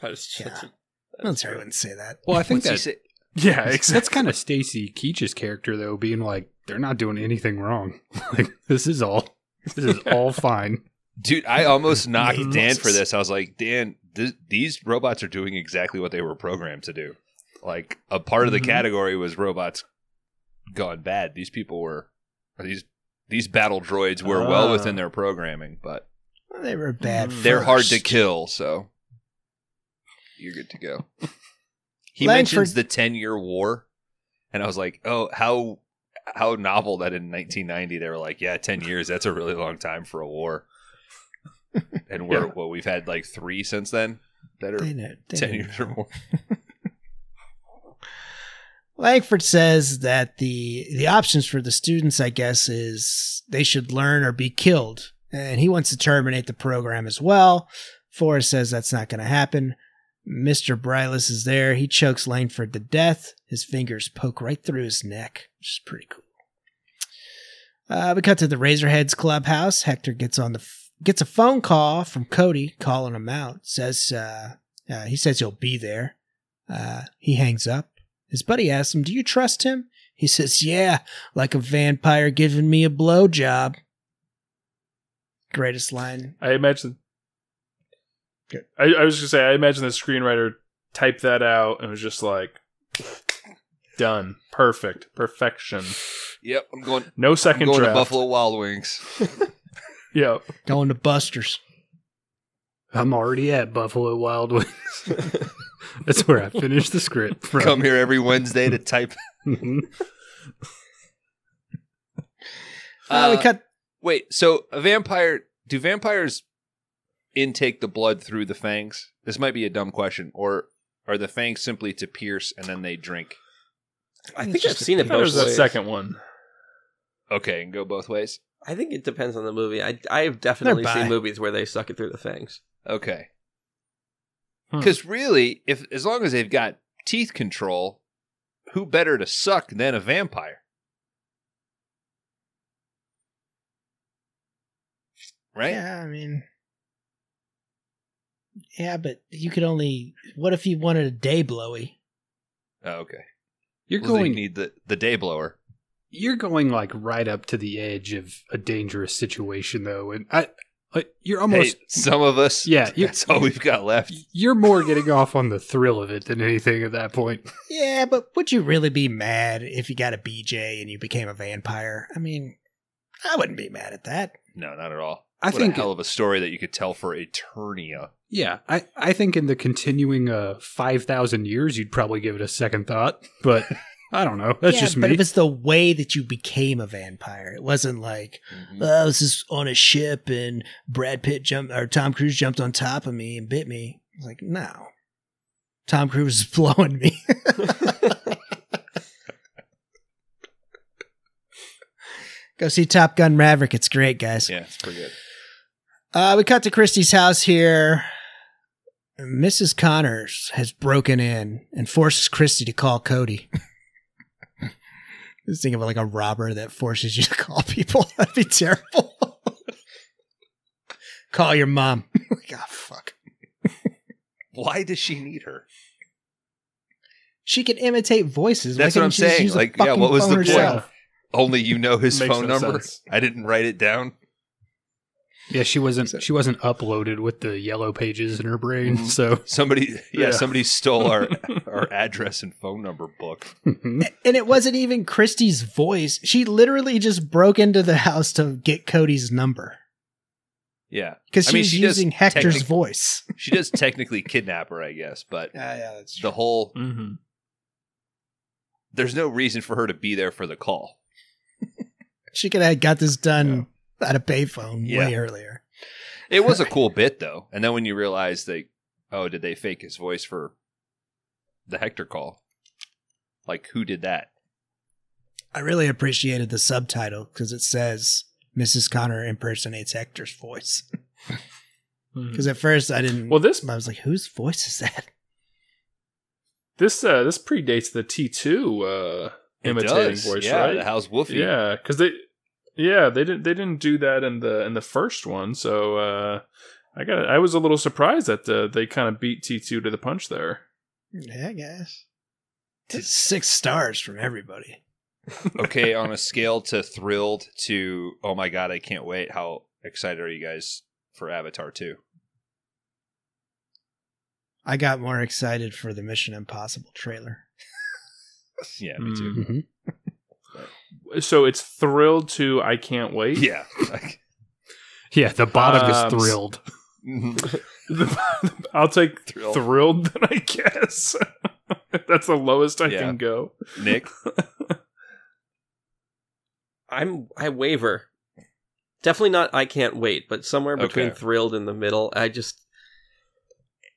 That is such Yeah. a- that is Military great. wouldn't say that. Well, I think What's he that, say? Yeah, that's kind of Stacy Keach's character, though, being like, they're not doing anything wrong. *laughs* like, this is all, this is *laughs* all fine. Dude, I almost *laughs* knocked Moses. Dan for this. I was like, Dan, th- these robots are doing exactly what they were programmed to do. Like a part of the Mhm. category was robots gone bad. These people were or these these battle droids were well Ah. within their programming, but they were bad. Mm. they're hard to kill. So you're good to go. He Langford- mentions the ten year war, and I was like, oh, how how novel that in 1990 they were like, yeah, ten years. That's a really long time for a war. *laughs* And we're Yeah. well, we've had like three since then that are They know, they ten know. years or more. *laughs* Langford says that the the options for the students, I guess, is they should learn or be killed, and he wants to terminate the program as well. Forrest says that's not going to happen. Mister Bryles is there. He chokes Langford to death. His fingers poke right through his neck, which is pretty cool. Uh, we cut to the Razorheads clubhouse. Hector gets on the f- gets a phone call from Cody calling him out. Says uh, uh, he says he'll be there. Uh, he hangs up. His buddy asks him, Do you trust him? He says, Yeah, like a vampire giving me a blowjob. Greatest line. I imagine. Good. I, I was gonna say I imagine the screenwriter typed that out and was just like, done, perfect, perfection, Yep, I'm going. no I'm second going to. Buffalo Wild Wings. *laughs* yep, Going to Buster's. I'm already at Buffalo Wild Wings. *laughs* That's where I finished the script from. Come here every Wednesday to type. Mhm. Uh, we Uh, cut. Wait, so a vampire? Do vampires intake the blood through the fangs? This might be a dumb question, or are the fangs simply to pierce and then they drink? I think I've seen it that was both that ways. second one. Okay, and go both ways. I think it depends on the movie. I I've definitely They're seen bi. movies where they suck it through the fangs. Okay, Hmm. because really, if as long as they've got teeth control, who better to suck than a vampire? Right? Yeah, I mean. Yeah, but you could only. What if you wanted a day blowy? Oh, okay. You're Well, they going need the the day blower. you're going like right up to the edge of a dangerous situation though and i like you're almost hey, some of us. Yeah, *laughs* that's all we've got left. you're more getting off on the thrill of it than anything at that point Yeah, but would you really be mad if you got a BJ and you became a vampire? I mean, I wouldn't be mad at that. No, not at all. I what think- a hell of a story that you could tell for Eternia. yeah i i think in the continuing uh 5000 years you'd probably give it a second thought but *laughs* i don't know that's yeah, just but me it was the way that you became a vampire. It wasn't like, Mhm. oh, I was just on a ship and Brad Pitt jumped or Tom Cruise jumped on top of me and bit me. I was like, no. Tom Cruise is *laughs* blowing me. *laughs* Go see Top Gun Maverick. It's great, guys. Yeah, it's pretty good. Uh, we cut to Christy's house here. Mrs. Connors has broken in and forces Christy to call Cody. *laughs* Just think of like a robber that forces you to call people. *laughs* That'd be terrible. *laughs* call your mom. like, oh, fuck. Why does she need her? She can imitate voices. That's what I'm saying. Like, yeah, what was the point? Only you know his Makes phone no number. sense. I didn't write it down. Yeah, she wasn't she wasn't uploaded with the yellow pages in her brain. Mhm. So Somebody, yeah, Yeah. somebody stole our *laughs* our address and phone number book. And it wasn't even Christy's voice. She literally just broke into the house to get Cody's number Yeah, because I mean, she's she using Hector's technic- voice. she does technically kidnap her, I guess, but Yeah, yeah, that's the whole Mm-hmm. there's no reason for her to be there for the call. *laughs* She could have got this done *laughs* at a payphone Yeah. way earlier. It was a *laughs* cool bit though, and then when you realize they, oh, did they fake his voice for the Hector call? Like, who did that? I really appreciated the subtitle because it says Mrs. Connor impersonates Hector's voice. *laughs* Because at first I didn't. Well, this I was like, whose voice is that? this uh, this predates the T two uh, It imitating does. voice, yeah, right? the How's Wolfie? Yeah, because they, yeah, they didn't they didn't do that in the in the first one. So uh, I got I was a little surprised that uh, they kind of beat T two to the punch there. Yeah, I guess. It's six stars from everybody. *laughs* okay, on a *laughs* scale to thrilled to oh my god, I can't wait. How excited are you guys for Avatar 2? I got more excited for the Mission Impossible trailer. Yeah, me too. Mm. So it's thrilled to I can't wait. Yeah. *laughs* Yeah, the bottom Um, is thrilled. *laughs* *laughs* I'll take Thrilled. thrilled, then I guess. That's the lowest I Yeah. can go. Nick, I'm I waver. Definitely not I can't wait, but somewhere between Okay. thrilled in the middle. I just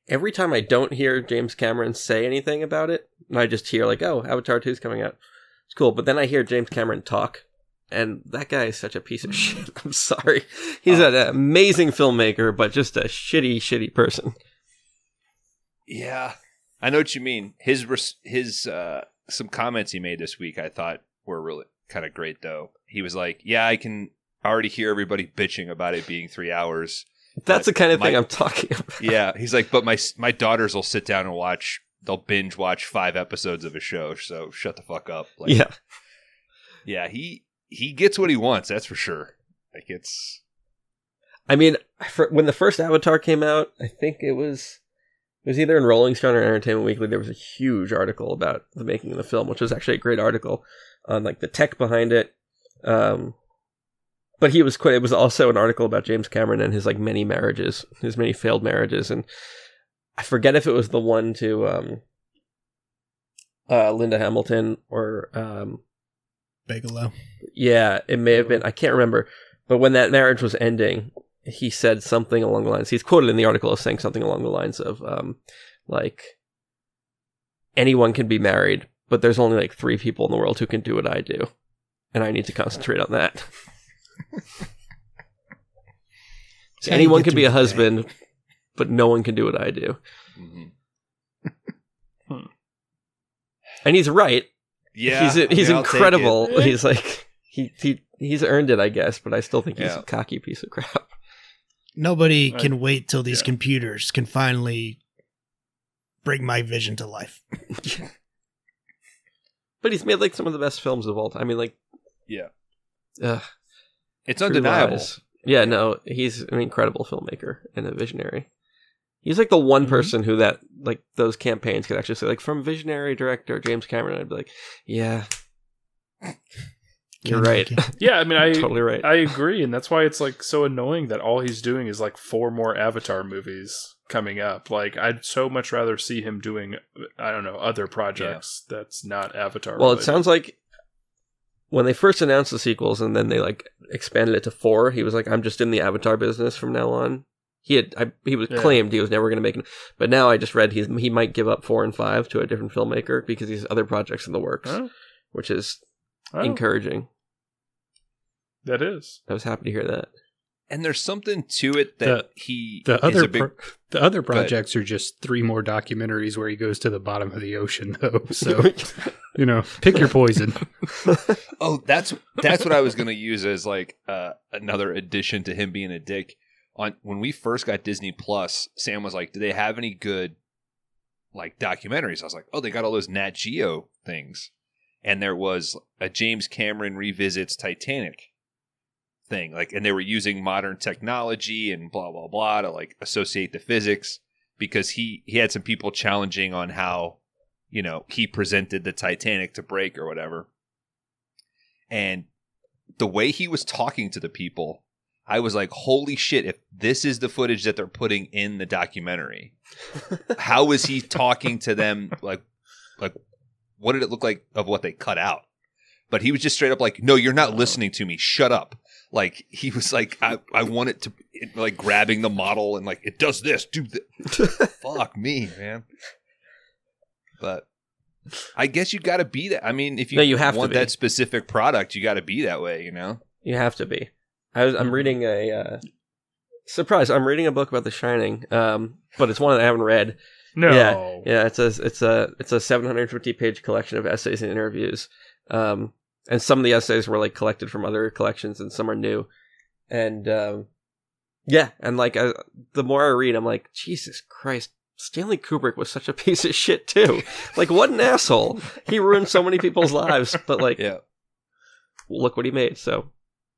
every time I don't hear James Cameron say anything about it, and I just hear like, "Oh, Avatar 2 is coming out." It's cool, but then I hear James Cameron talk, and that guy is such a piece of *laughs* shit. I'm sorry. He's Oh. an amazing filmmaker, but just a shitty shitty person. yeah, I know what you mean. His res- his uh, some comments he made this week I thought were really kind of great though. He was like, "Yeah, I can already hear everybody bitching about it being three hours." That's the kind of thing I'm talking *laughs* about. Yeah, he's like, "But my my daughters will sit down and watch. They'll binge watch five episodes of a show. So shut the fuck up." Like, yeah. yeah. He he gets what he wants. That's for sure. Like it's I mean, when the first Avatar came out, I think it was it was either in Rolling Stone or Entertainment Weekly. There was a huge article about the making of the film, which was actually a great article on like the tech behind it. Um, but he was quite. It was also an article about James Cameron and his like many marriages, his many failed marriages, and I forget if it was the one to um, uh, Linda Hamilton or um, Bigelow. yeah, it may have been. I can't remember. But when that marriage was ending, he said something along the lines. He's quoted in the article as saying something along the lines of, um, like, anyone can be married, but there's only like three people in the world who can do what I do, and I need to concentrate on that. *laughs* You anyone can be a husband, but no one can do what I do. mhm. *laughs* And he's right. yeah. he's I he's I'll take it. incredible. *laughs* He's like he he he's earned it, I guess. But I still think he's Yeah. a cocky piece of crap. Nobody Right. can wait till these Yeah. computers computers can finally bring my vision to life. *laughs* But he's made like some of the best films of all time. I mean, like, Yeah. ugh, It's undeniable. Lies. Yeah, no, he's an incredible filmmaker and a visionary. He's like the one Mhm. person who that like those campaigns could actually say like from visionary director James Cameron. I'd be like, yeah, you're right, *laughs* Yeah, I mean, I totally right. I agree, and that's why it's like so annoying that all he's doing is like four more Avatar movies coming up. Like, I'd so much rather see him doing, I don't know, other projects that's not Avatar. well, it sounds like when they first announced the sequels and then they like expanded it to four, he was like, I'm just in the Avatar business from now on. He had I, he was Yeah. claimed he was never going to make it, but now I just read he's he might give up four and five to a different filmmaker because he's other projects in the works, Huh? which is Oh, encouraging. that is. I was happy to hear that. and there's something to it that he The other big, pro- the other projects are just three more documentaries where he goes to the bottom of the ocean, *laughs* though. *laughs* So you know, pick your poison. *laughs* Oh, that's that's what I was gonna use as like uh, another addition to him being a dick. On when we first got Disney Plus, Sam was like, "Do they have any good like documentaries?" I was like, "Oh, they got all those Nat Geo things," and there was a James Cameron revisits Titanic thing, like, and they were using modern technology and blah blah blah to like associate the physics because he he had some people challenging on how you know he presented the Titanic to break or whatever and the way he was talking to the people i was like holy shit if this is the footage that they're putting in the documentary *laughs* how is he talking to them like like what did it look like of what they cut out? But he was just straight up like no you're not listening to me. Shut up. Like he was like i, I want it to like grabbing the model and like it does this do this *laughs* fuck me man. But i guess you gotta be that i mean if you, No, you have want be. that specific product you gotta be that way you know? You have to be. I was, I'm reading a uh, surprise. I'm reading a book about The Shining, um, but it's one that I haven't read. No. Yeah, yeah. It's a it's a it's a 750 page collection of essays and interviews, um, and some of the essays were like collected from other collections, and some are new. And um, yeah, and like I, the more I read, I'm like, Jesus Christ, Stanley Kubrick was such a *laughs* piece of shit too. like, what an asshole! He ruined so many people's lives, but like, *laughs* yeah look what he made. So,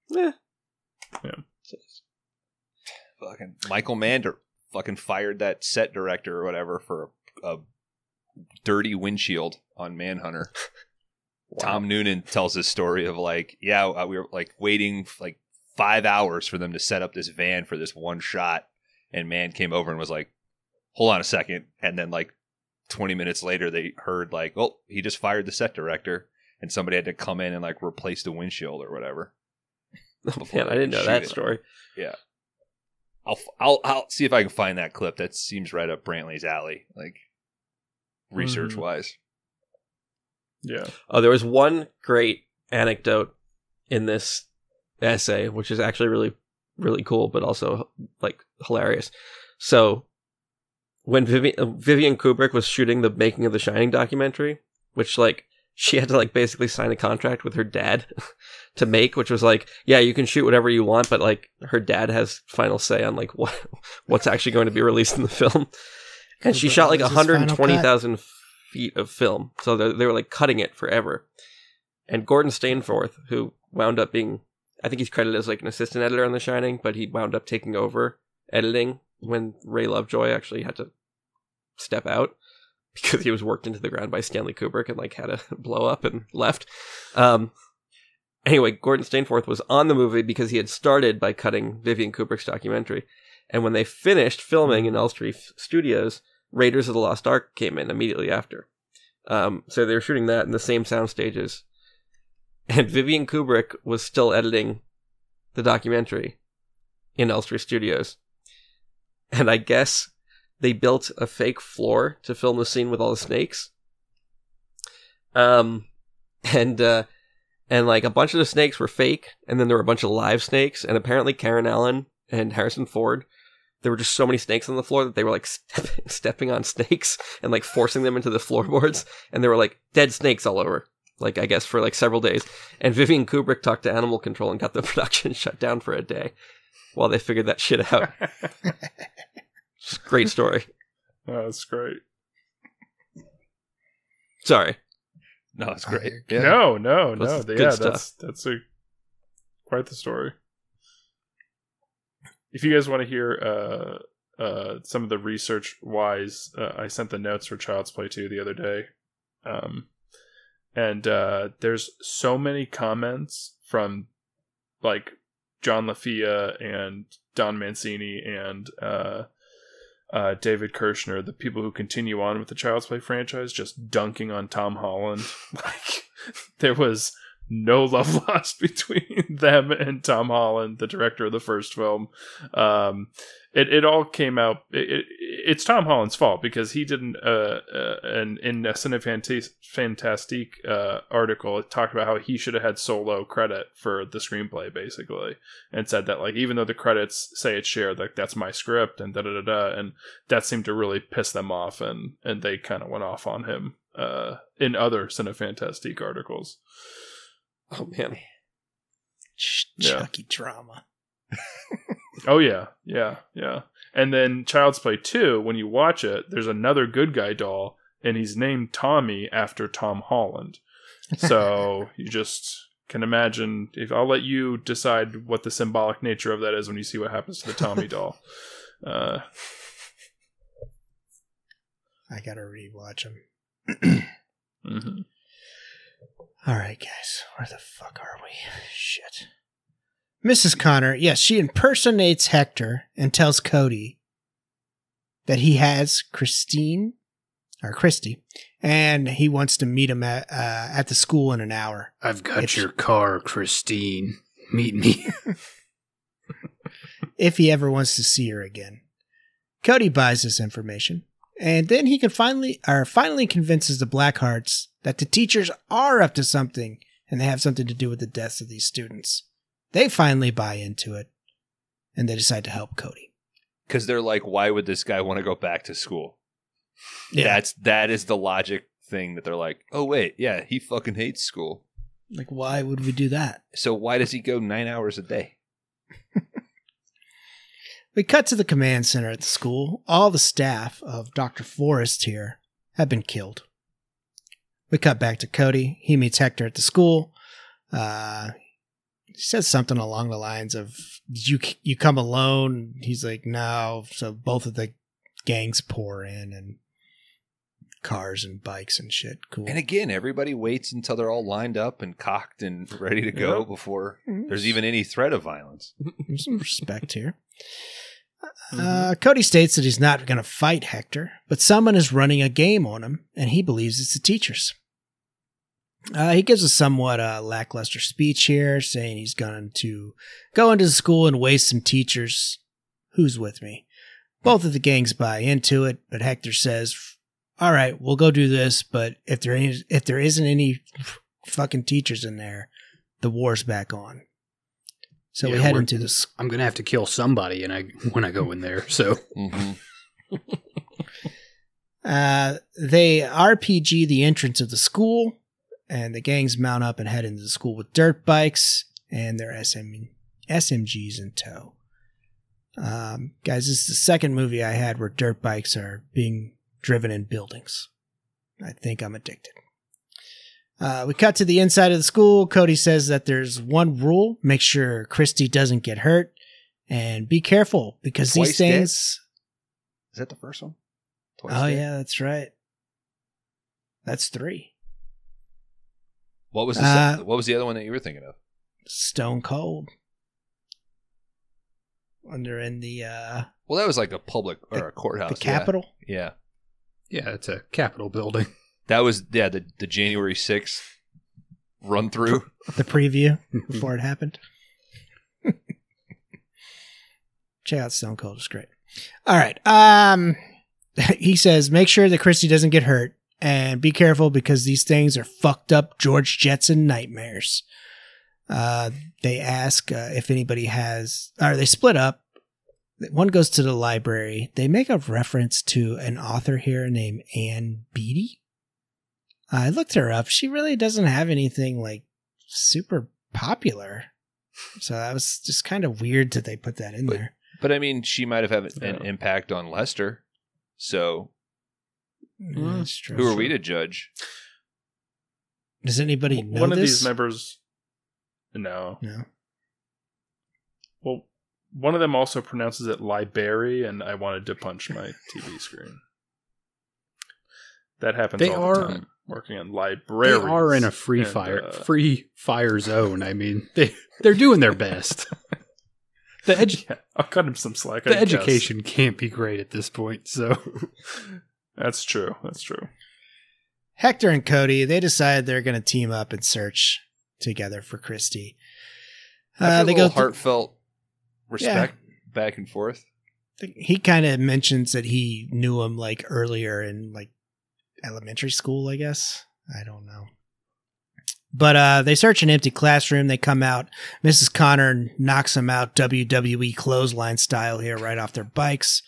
yeah, fucking michael mander fucking fired that set director or whatever for a, a dirty windshield on manhunter. *laughs* Tom Noonan tells this story of like, yeah, uh, we were like waiting like five hours for them to set up this van for this one shot, and man came over and was like, "Hold on a second. and then like twenty minutes later, they heard like, "Oh, he just fired the set director," and somebody had to come in and like replace the windshield or whatever. Before *laughs* oh, Man, I didn't know that shoot it. story. I'll I'll I'll see if I can find that clip. That seems right up Brantley's alley, like mm-hmm. research wise. Yeah. Oh, there was one great anecdote in this essay, which is actually really, really cool, but also like hilarious. So, when Vivian, uh, Vivian Kubrick was shooting the making of the Shining documentary, which like she had to like basically sign a contract with her dad *laughs* to make, which was like, yeah, you can shoot whatever you want, but like her dad has final say on like *laughs* what what's actually going to be released in the film. And she shot like was his final cut. 120,000 feet of film. So they, they were like cutting it forever. And Gordon Stainforth, who wound up being, I think he's credited as like an assistant editor on The Shining, but he wound up taking over editing when Ray Lovejoy actually had to step out *laughs* because he was worked into the ground by Stanley Kubrick and like had a *laughs* blow up and left. Um, anyway, Gordon Stainforth was on the movie because he had started by cutting Vivian Kubrick's documentary. And when they finished filming in Elstree Studios, Raiders of the Lost Ark came in immediately after. Um, so they were shooting that in the same sound stages. And Vivian Kubrick was still editing the documentary in Elstree Studios. And I guess they built a fake floor to film the scene with all the snakes. Um, and, uh, and like a bunch of the snakes were fake, and then there were a bunch of live snakes, and apparently Karen Allen and Harrison Ford there were just so many snakes on the floor that they were like *laughs* step- stepping on snakes and like forcing them into the floorboards and there were like dead snakes all over like i guess for like several days and vivian kubrick talked to animal control and got the *laughs* production shut down for a day while they figured that shit out *laughs* great story *laughs* Oh, that's great. sorry No, it's great. No, no, no. good yeah, that's that's a quite the story. If you guys want to hear uh, uh, some of the research wise, uh, I sent the notes for Child's Play 2 the other day. Um, and uh, there's so many comments from like John LaFia and Don Mancini and uh, David Kirshner, the people who continue on with the Child's Play franchise, just dunking on Tom Holland. *laughs* like there was no love *laughs* lost between them and Tom Holland, the director of the first film. Um, it, it all came out. It, it, it's Tom Holland's fault because he didn't. Uh, uh, and in a Fantastique uh, article, it talked about how he should have had solo credit for the screenplay, basically, and said that like even though the credits say it's shared, like that's my script and da da da da, and that seemed to really piss them off, and and they kind of went off on him uh, in other Cinefantastique articles. *laughs* Oh man. Ch- Yeah. Chucky drama. *laughs* Oh yeah, yeah, yeah. And then Child's Play 2, when you watch it, there's another good guy doll, and he's named Tommy after Tom Holland. So *laughs* you just can imagine if I'll let you decide what the symbolic nature of that is when you see what happens to the Tommy doll. Uh, I gotta rewatch him. *clears throat* mhm. All right, guys, where the fuck are we? Shit. Mrs. Connor, yes, she impersonates Hector and tells Cody that he has Christine or Christy, and he wants to meet him at uh, at the school in an hour. I've got If- your car, Christine. Meet me. *laughs* *laughs* if he ever wants to see her again. Cody buys this information, and then he can finally or finally convinces the Blackhearts that the teachers are up to something and they have something to do with the deaths of these students. They finally buy into it, and they decide to help Cody. Because they're like, why would this guy want to go back to school? Yeah. That's that is the logic thing that they're like, oh wait, yeah, he fucking hates school. like why would we do that? So why does he go nine hours a day? We cut to the command center at the school. All the staff of Dr. Forrest here have been killed. We cut back to Cody. He meets Hector at the school. Uh, he says something along the lines of, you, you come alone? He's like, No. So both of the gangs pour in and cars and bikes and shit. Cool. And again, everybody waits until they're all lined up and cocked and *laughs* ready to go Yep. before there's even any threat of violence. There's some respect here. *laughs* Uh, Cody states that he's not going to fight Hector, but someone is running a game on him, and he believes it's the teachers. Uh, he gives a somewhat uh, lackluster speech here, saying he's going to go into the school and waste some teachers. Who's with me? Both of the gangs buy into it, but Hector says, "All right, we'll go do this, but if there is, if there isn't any fucking teachers in there, the war's back on." So we Yeah, head we're- into this I'm gonna have to kill somebody, and I when I go in there. So Mm-hmm. *laughs* Uh, they RPG the entrance of the school, and the gangs mount up and head into the school with dirt bikes and their SM, SMGs in tow. Um, guys, this is the second movie I had where dirt bikes are being driven in buildings. I think I'm addicted. Uh, we cut to the inside of the school. Cody says that there's one rule make sure Christy doesn't get hurt, and be careful because Twice these dead? things. Is that the first one? Twice Oh dead? yeah, that's right. That's three. What was the Uh, se- what was the other one that you were thinking of? Stone Cold. Under in the uh Well, that was like a public or a courthouse. the Capitol. Yeah. yeah. yeah, it's a Capitol building. *laughs* That was yeah, the, the January sixth run through. *laughs* The preview *laughs* before it happened. Check out Stone Cold, it's great. All right. Um he says make sure that Christy doesn't get hurt and be careful because these things are fucked up George Jetson nightmares. Uh they ask uh, if anybody has or they split up. One goes to the library. They make a reference to an author here named Anne Beatty. I looked her up. She really doesn't have anything like super popular. So that was just kind of weird that they put that in But- there. But I mean, she might have had an Yeah. impact on Lester. So Yeah, that's true. who are we to judge? Does anybody know One of this? these members. No. no. Well, one of them also pronounces it library, and I wanted to punch my *laughs* TV screen. That happens They all are- the time. Working on They libraries. are in a free and, fire uh, free fire zone. I mean, they they're doing their best. *laughs* the edu- yeah, I'll cut him some slack. the I guess. education can't be great at this point. So That's true. That's true. Hector and Cody, they decide they're going to team up and search together for Christy. Uh, they a go. little heartfelt respect back and forth. he kind of mentions that he knew him like earlier in like elementary school, I guess. I don't know. But uh they search an empty classroom. They come out. Mrs. Connor knocks them out WWE clothesline style here right off their bikes.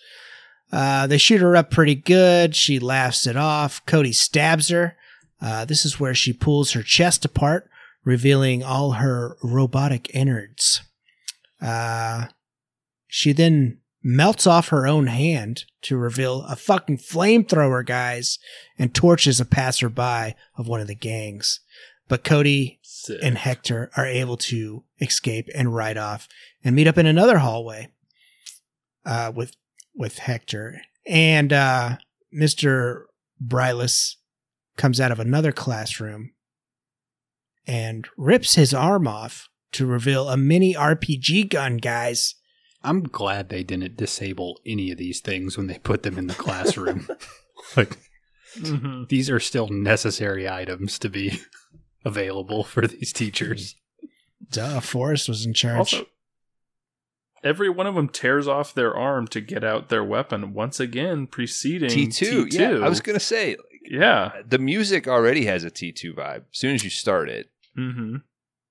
Uh, they shoot her up pretty good. She laughs it off. Cody stabs her. Uh, this is where she pulls her chest apart, revealing all her robotic innards. Uh, she then melts off her own hand to reveal a fucking flamethrower, guys, and torches a passerby of one of the gangs. But Cody Sick. and Hector are able to escape and ride off and meet up in another hallway uh, with with Hector. And uh, Mr. Bryles comes out of another classroom and rips his arm off to reveal a mini RPG gun, guys. I'm glad they didn't disable any of these things when they put them in the classroom. *laughs* like Mhm. these are still necessary items to be *laughs* available for these teachers. Duh, Forrest was in charge. Also, every one of them tears off their arm to get out their weapon. Once again, preceding T two. T2. Yeah, I was gonna say yeah. the music already has a T two vibe. As soon as you start it, hmm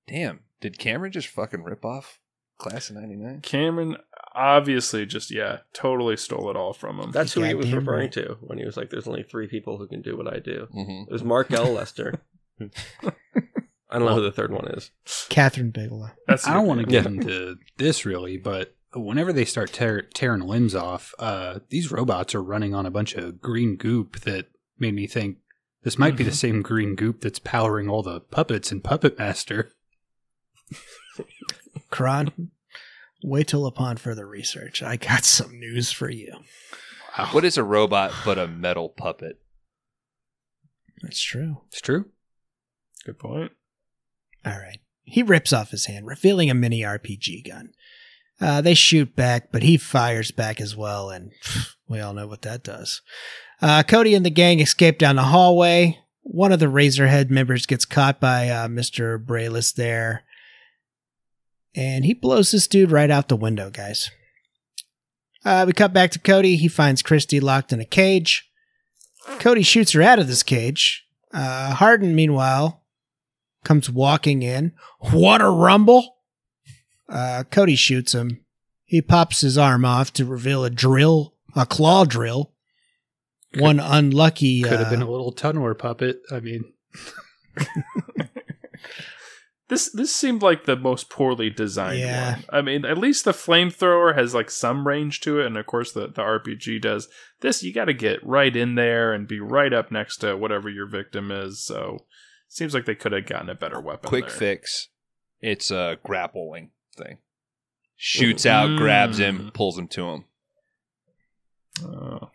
damn, did Cameron just fucking rip off Class of '99? Cameron obviously just yeah, totally stole it all from him. That's who he was Goddamn referring to when he was like, "There's only three people who can do what I do." Mm-hmm. It was Mark L. Lester. *laughs* *laughs* I don't know who the third one is. Catherine Bigelow. That's I don't want to Yeah. get into this really, but whenever they start tear- tearing limbs off, uh, these robots are running on a bunch of green goop that made me think this might be the same green goop that's powering all the puppets in Puppet Master. Kron, wait till upon further research. I got some news for you. Wow. What is a robot but a metal puppet? That's true. It's true. good point. All right. He rips off his hand, revealing a mini RPG gun. Uh, they shoot back, but he fires back as well, and *sighs* we all know what that does. Uh, Cody and the gang escape down the hallway. One of the Razorhead members gets caught by uh, Mr. Brayless there, and he blows this dude right out the window, guys. Uh, we cut back to Cody. He finds Christy locked in a cage. Cody shoots her out of this cage. Uh, Hardin, meanwhile, comes walking in. What a rumble! Uh, Cody shoots him. He pops his arm off to reveal a drill, a claw drill. One unlucky. Could have uh, been a little Tunneler puppet. I mean, *laughs* This this seemed like the most poorly designed Yeah. one. I mean, at least the flamethrower has like some range to it, and of course the, the RPG does. This you got to get right in there and be right up next to whatever your victim is. So seems like they could have gotten a better weapon. Quick there. fix. It's a grappling thing. Shoots out, grabs him, Mm. pulls him to him. Oh,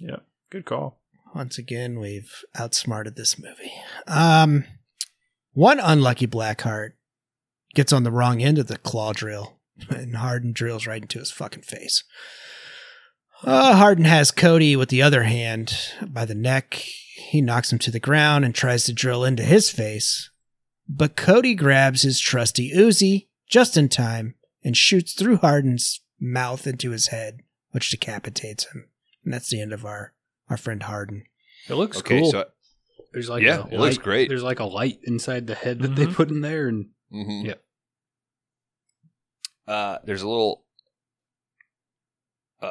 yeah, good call. Once again, we've outsmarted this movie. Um, one unlucky Blackheart gets on the wrong end of the claw drill, *laughs* and Hardin drills right into his fucking face. Uh, Hardin has Cody with the other hand by the neck. He knocks him to the ground and tries to drill into his face. But Cody grabs his trusty Uzi just in time and shoots through Hardin's mouth into his head, which decapitates him. And that's the end of our, our friend Hardin. it looks Okay, cool. so there's like Yeah, a it looks light- great. There's like a light inside the head that they Mhm. put in there, and mhm. Yeah. uh, there's a little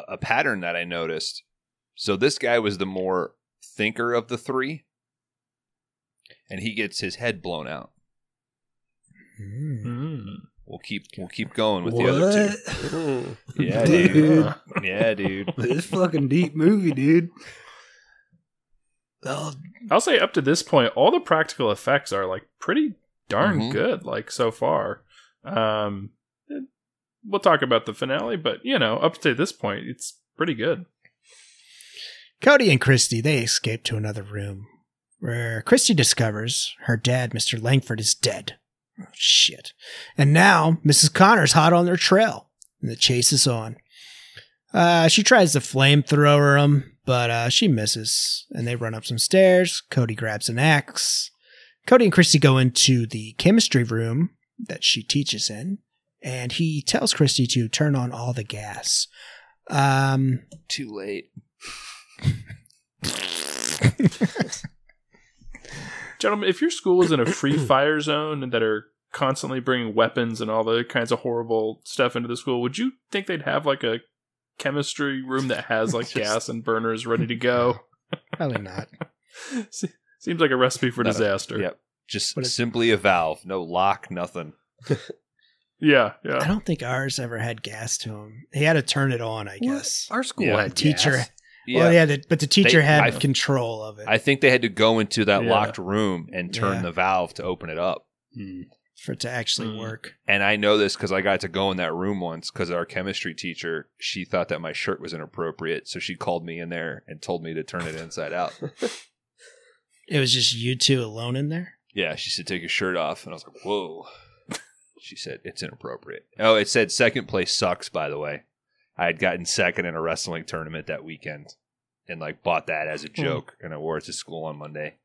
a, a pattern that I noticed. So this guy was the more thinker of the three, and he gets his head blown out. Mm. We'll keep we'll keep going with the other two. *laughs* Yeah, Dude. dude. Yeah, dude. *laughs* this fucking deep movie, dude. Well, I'll say up to this point, all the practical effects are like pretty darn Mhm. good, like so far. Um, we'll talk about the finale, but you know, up to this point, it's pretty good. Cody and Christy, they escape to another room where Christy discovers her dad, Mr. Langford, is dead. Oh, shit. And now Mrs. Connor's hot on their trail, and the chase is on. Uh, she tries to flamethrower him, but uh, she misses, and they run up some stairs. Cody grabs an axe. Cody and Christy go into the chemistry room that she teaches in, and he tells Christy to turn on all the gas. Um, Too late. Gentlemen, if your school is in a free *coughs* fire zone and that are constantly bringing weapons and all the kinds of horrible stuff into the school, would you think they'd have like a chemistry room that has like *laughs* Just- gas and burners ready to go? *laughs* probably not. *laughs* Seems like a recipe for Not a- disaster. Yep. Just simply a valve, no lock, nothing. Yeah, I don't think ours ever had gas to him. He had to turn it on, I guess. Our school Yeah. had Teacher. gas. Yeah. Well, yeah, the, but the teacher They- had I- control of it I think they had to go into that Yeah. locked room and turn Yeah. the valve to open it up. Hmm. for it to actually Mm. work. And I know this because I got to go in that room once because our chemistry teacher, she thought that my shirt was inappropriate. So she called me in there and told me to turn it inside out. *laughs* It was just you two alone in there. Yeah, she said, take your shirt off. And I was like, whoa. She said, it's inappropriate. Oh, it said second place sucks, by the way. I had gotten second in a wrestling tournament that weekend and like bought that as a joke and I wore it to school on Monday.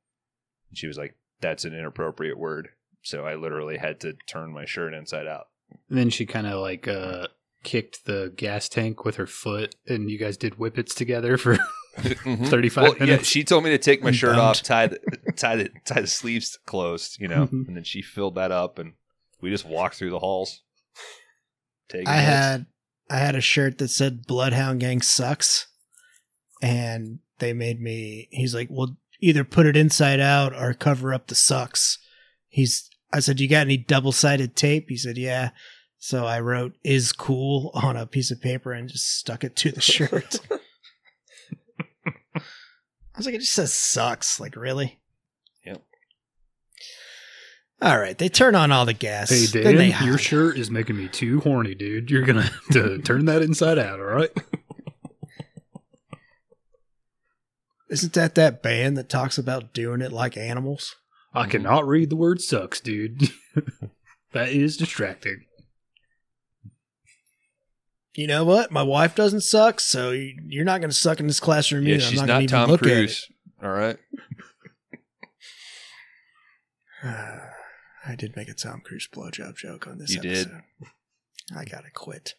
And she was like, that's an inappropriate word. So I literally had to turn my shirt inside out. And then she kind of like uh, kicked the gas tank with her foot, and you guys did whippets together for *laughs* Mhm. 35 Well, yeah, minutes. she told me to take my shirt off, tie the *laughs* tie the tie the sleeves closed, you know, Mhm. and then she filled that up, and we just walked through the halls. Taking I notes. had I had a shirt that said Bloodhound Gang sucks, and they made me. He's like, well, either put it inside out or cover up the sucks. He's. I said, you got any double sided tape? He said, yeah. So I wrote "is cool" on a piece of paper and just stuck it to the *laughs* shirt. I was like, it just says sucks. Like, really? Yep. All right, they turn on all the gas. Hey then they Dan, your shirt is making me too horny, dude. You're gonna have *laughs* to turn that inside out, all right? Isn't that that band that talks about doing it like animals? I cannot read the word sucks, dude. *laughs* that is distracting. You know what? My wife doesn't suck, so you- you're not going to suck in this classroom Yeah, either. I'm she's not, not even Tom look Cruise. All right. *sighs* *laughs* I did make a Tom Cruise blowjob joke on this You did? episode. I got to quit.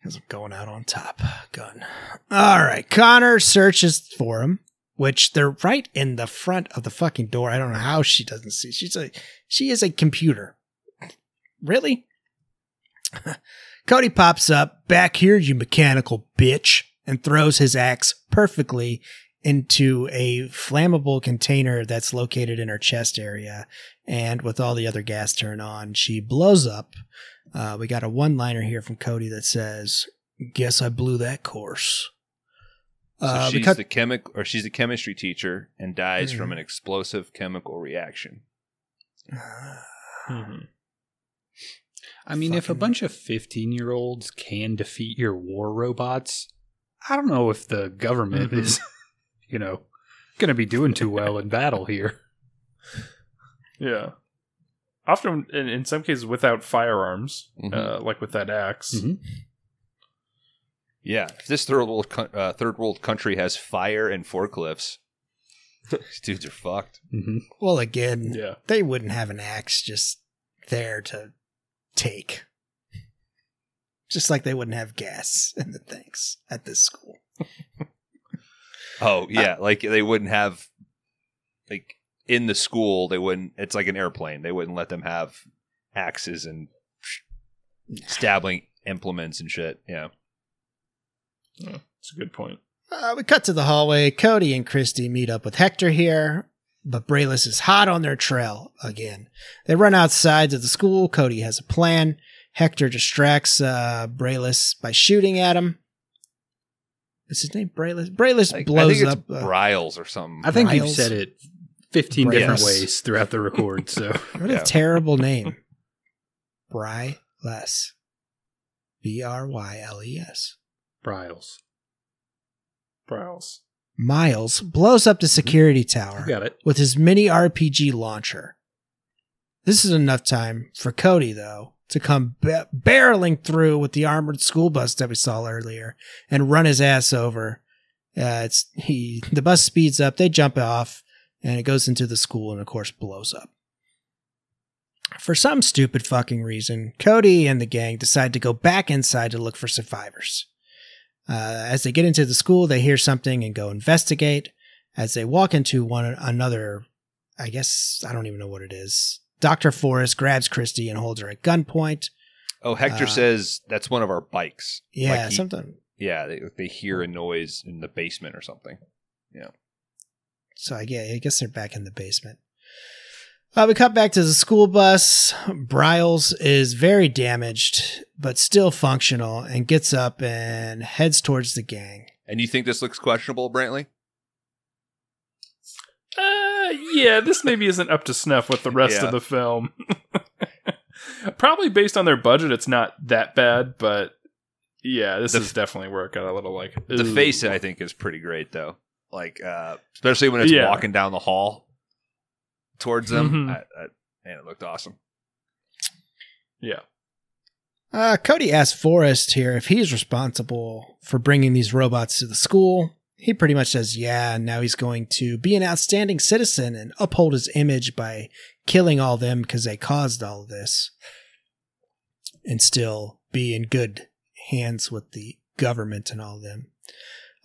Because I'm going out on top. Gun. All right. Connor searches for him, which they're right in the front of the fucking door. I don't know how she doesn't see. She's a she is a computer. Really? *laughs* Cody pops up, back here, you mechanical bitch, and throws his axe perfectly into a flammable container that's located in her chest area. And with all the other gas turned on, she blows up. Uh, we got a one liner here from Cody that says, Guess I blew that course. So Uh, she's cut- the chemic, or she's a chemistry teacher and dies from Mhm. an explosive chemical reaction. Mhm. I mean, if a bunch of 15 year olds can defeat your war robots, I don't know if the government Mhm. is, you know, going to be doing too well in battle here. Yeah. Often, in, in some cases, without firearms, Mhm. uh, like with that ax Mhm. Yeah, if this third world co- uh, third world country has fire and forklifts, *laughs* these dudes are fucked. hmm well, again, Yeah. they wouldn't have an axe just there to take. Just like they wouldn't have gas in the things at this school. *laughs* Oh yeah, like they wouldn't have like in the school they wouldn't. It's like an airplane. They wouldn't let them have axes and stabbing implements and shit. Yeah. It's a good point. Uh, we cut to the hallway. Cody and Christy meet up with Hector here, but Brayless is hot on their trail again. They run outside to the school. Cody has a plan. Hector distracts uh, Brayless by shooting at him. Is his name Brayless? Brayless Like, I blows think it's up. uh, Briles or something. I think you've Riles. said it 15 different Yes. ways throughout the record, so. *laughs* what Yeah. a terrible name. Bryless. B R Y L E S. Briles. Browse. Miles blows up the security tower. You got it. with his mini RPG launcher. This is enough time for Cody, though, to come ba- barreling through with the armored school bus that we saw earlier and run his ass over. Uh, it's he. The bus speeds up. They jump off. and it goes into the school and, of course, blows up. For some stupid fucking reason, Cody and the gang decide to go back inside to look for survivors. Uh, as they get into the school, they hear something and go investigate. As they walk into one another, I guess I don't even know what it is. Dr. Forrest grabs Christy and holds her at gunpoint. Oh, Hector Uh, says that's one of our bikes. Yeah, Like he- something. Yeah, they, they hear a noise in the basement or something. Yeah. So I yeah, I guess they're back in the basement. Uh, we cut back to the school bus. Bryles is very damaged, but still functional, and gets up and heads towards the gang. And you think this looks questionable, Brantley? Yeah, this maybe isn't up to snuff with the rest Yeah. of the film. *laughs* Probably based on their budget, it's not that bad, but yeah, this The is definitely where it got a little like The ooh. face, I think, is pretty great, though. Like, uh, especially when it's Yeah. walking down the hall towards them. Mhm. I, I, man, it looked awesome. Yeah, Uh, Cody asks Forrest here if he's responsible for bringing these robots to the school. He pretty much says, yeah, now he's going to be an outstanding citizen and uphold his image by killing all them because they caused all this and still be in good hands with the government and all them.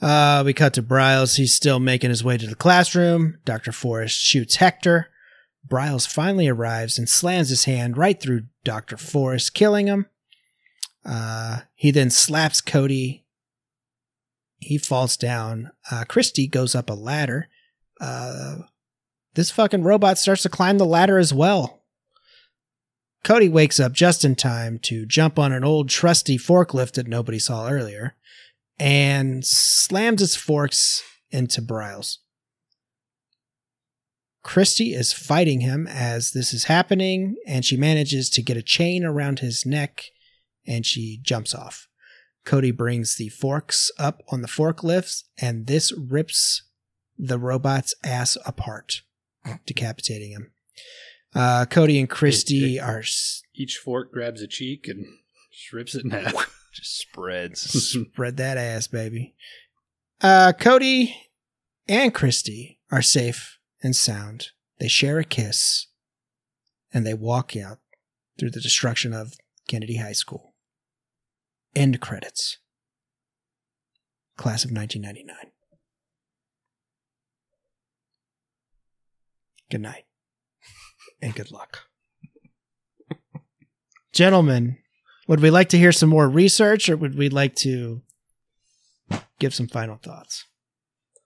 Uh, we cut to Bryles. He's still making his way to the classroom. Dr. Forrest shoots Hector. Bryles finally arrives and slams his hand right through Dr. Forrest, killing him. Uh, he then slaps Cody. He falls down. Uh, Christy goes up a ladder. Uh, this fucking robot starts to climb the ladder as well. Cody wakes up just in time to jump on an old trusty forklift that nobody saw earlier and slams his forks into Bryles. Christy is fighting him as this is happening, and she manages to get a chain around his neck and she jumps off. Cody brings the forks up on the forklifts, and this rips the robot's ass apart, decapitating him. Uh, Cody and Christy are. s- Each fork grabs a cheek and strips it in half. *laughs* Just spreads. *laughs* Spread that ass, baby. Uh, Cody and Christy are safe and sound. They share a kiss and they walk out through the destruction of Kennedy High School. End credits. Class of 1999. Good night and good luck. Gentlemen, would we like to hear some more research or would we like to give some final thoughts?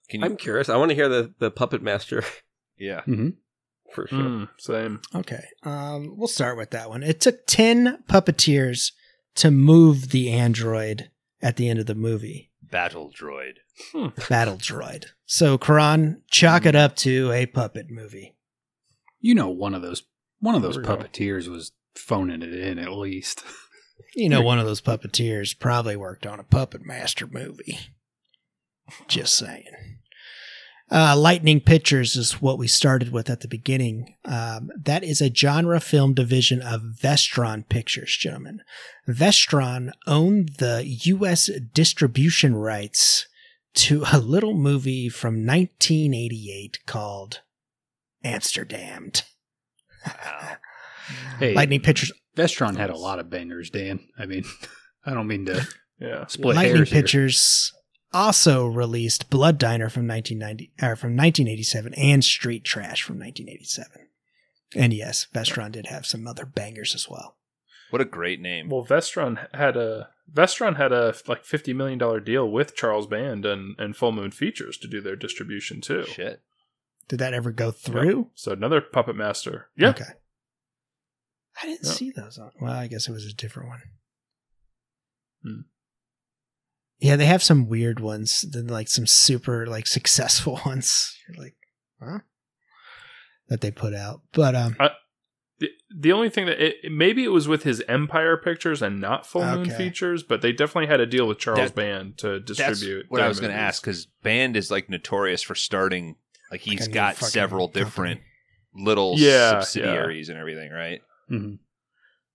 Can you? I'm curious. I want to hear the, the Puppet Master *laughs* yeah. hmm for sure. Mm, same. Okay. Um, we'll start with that one. It took 10 puppeteers to move the android at the end of the movie, Battle droid. Hmm. Battle Droid. So, Kron, chalk it up to a puppet movie. You know, one of those one of those There go. puppeteers was phoning it in at least. *laughs* You know, one of those puppeteers probably worked on a Puppet Master movie. Just saying. Uh, Lightning Pictures is what we started with at the beginning. Um, that is a genre film division of Vestron Pictures, gentlemen. Vestron owned the U.S. distribution rights to a little movie from 1988 called Amsterdamned. Hey, Lightning Pictures Vestron had a lot of bangers, Dan. I mean, *laughs* I don't mean to Yeah. split Lightning hairs here. Pictures also released Blood Diner from 1990 or from 1987 and Street Trash from 1987. And yes, Vestron did have some other bangers as well. What a great name. Well, Vestron had a Vestron had a like fifty million dollar deal with Charles Band and and Full Moon Features to do their distribution too. Shit. Did that ever go through? So another Puppet Master. Yeah. Okay. I didn't Yeah. see those on. Well, I guess it was a different one. Hmm. Yeah, they have some weird ones, then like some super like successful *laughs* ones. You're like, huh? That they put out. But um The, the only thing that it, maybe it was with his Empire Pictures and not Full Moon Okay. Features, but they definitely had a deal with Charles That- Band to That's distribute. what their I was going to ask because Band is like notorious for starting. Like he's a new got fucking several company. different little Yeah, subsidiaries and everything, right? hmm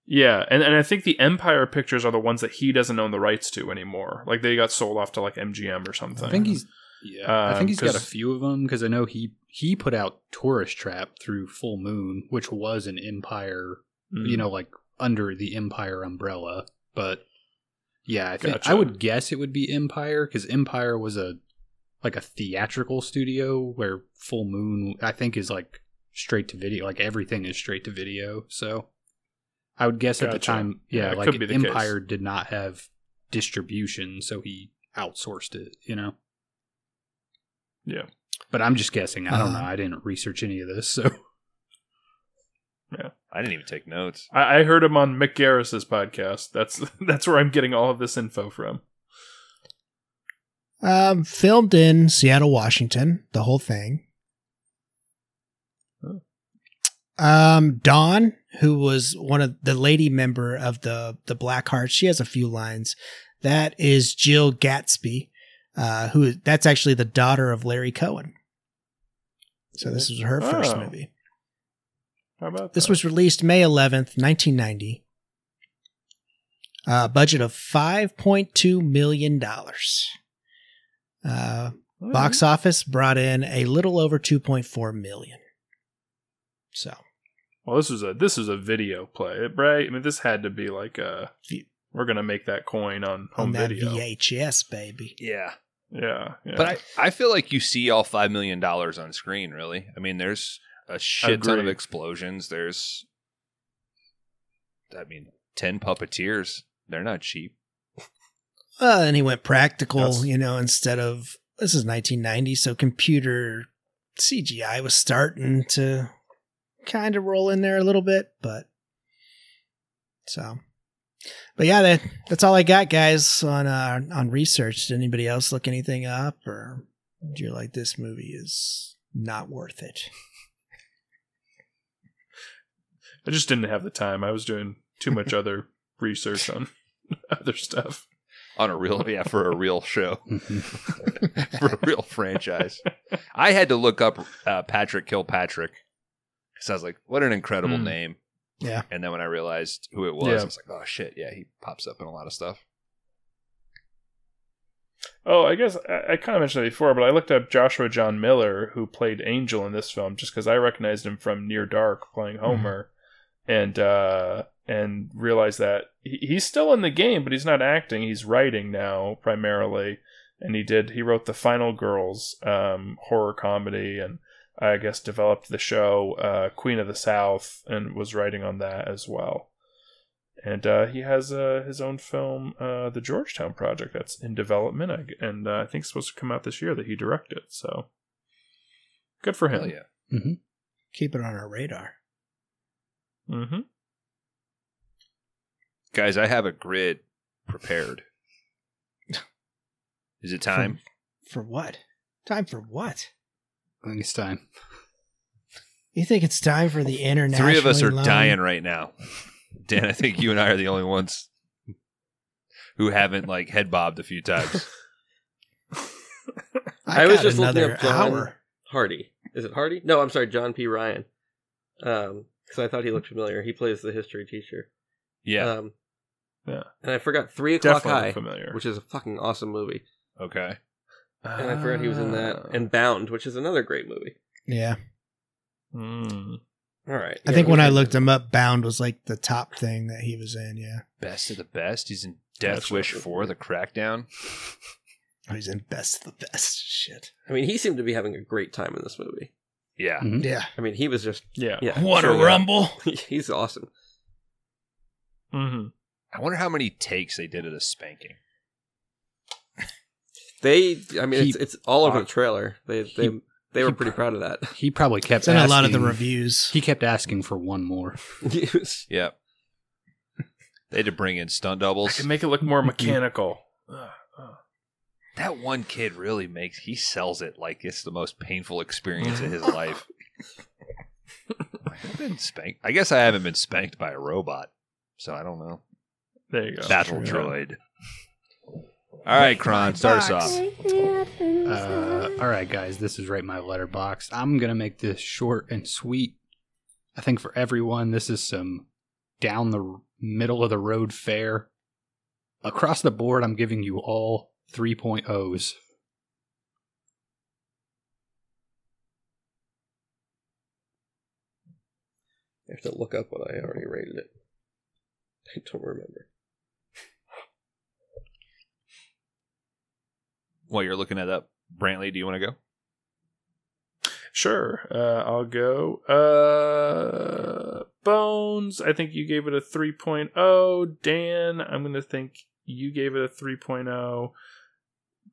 Yeah, and, and I think the Empire Pictures are the ones that he doesn't own the rights to anymore. Like they got sold off to like MGM or something. I think he's Yeah, I Um, think he's got a few of them because I know he he put out Tourist Trap through Full Moon, which was an Empire, Mm. you know, like under the Empire umbrella. But yeah, I think I would guess it would be Empire because Empire was a like a theatrical studio where Full Moon I think is like straight to video, like everything is straight to video. So I would guess at the time, Yeah, yeah, like could be the case. Empire did not have distribution, so he outsourced it. You know. Yeah. But I'm just guessing. I don't Uh, know. I didn't research any of this, so Yeah. I didn't even take notes. I, I heard him on Mick Garris's podcast. That's *laughs* that's where I'm getting all of this info from. Um, filmed in Seattle, Washington, the whole thing. Oh. Um, Dawn, who was one of the lady member of the the Black Hearts, she has a few lines. That is Jill Gatsby, uh, who that's actually the daughter of Larry Cohen. So this was her first Oh. movie. How about This that? was released May 11th, 1990. Uh, budget of $5.2 million. Uh, All box office brought in a little over 2.4 million. So, Well, this was a this was a video play, right? I mean, this had to be like uh, a V- we're gonna make that coin on home on that video. VHS, baby. Yeah. Yeah, yeah. But I, I feel like you see all $5 million on screen, really. I mean, there's a shit ton of explosions. There's, I mean, 10 puppeteers. They're not cheap. Well, and he went practical, That's- you know, instead of this is 1990, so computer CGI was starting to kind of roll in there a little bit, but so. But yeah, that, that's all I got, guys, on uh, on research. Did anybody else look anything up, or do you like this movie is not worth it? I just didn't have the time. I was doing too much *laughs* other research on *laughs* other stuff. On a real, yeah, for a real show, *laughs* for a real franchise. I had to look up uh, Patrick Kilpatrick because I was like, what an incredible Hmm. name. Yeah. And then when I realized who it was, Yeah. I was like, oh shit, yeah, he pops up in a lot of stuff. Oh, I guess I, I kind of mentioned it before, but I looked up Joshua John Miller, who played Angel in this film, just because I recognized him from Near Dark playing Homer, and uh, and realized that he, he's still in the game, but he's not acting; he's writing now primarily. And he did he wrote the Final Girls um, horror comedy, and I guess developed the show uh, Queen of the South, and was writing on that as well and uh, he has uh, his own film, uh, the Georgetown Project, that's in development, and uh, I think it's supposed to come out this year that he directed. So good for Hell him. yeah. Keep it on our radar. Mm-hmm. Guys, I have a grid prepared. *laughs* Is it time? For what? Time for what? I think it's time. You think it's time for the international? Three of us are dying right now. Dan, I think you and I are the only ones who haven't like head bobbed a few times. *laughs* I, was just looking another up John hour. Hardy. Is it Hardy? No, I'm sorry, John P. Ryan. Um, because I thought he looked familiar. He plays the history teacher. Yeah. Um, Yeah. and I forgot Three O'clock Definitely High, familiar. which is a fucking awesome movie. okay. And I forgot he was in that. Ah. And Bound, which is another great movie. Yeah, Mm. All right. I Yeah, think when I looked him up, Bound was like the top thing that he was in. Yeah, Best of the best. He's in Death That's Wish right. 4, The Crackdown. *laughs* oh, he's in best of the best. Shit. I mean, he seemed to be having a great time in this movie. Yeah. Mhm. Yeah. I mean, he was just Yeah. yeah. What a rumble! *laughs* He's awesome. Mm-hmm. I wonder how many takes they did of the spanking. They, I mean, He- it's it's all over uh, the trailer. They they he- they were pretty pro- proud of that. *laughs* He probably kept It's in a lot of the asking- reviews. He kept asking for one more. *laughs* He was- Yep. they had to bring in stunt I doubles. can make it look more *laughs* mechanical. Ugh, ugh. That one kid really makes he sells it like it's the most painful experience of his life. I've been spanked. I guess I haven't been spanked by a robot, so I don't know. there you go. Battle Yeah. droid. All right, Kron, start us off. Uh, all right, guys, this is right my Letterboxd. I'm gonna make this short and sweet. I think for everyone, this is some down the middle of the road fare. Across the board, I'm giving you all 3.0s. I have to look up what I already rated it. I don't remember. While you're looking that up, Brantley, do you want to go? Sure, uh, I'll go. Uh, Bones, I think you gave it a 3.0. Dan, I'm going to think you gave it a 3.0.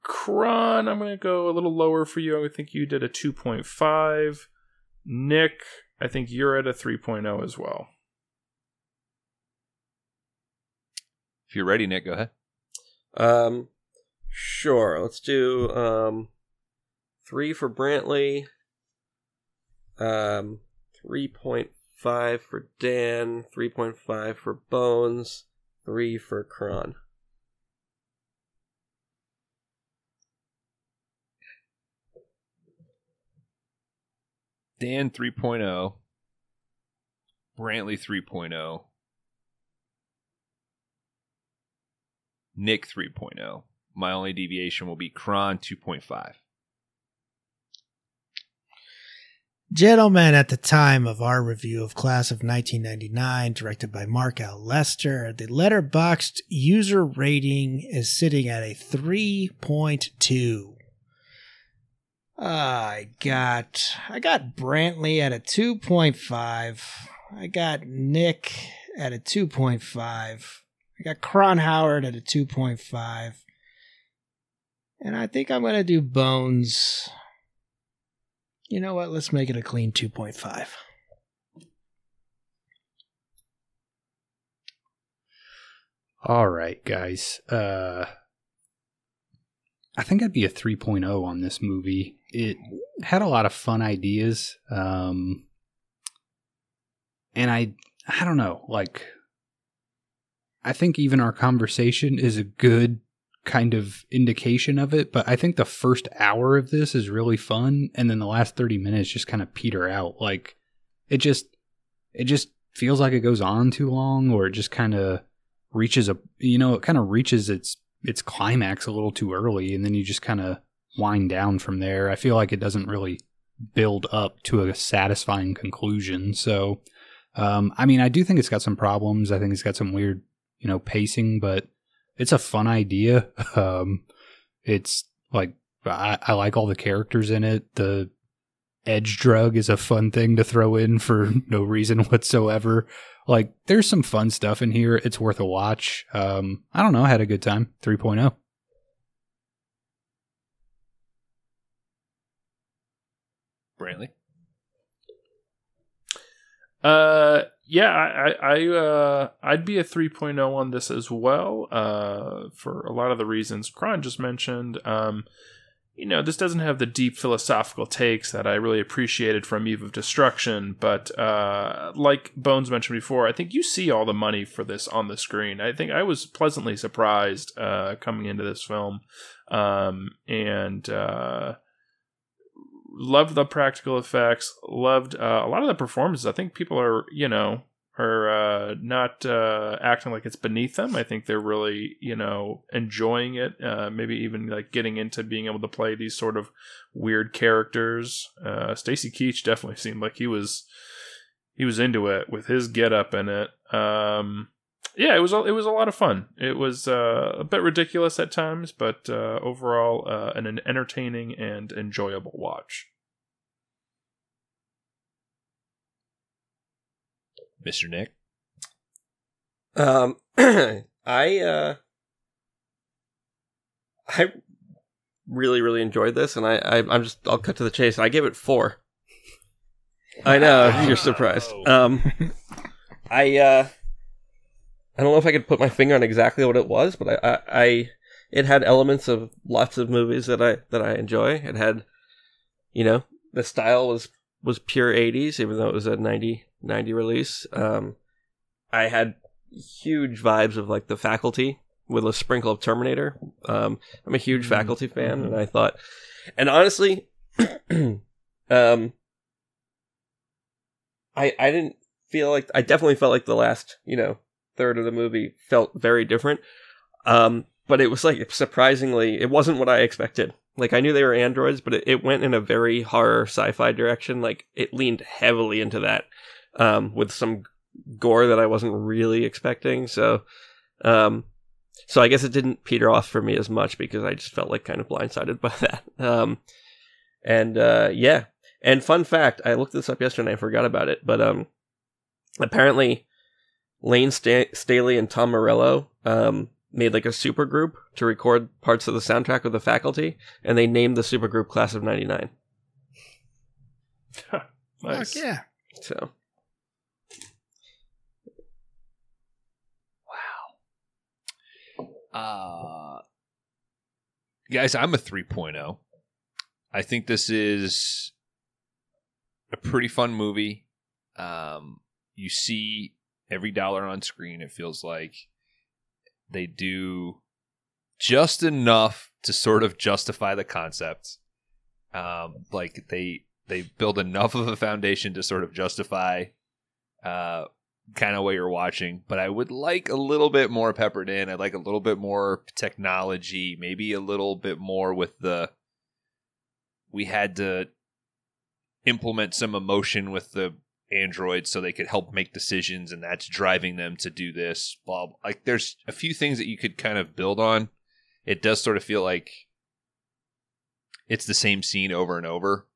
Kron, I'm going to go a little lower for you. I think you did a 2.5. Nick, I think you're at a 3.0 as well. If you're ready, Nick, go ahead. Um, sure. Let's do um, three for Brantley. Um, three point five for Dan. Three point five for Bones. Three for Kron. Dan 3.0, Brantley 3.0, Nick 3.0. My only deviation will be Kron 2.5. Gentlemen, at the time of our review of Class of 1999, directed by Mark L. Lester, the Letterboxd user rating is sitting at a 3.2. I got I got Brantley at a 2.5. I got Nick at a 2.5. I got Kron Howard at a 2.5. And I think I'm going to do Bones. You know what? Let's make it a clean 2.5. All right, guys. Uh I think I'd be a 3.0 on this movie. It had a lot of fun ideas. Um and I I don't know, like I think even our conversation is a good kind of indication of it, but I think the first hour of this is really fun and then the last 30 minutes just kind of peter out. Like it just it just feels like it goes on too long or it just kind of reaches a you know, it kind of reaches its its climax a little too early and then you just kind of wind down from there. I feel like it doesn't really build up to a satisfying conclusion. So um I mean, I do think it's got some problems. I think it's got some weird, you know, pacing, but it's a fun idea. *laughs* Um, it's like I, I like all the characters in it. The edge drug is a fun thing to throw in for *laughs* no reason whatsoever. Like there's some fun stuff in here. It's worth a watch. Um, I don't know. I had a good time. oh. 3.0. Brantley? Uh, yeah, I, I, uh, I'd be a 3.0 on this as well. Uh, for a lot of the reasons Kron just mentioned. Um, you know, this doesn't have the deep philosophical takes that I really appreciated from Eve of Destruction, but uh, like Bones mentioned before, I think you see all the money for this on the screen. I think I was pleasantly surprised uh, coming into this film, um, and uh, loved the practical effects. Loved uh, a lot of the performances. I think people are, you know, are uh, not uh, acting like it's beneath them. I think they're really, you know, enjoying it. Uh, maybe even like getting into being able to play these sort of weird characters. Uh, Stacy Keach definitely seemed like he was he was into it with his get up in it. Um, yeah, it was a- it was a lot of fun. It was uh, a bit ridiculous at times, but uh, overall uh, an, an entertaining and enjoyable watch. Mr. Nick? Um, *clears throat* I uh, I really really enjoyed this, and I, I I'm just I'll cut to the chase. I give it four. I know you're surprised. Um, I uh, I don't know if I could put my finger on exactly what it was, but I, I, I it had elements of lots of movies that I that I enjoy. It had, you know, the style was was pure 80s, even though it was a 90, 90 release. Um, I had huge vibes of like the faculty with a sprinkle of Terminator. Um, I'm a huge faculty fan, and I thought, and honestly, *clears throat* um, I I didn't feel like I definitely felt like the last you know third of the movie felt very different. Um, but it was like surprisingly, it wasn't what I expected. Like I knew they were androids, but it, it went in a very horror sci-fi direction. Like it leaned heavily into that. um, with some gore that I wasn't really expecting. So, um, so I guess it didn't peter off for me as much because I just felt like kind of blindsided *laughs* by that. Um, and uh, yeah, and fun fact, I looked this up yesterday and I forgot about it, but um, apparently Layne Sta- Staley and Tom Morello um, made like a super group to record parts of the soundtrack with the faculty, and they named the super group Class of '99. nice. Fuck yeah. So Uh, guys, I'm a 3.0. I think this is a pretty fun movie. Um, you see every dollar on screen. It feels like they do just enough to sort of justify the concept. Um, like they they build enough of a foundation to sort of justify uh, kind of what you're watching, but I would like a little bit more peppered in. I'd like a little bit more technology, maybe a little bit more with the. We had to implement some emotion with the androids so they could help make decisions, and that's driving them to do this. Blah. Like, there's a few things that you could kind of build on. It does sort of feel like it's the same scene over and over.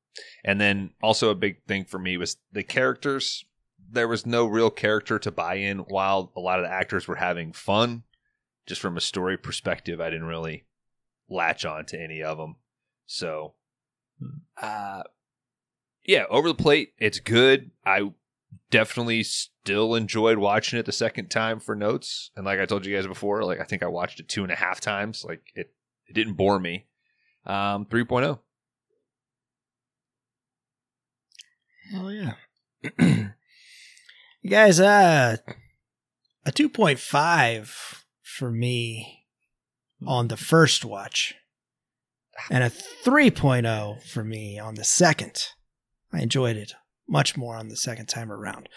And then also a big thing for me was the characters there was no real character to buy in while a lot of the actors were having fun just from a story perspective i didn't really latch on to any of them so uh yeah over the plate it's good i definitely still enjoyed watching it the second time for notes and like i told you guys before like i think i watched it two and a half times like it it didn't bore me um oh. 3.0 Hell yeah. *clears throat* you guys, uh, a 2.5 for me on the first watch, and a 3.0 for me on the second. I enjoyed it much more on the second time around.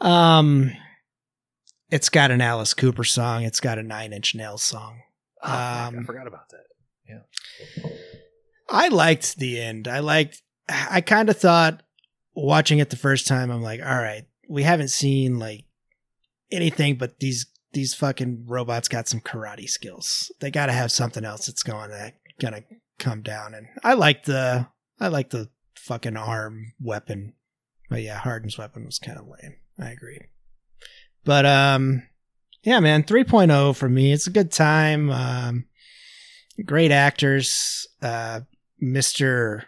Um, it's got an Alice Cooper song. It's got a Nine Inch Nails song. Oh, fuck, i Um, forgot about that Yeah, I liked the end. I liked. I kind of thought watching it the first time. I'm like, all right, we haven't seen like anything, but these these fucking robots got some karate skills. They got to have something else that's going to gonna come down. And I like the I like the fucking arm weapon. But yeah, Hardin's weapon was kind of lame. I agree. But um, yeah, man, 3.0 for me. It's a good time. Um, great actors. Uh, Mr.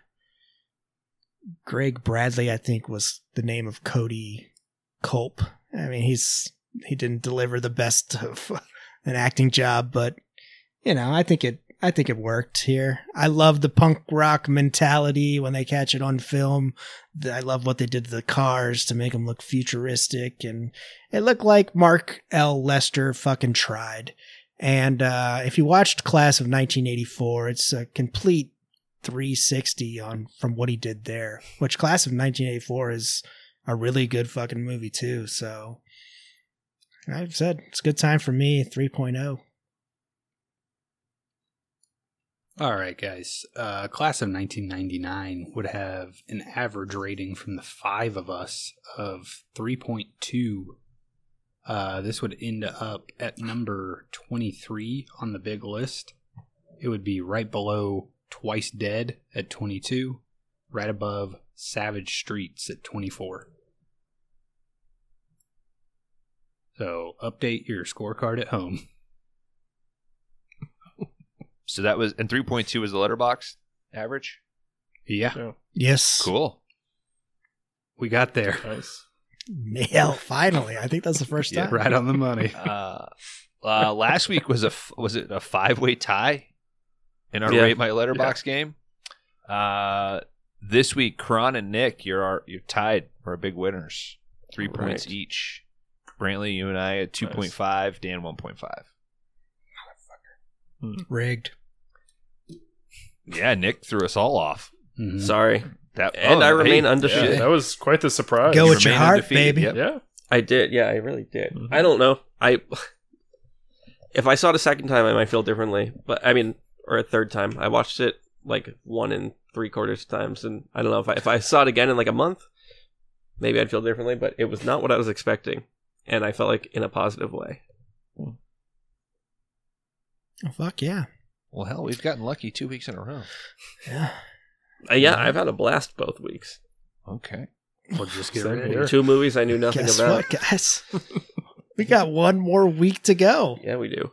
Greg Bradley, I think, was the name of Cody Culp. I mean, he's he didn't deliver the best of *laughs* an acting job, but you know, I think it I think it worked here. I love the punk rock mentality when they catch it on film. I love what they did to the cars to make them look futuristic, and it looked like Mark L. Lester fucking tried. And uh, if you watched Class of 1984, it's a complete 360 on from what he did there. Which Class of 1984 is a really good fucking movie too. So I've said it's a good time for me. oh. 3.0. All right, guys. Uh, class of 1999 would have an average rating from the five of us of 3.2. Uh, this would end up at number 23 on the big list. It would be right below Twice Dead at 22, right above Savage Streets at 24. So update your scorecard at home. *laughs* so that was and 3.2 was the Letterboxd average Yeah, Yeah. Yes. cool we got there. Nice. Nail. Finally. I think that's the first Yeah. time. Right on the money. *laughs* uh, uh, last week was a was it a five way tie in our Yeah. rate my Letterboxd game. Uh, this week, Kron and Nick, you're our you're tied for our big winners, three All points each. Brantley, you and I at two point five. Dan one point five. Rigged. Yeah, Nick threw us all off. Mhm. sorry, That And oh, I remain hey, undefeated. Yeah, that was quite the surprise. Go you with your heart, undefeated. baby. Yep. Yeah. I did. Yeah, I really did. Mhm. I don't know. I if I saw it a second time, I might feel differently. But I mean, or a third time. I watched it like one and three quarters times, and I don't know if I if I saw it again in like a month, maybe I'd feel differently, but it was not what I was expecting, and I felt like in a positive way. Oh, fuck yeah. Well, hell, we've gotten lucky two weeks in a row. Yeah. Uh, yeah, I've had a blast both weeks. Okay. We'll just get Same ready. here. Two movies I knew nothing Guess about. what, guys? *laughs* we got one more week to go. Yeah, we do.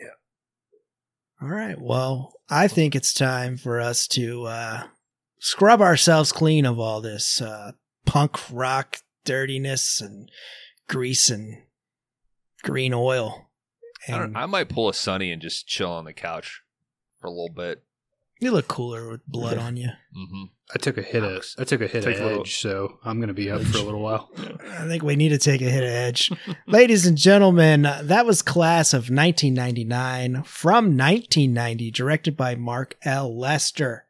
Yeah. All right. Well, I think it's time for us to uh, scrub ourselves clean of all this uh, punk rock dirtiness and grease and green oil. I, don't, And I might pull a Sonny and just chill on the couch for a little bit. you look cooler with blood on you. Mm-hmm. I took a hit of I took a hit Take of a little- edge, so I'm gonna be up for a little while. I think we need to take a hit of edge. *laughs* Ladies and gentlemen, that was Class of 1999 from 1990, directed by Mark L. Lester.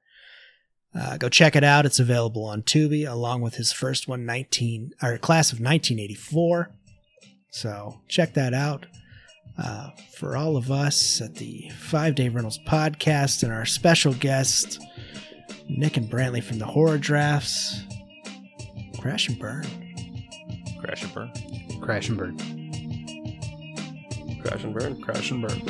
Uh, go check it out. It's available on Tubi, along with his first one, 19 or Class of 1984. So check that out. Uh, for all of us at the Five Day Rentals podcast and our special guest, Nick and Brantley from the Horror Drafts, crash and burn. Crash and burn. Crash and burn. Crash and burn. Crash and burn.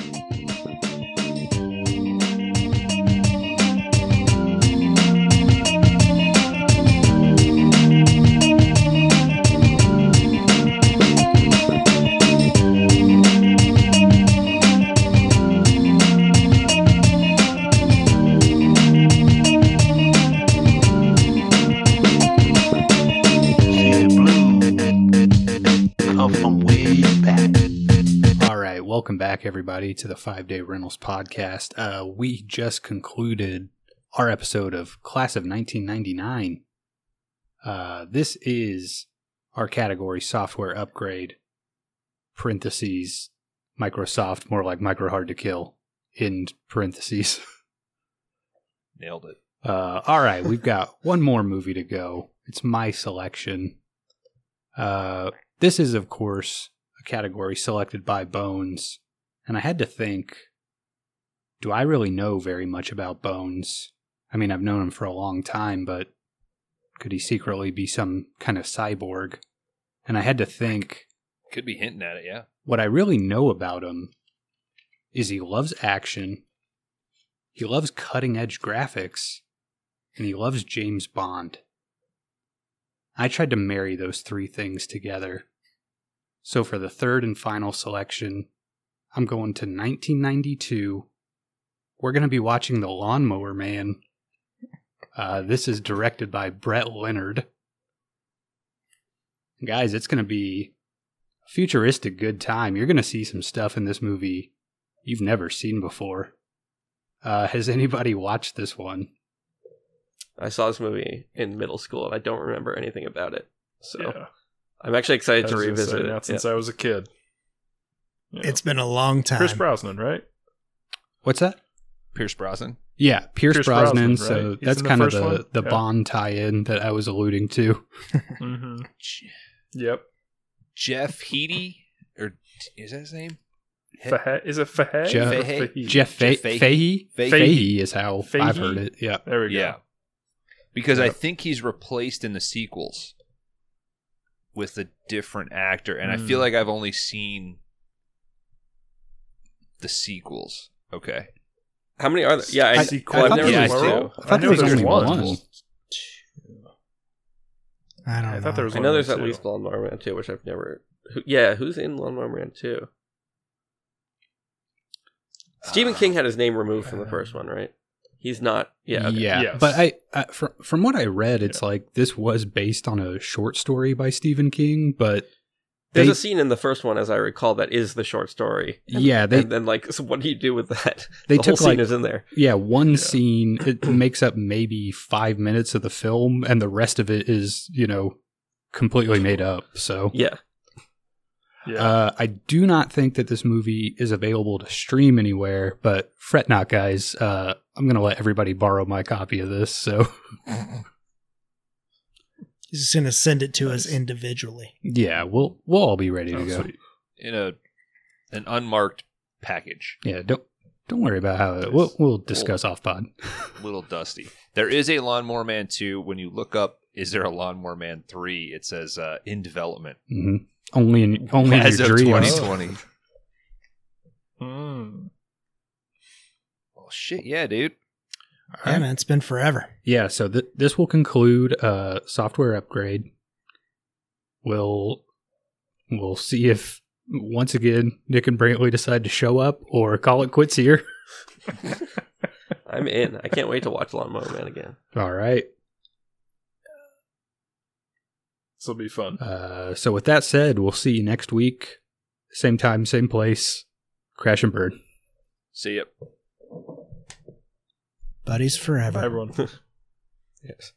Welcome back everybody to the Five Day Rentals podcast. Uh, we just concluded our episode of Class of 1999. Uh, this is our category software upgrade. Parentheses Microsoft, more like Micro Hard to Kill. In parentheses. *laughs* Nailed it. Uh, all right, we've got one more movie to go. It's my selection. Uh, this is, of course, category selected by Bones, and I had to think: Do I really know very much about Bones? I mean, I've known him for a long time, but could he secretly be some kind of cyborg? And I had to think: Could be hinting at it, yeah. what I really know about him is he loves action, he loves cutting edge graphics, and he loves James Bond. I tried to marry those three things together. So for the third and final selection, I'm going to 1992. We're going to be watching The Lawnmower Man. Uh, this is directed by Brett Leonard. Guys, it's going to be a futuristic good time. You're going to see some stuff in this movie you've never seen before. Uh, has anybody watched this one? I saw this movie in middle school, and I don't remember anything about it. So Yeah. I'm actually excited to revisit say, it. Not since Yeah. I was a kid. Yeah. It's been a long time. Chris Brosnan, right? What's that? Pierce Brosnan. Yeah, Pierce, Pierce Brosnan. Brosnan, So? He's that's in the kind of the, one? the Yeah. Bond tie-in that I was alluding to. Mm-hmm. Yep. Jeff Heady, or is that his name? Fahe- is it Fahey? Jeff- or Fahey. Fahey? Jeff Fa- Fahey. Fahey? Fahey. Fahey is how Fahey? I've heard it. Yeah. There we go. Yeah. Because I think he's replaced in the sequels with a different actor, and I feel Hmm. like I've only seen the sequels. Okay. How many are there? Yeah, I, I- Sequel I I've thought never there seen was two. two. I I thought know there was there's only one. one. I don't I know. thought there was I know there's at too. least Lawnmower Man 2, which I've never. Who, yeah, who's in Lawnmower Man 2? Stephen King had his name removed from the first one, right? He's not. Yeah. okay. Yeah, Yes. but I, I from from what I read, it's like this was based on a short story by Stephen King. But There's they, a scene in the first one, as I recall, that is the short story. yeah, they and then, like, *laughs* so what do you do with that? They the whole took, scene like- is in there. yeah one scene it *clears throat* makes up maybe five minutes of the film, and the rest of it is you know completely made up. So Yeah. Yeah. Uh, I do not think that this movie is available to stream anywhere, but fret not, guys. Uh, I'm going to let everybody borrow my copy of this. So, *laughs* He's just gonna send it to us individually. yeah, we'll we'll all be ready to Oh, go. sweet. In a an unmarked package. Yeah, don't Don't worry about how it. We'll, we'll discuss off pod. *laughs* little dusty. There is a Lawnmower Man 2. When you look up, is there a Lawnmower Man 3? It says uh, in development hmm Only in only in as your of dreams. 2020. Mm. Well, shit, yeah, dude. Yeah, man, it's been forever. Yeah, so th- this will conclude a software upgrade. We'll we'll see if once again Nick and Brantley decide to show up or call it quits here. *laughs* I'm in. I can't wait to watch Lawnmower Man again. All right. This will be fun. Uh, so with that said, we'll see you next week, same time, same place. Crash and burn. See ya. Buddies forever. Everyone. *laughs* Yes.